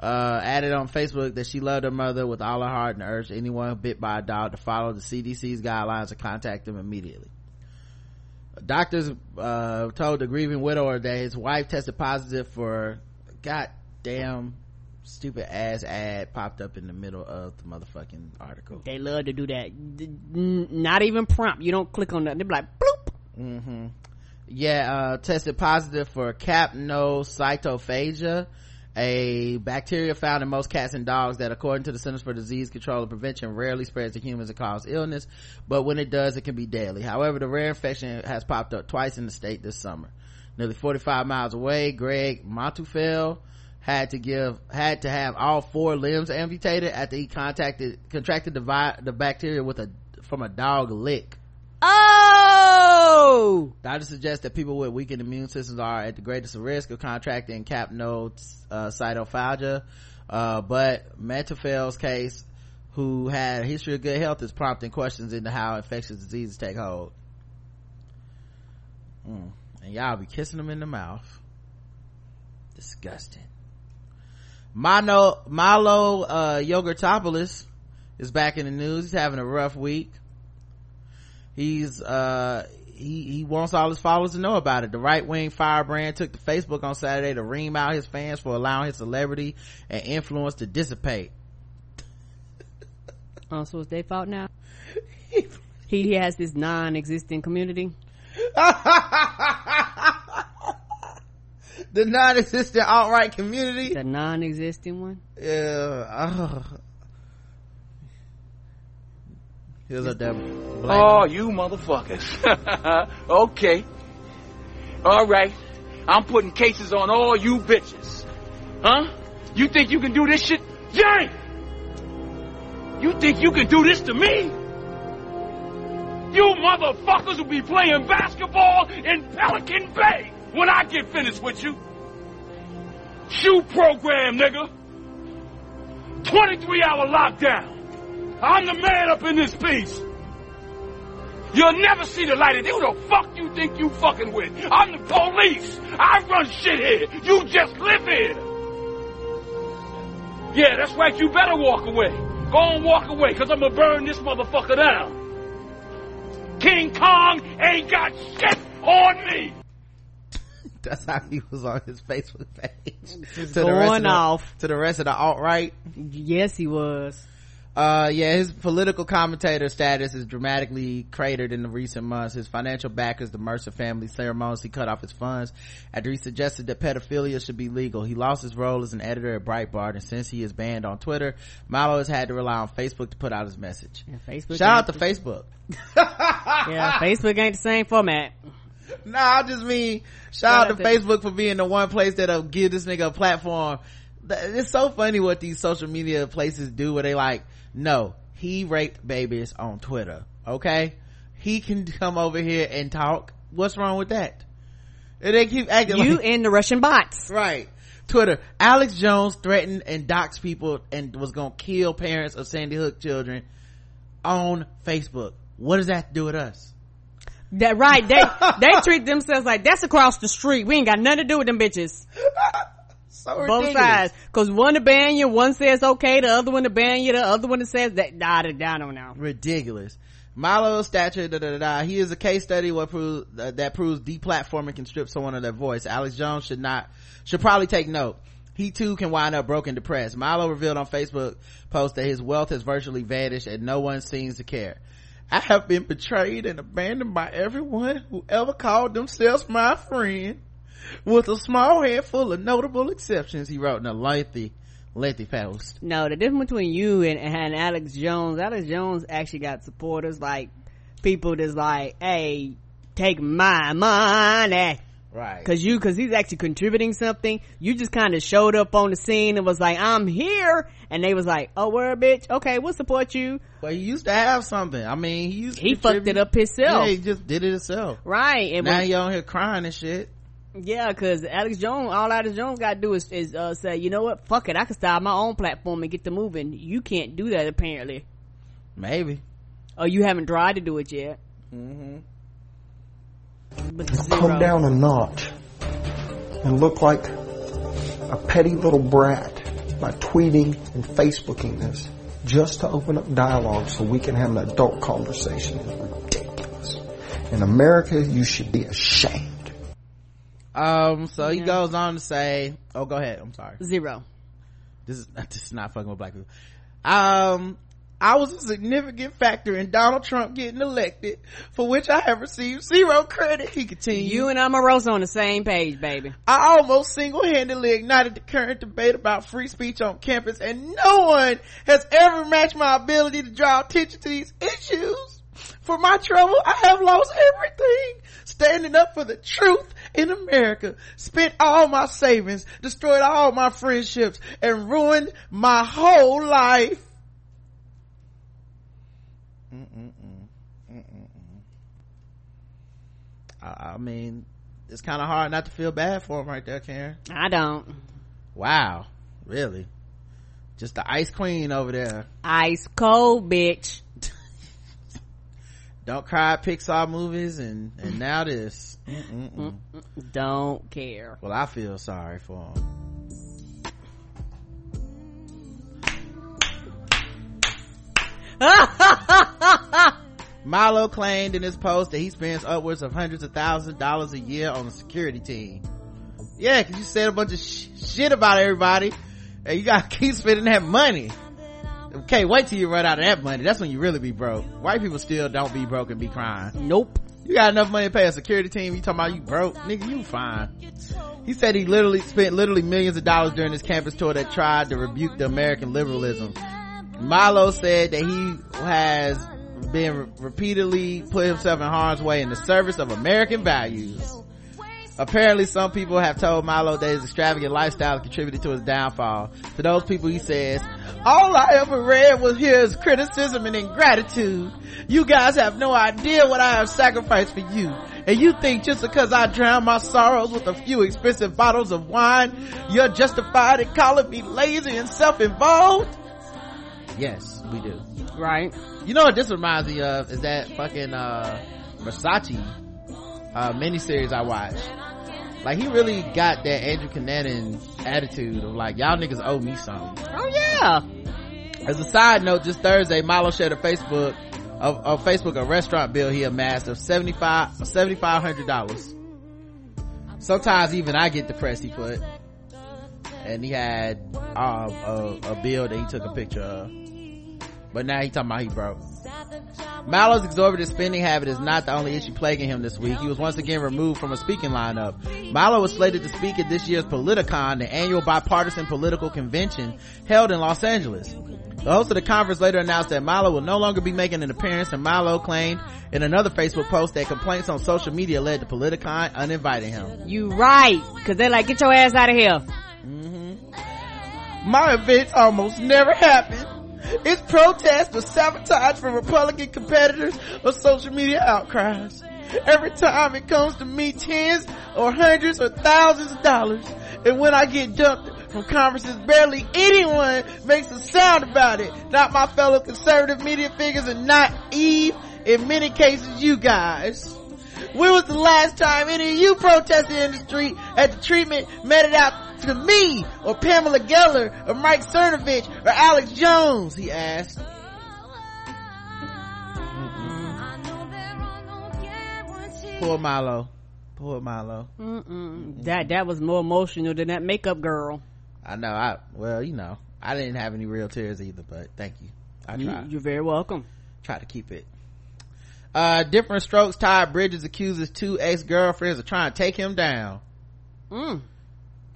uh, added on Facebook that she loved her mother with all her heart and urged anyone bit by a dog to follow the CDC's guidelines and contact them immediately. Doctors uh, told the grieving widower that his wife tested positive for goddamn stupid ass ad popped up in the middle of the motherfucking article. They love to do that. Not even prompt. You don't click on that. They're like, bloop. Mm-hmm. Yeah, uh, tested positive for capnocytophaga, a bacteria found in most cats and dogs that according to the Centers for Disease Control and Prevention rarely spreads to humans and causes illness, but when it does, it can be deadly. However, the rare infection has popped up twice in the state this summer. Nearly 45 miles away, Greg Manteufel had to give, had to have all four limbs amputated after he contacted, contracted the, vi- the bacteria with a, from a dog lick. Oh! Doctors suggest that people with weakened immune systems are at the greatest risk of contracting capnocytophaga. Uh, but Manteufel's case, who had a history of good health, is prompting questions into how infectious diseases take hold. Mm. And y'all be kissing them in the mouth. Disgusting. Milo, Milo, uh, Yogurtopoulos is back in the news. He's having a rough week he's uh he he wants all his followers to know about it. The right wing firebrand took to Facebook on Saturday to ream out his fans for allowing his celebrity and influence to dissipate. Oh, so it's their fault now? he has this non-existent community. the non-existent alt-right community. The non-existent one. Yeah. Oh. Here's a devil. Oh, you motherfuckers. okay. All right. I'm putting cases on all you bitches. Huh? You think you can do this shit? Yank! You think you can do this to me? You motherfuckers will be playing basketball in Pelican Bay when I get finished with you. Shoe program, nigga. 23 hour lockdown. I'm the man up in this piece. You'll never see the light of day. Who the fuck you think you fucking with? I'm the police. I run shit here. You just live here. Yeah, that's right. You better walk away. Go and walk away, because I'm going to burn this motherfucker down. King Kong ain't got shit on me. That's how he was on his Facebook page. to going the rest of the, off. To the rest of the alt-right. Yes, he was uh yeah his political commentator status is dramatically cratered in the recent months. His financial backers the mercer family ceremoniously cut off his funds after he suggested that pedophilia should be legal. He lost his role as an editor at breitbart and since he is banned on twitter milo has had to rely on facebook to put out his message. Yeah, facebook shout out to facebook. Yeah facebook ain't the same format. No nah, i just mean shout, out to facebook for being the one place that'll give this nigga a platform. It's so funny what these social media places do where they like no he raped babies on twitter okay? He can come over here and talk. What's wrong with that? And they keep acting you like, in the russian bots. Right. Twitter. Alex jones threatened and doxed people and was gonna kill parents of sandy hook children on facebook. What does that do with us? That right. They they treat themselves like that's across the street. We ain't got nothing to do with them bitches so both sides because one to ban you one says okay the other one to ban you the other one that says that nah, I don't know ridiculous Milo's stature, da, da, da, da. He is a case study what proves, uh, that proves deplatforming can strip someone of their voice. Alex Jones should not, should probably take note. He too can wind up broken depressed. Milo revealed on Facebook post that his wealth has virtually vanished and no one seems to care. I have been betrayed and abandoned by everyone who ever called themselves my friend with a small handful of notable exceptions, he wrote in a lengthy, lengthy post. No, the difference between you and, and Alex Jones, Alex Jones actually got supporters like people that's like, hey, take my money. Right. Cause you, cause he's actually contributing something. You just kind of showed up on the scene and was like, I'm here. And they was like, oh, where bitch? Okay, we'll support you. Well, he used to have something. I mean, he used He fucked it up himself. Yeah, he just did it himself. Right. And now when, he on here crying and shit. Yeah, cause Alex Jones, all Alex Jones got to do is, is uh, say, you know what, fuck it, I can start my own platform and get the moving. You can't do that apparently. Maybe. Oh, you haven't tried to do it yet. Mm-hmm. Come down a notch and look like a petty little brat by tweeting and Facebooking this just to open up dialogue so we can have an adult conversation is ridiculous. In America, you should be ashamed. Um, so he goes on to say, oh, go ahead. I'm sorry. Zero. This is, this is not fucking with black people. Um, I was a significant factor in Donald Trump getting elected, for which I have received zero credit. He continued. You and Omarosa on the same page, baby. I almost single-handedly ignited the current debate about free speech on campus, and no one has ever matched my ability to draw attention to these issues. For my trouble, I have lost everything. Standing up for the truth in America. Spent all my savings, destroyed all my friendships, and ruined my whole life. Mm-mm-mm. Mm-mm-mm. I, I mean, it's kind of hard not to feel bad for him right there, Karen. I don't. Wow. Really? Just the ice queen over there. Ice cold, bitch. Don't cry Pixar movies and, and now this. Mm-mm-mm. Don't care. Well, I feel sorry for him. Milo claimed in his post that he spends upwards of hundreds of thousands of dollars a year on the security team. Yeah, cause you said a bunch of sh- shit about everybody and you gotta keep spending that money. Okay, wait till you run out of that money. That's when you really be broke. White people still don't be broke and be crying. Nope. You got enough money to pay a security team. You talking about you broke? Nigga, you fine. He said he literally spent literally millions of dollars during his campus tour that tried to rebuke the American liberalism. Milo said that he has been repeatedly put himself in harm's way in the service of American values. Apparently some people have told Milo that his extravagant lifestyle contributed to his downfall. To those people he says, all I ever read was his criticism and ingratitude. You guys have no idea what I have sacrificed for you. And you think just because I drown my sorrows with a few expensive bottles of wine, you're justified in calling me lazy and self-involved? Yes, we do. Right. You know what this reminds me of is that fucking, uh, Versace, uh, miniseries I watched. Like he really got that Andrew Cunanan attitude of like, y'all niggas owe me something. Oh yeah. As a side note, just Thursday, Milo shared a Facebook, of, of Facebook, a restaurant bill he amassed of $75, $7,500. Sometimes even I get depressed, he put. And he had, um, a, a bill that he took a picture of. But now he talking about he broke. Milo's exorbitant spending habit is not the only issue plaguing him this week. He was once again removed from a speaking lineup. Milo was slated to speak at this year's Politicon, the annual bipartisan political convention held in Los Angeles. The host of the conference later announced that Milo will no longer be making an appearance and Milo claimed in another Facebook post that complaints on social media led to Politicon uninviting him. You right. Cause they're like, get your ass out of here. Mm-hmm. My events almost never happen. It's protests or sabotage from Republican competitors or social media outcries. Every time it comes to me, tens or hundreds or thousands of dollars. And when I get dumped from conferences, barely anyone makes a sound about it. Not my fellow conservative media figures and not Eve, in many cases you guys. When was the last time any of you protested in the street at the treatment meted out to me or Pamela Geller or Mike Cernovich or Alex Jones? He asked. Poor Milo. Poor Milo. Mm-mm. That, that was more emotional than that makeup girl. I know. I well, you know, I didn't have any real tears either, but thank you. I tried. you're very welcome. Try to keep it. Uh, different strokes. Todd Bridges accuses two ex-girlfriends of trying to take him down. Mm.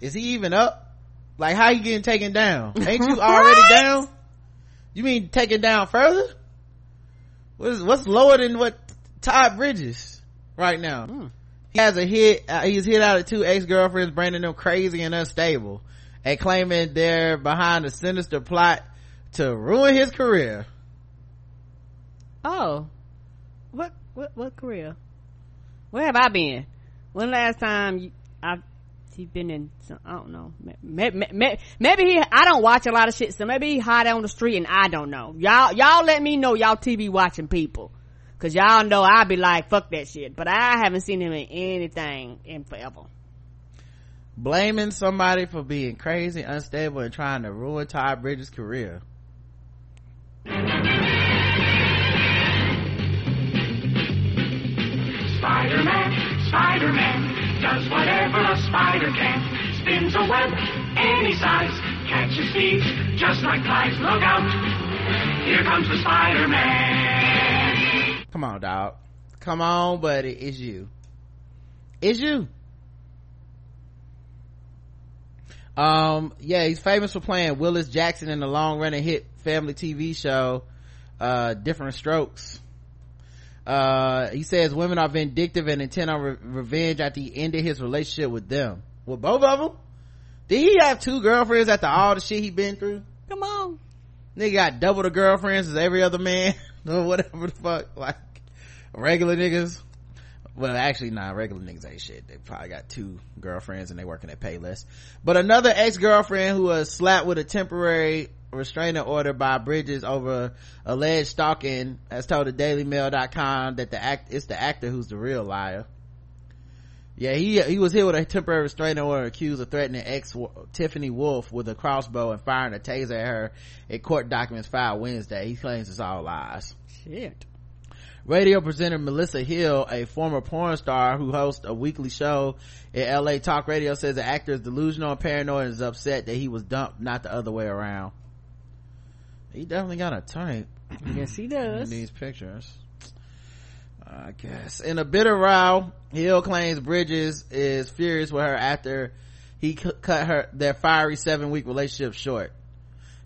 Is he even up? Like, how you getting taken down? Ain't you already down? You mean taken down further? What is, what's lower than what Todd Bridges right now? Hmm. He has a hit, uh, he's hit out at two ex-girlfriends, branding them crazy and unstable, and claiming they're behind a sinister plot to ruin his career. Oh. What, what, what career? Where have I been? When last time you, I've, he been in some, I don't know. Maybe, maybe, maybe he, I don't watch a lot of shit, so maybe he hide on the street and I don't know. Y'all, y'all let me know y'all TV watching people. Cause y'all know I be like, fuck that shit. But I haven't seen him in anything in forever. Blaming somebody for being crazy, unstable, and trying to ruin Todd Bridges' career. Spider-Man, Spider-Man does whatever a spider can. Spins a web any size, catches thieves just like flies. Look out, here comes the Spider-Man. Come on, dog. Come on, buddy. It's you. It's you. Um, yeah, he's famous for playing Willis Jackson in the long running hit family TV show, uh, Different Strokes. Uh, he says women are vindictive and intent on re- revenge the end of his relationship with them. With both of them? Did he have two girlfriends after all the shit he been through? Come on. Nigga got double the girlfriends as every other man or whatever the fuck. Like regular niggas. Well, actually, nah, regular niggas ain't shit. They probably got two girlfriends and they working at Payless. But another ex-girlfriend who was slapped with a temporary restraining order by Bridges over alleged stalking has told the dailymail.com that the act, it's the actor who's the real liar. Yeah, he, he was hit with a temporary restraining order accused of threatening ex Tiffany Wolf with a crossbow and firing a taser at her in court documents filed Wednesday. He claims it's all lies. Shit. Radio presenter Melissa Hill, a former porn star who hosts a weekly show at LA Talk Radio, says the actor is delusional and paranoid and is upset that he was dumped, not the other way around. He definitely got a type. Yes, he does. In these pictures. I guess. In a bitter row, Hill claims Bridges is furious with her after he cut her, their fiery seven week relationship short.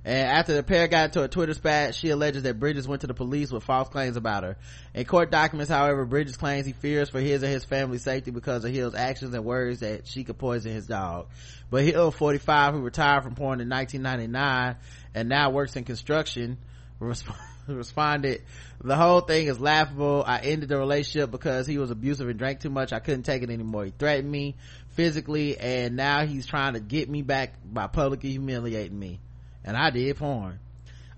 And after the pair got into a Twitter spat, she alleges that Bridges went to the police with false claims about her. In court documents, however, Bridges claims he fears for his and his family's safety because of Hill's actions and worries that she could poison his dog. But Hill, 45, who retired from porn in 1999 and now works in construction, resp- responded, the whole thing is laughable. I ended the relationship because he was abusive and drank too much. I couldn't take it anymore. He threatened me physically and now he's trying to get me back by publicly humiliating me and I did porn.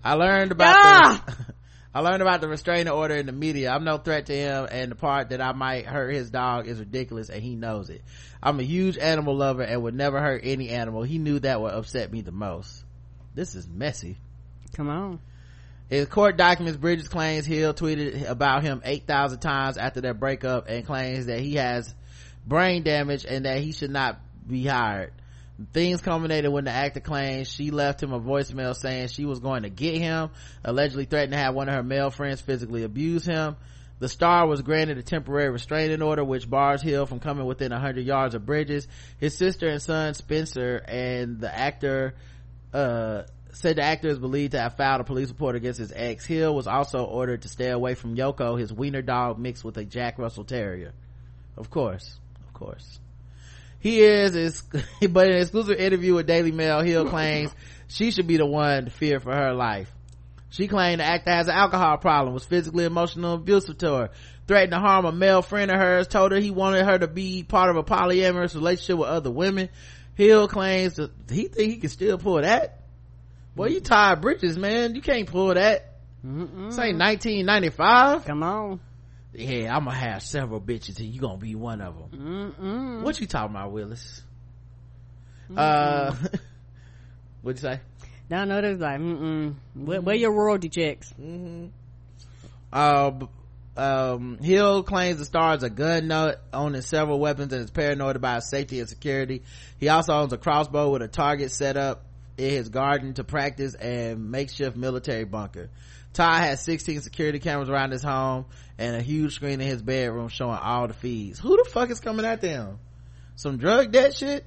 I learned about Ah! the, I learned about the restraining order in the media. I'm no threat to him and the part that I might hurt his dog is ridiculous and he knows it. I'm a huge animal lover and would never hurt any animal. He knew that would upset me the most. This is messy. Come on. In court documents, Bridges claims Hill tweeted about him 8,000 times after their breakup and claims that he has brain damage and that he should not be hired. Things culminated when the actor claims she left him a voicemail saying she was going to get him, allegedly threatened to have one of her male friends physically abuse him. The star was granted a temporary restraining order which bars Hill from coming within 100 yards of Bridges. His sister and son Spencer and the actor uh, said the actor is believed to have filed a police report against his ex. Hill was also ordered to stay away from Yoko, his wiener dog mixed with a Jack Russell Terrier. Of course. Of course he is is but in an exclusive interview with daily mail hill claims she should be the one to fear for her life. She claimed the actor has an alcohol problem was physically emotional abusive to her. Threatened to harm a male friend of hers told her he wanted her to be part of a polyamorous relationship with other women. Hill claims that he think he can still pull that. Boy you tired bridges man. You can't pull that. Mm-mm. this ain't 1995 come on yeah i'm gonna have several bitches and you gonna be one of them Mm-mm. what you talking about willis uh what'd you say No, no, there's like, mm-mm. Where, where your royalty checks? Mm-hmm. Uh, um, Hill claims the star is a gun nut, owning several weapons and is paranoid about his safety and security. He also owns a crossbow with a target set up in his garden to practice and makeshift military bunker. Ty has 16 security cameras around his home and a huge screen in his bedroom showing all the feeds. Who the fuck is coming at them? Some drug debt shit?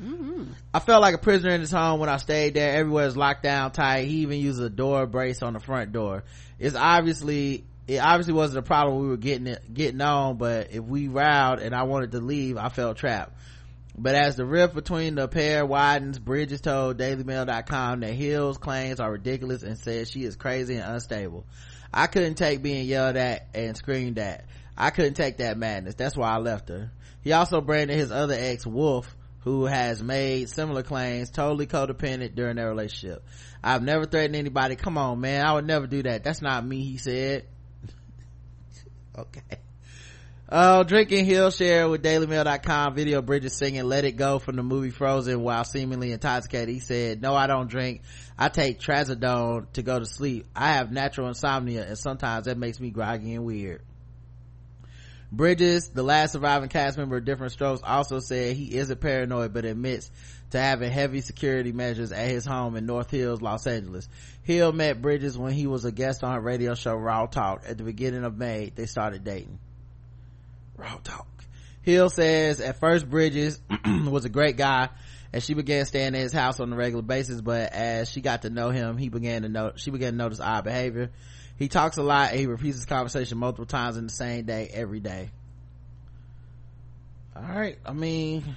Mm-hmm. I felt like a prisoner in his home when I stayed there. Everywhere is locked down tight. He even uses a door brace on the front door. It's obviously, it obviously wasn't a problem we were getting it, getting on, but if we rowed and I wanted to leave, I felt trapped. But as the rift between the pair widens, Bridges told DailyMail.com that Hill's claims are ridiculous and said she is crazy and unstable. I couldn't take being yelled at and screamed at. I couldn't take that madness. That's why I left her. He also branded his other ex, Wolf, who has made similar claims, totally codependent during their relationship. I've never threatened anybody. Come on, man. I would never do that. That's not me, he said. okay. Uh, drinking Hill share with dailymail.com video Bridges singing Let It Go from the movie Frozen while seemingly intoxicated. He said, no, I don't drink. I take trazodone to go to sleep. I have natural insomnia and sometimes that makes me groggy and weird. Bridges, the last surviving cast member of Diff'rent Strokes, also said he isn't paranoid but admits to having heavy security measures at his home in North Hills, Los Angeles. Hill met Bridges when he was a guest on her radio show Raw Talk. At the beginning of May, they started dating. Raw Talk. Hill says at first Bridges was a great guy and she began staying at his house on a regular basis, but as she got to know him, he began to know, she began to notice odd behavior. He talks a lot and he repeats his conversation multiple times in the same day, every day. All right. I mean,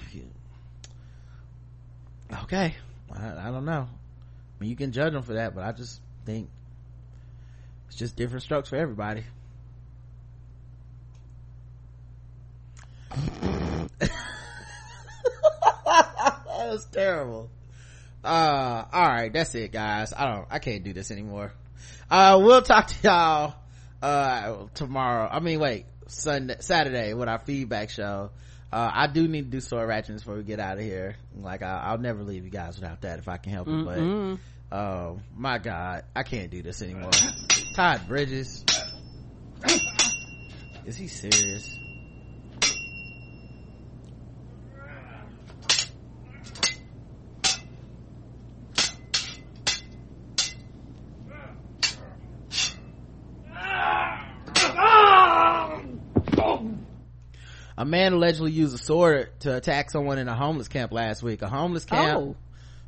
okay. I, I don't know. I mean, you can judge him for that, but I just think it's just different strokes for everybody. that was terrible. Uh, all right, that's it, guys. I don't, I can't do this anymore. Uh, we'll talk to y'all, uh, tomorrow. I mean, wait, Sunday, Saturday with our feedback show. Uh, I do need to do sword ratchets before we get out of here. Like, I, will never leave you guys without that if I can help it, Mm-mm. but, uh, my God, I can't do this anymore. Todd Bridges. Is he serious? A man allegedly used a sword to attack someone in a homeless camp last week. A homeless camp. Oh.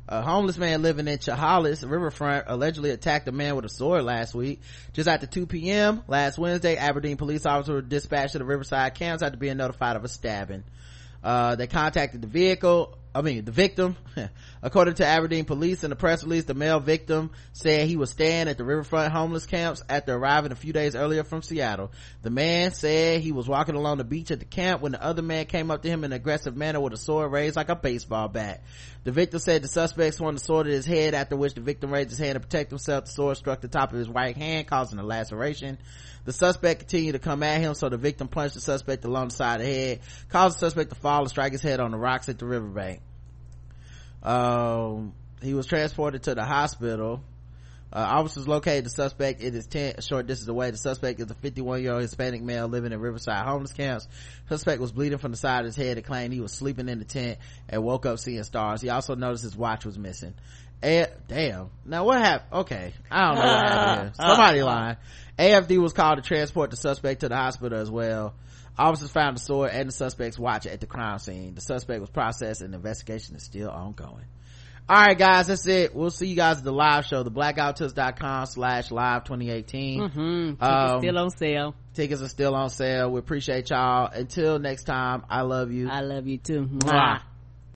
A homeless man living in Chehalis Riverfront allegedly attacked a man with a sword last week. Just after 2 p.m. last Wednesday, Aberdeen police officers were dispatched to the Riverside camps after being notified of a stabbing. Uh, they contacted the vehicle, I mean, the victim. According to Aberdeen police in the press release, the male victim said he was staying at the riverfront homeless camps after arriving a few days earlier from Seattle. The man said he was walking along the beach at the camp when the other man came up to him in an aggressive manner with a sword raised like a baseball bat. The victim said the suspect swung the sword at his head, after which the victim raised his hand to protect himself. The sword struck the top of his right hand, causing a laceration. The suspect continued to come at him, so the victim punched the suspect along the side of the head, caused the suspect to fall and strike his head on the rocks at the riverbank. Um, he was transported to the hospital. Uh, officers located the suspect in his tent a short distance away. The suspect is a 51 year old Hispanic male living in Riverside homeless camps. Suspect was bleeding from the side of his head and claimed he was sleeping in the tent and woke up seeing stars. He also noticed his watch was missing. A- damn. Now what happened? Okay. I don't know what happened here. Somebody lying. AFD was called to transport the suspect to the hospital as well. Officers found the sword and the suspect's watch at the crime scene. The suspect was processed and the investigation is still ongoing. All right, guys, that's it. We'll see you guys at the live show, the blackouttips.com slash live 2018. Mm-hmm. Tickets Um, still on sale. Tickets are still on sale. We appreciate y'all. Until next time, I love you. I love you too. Mwah.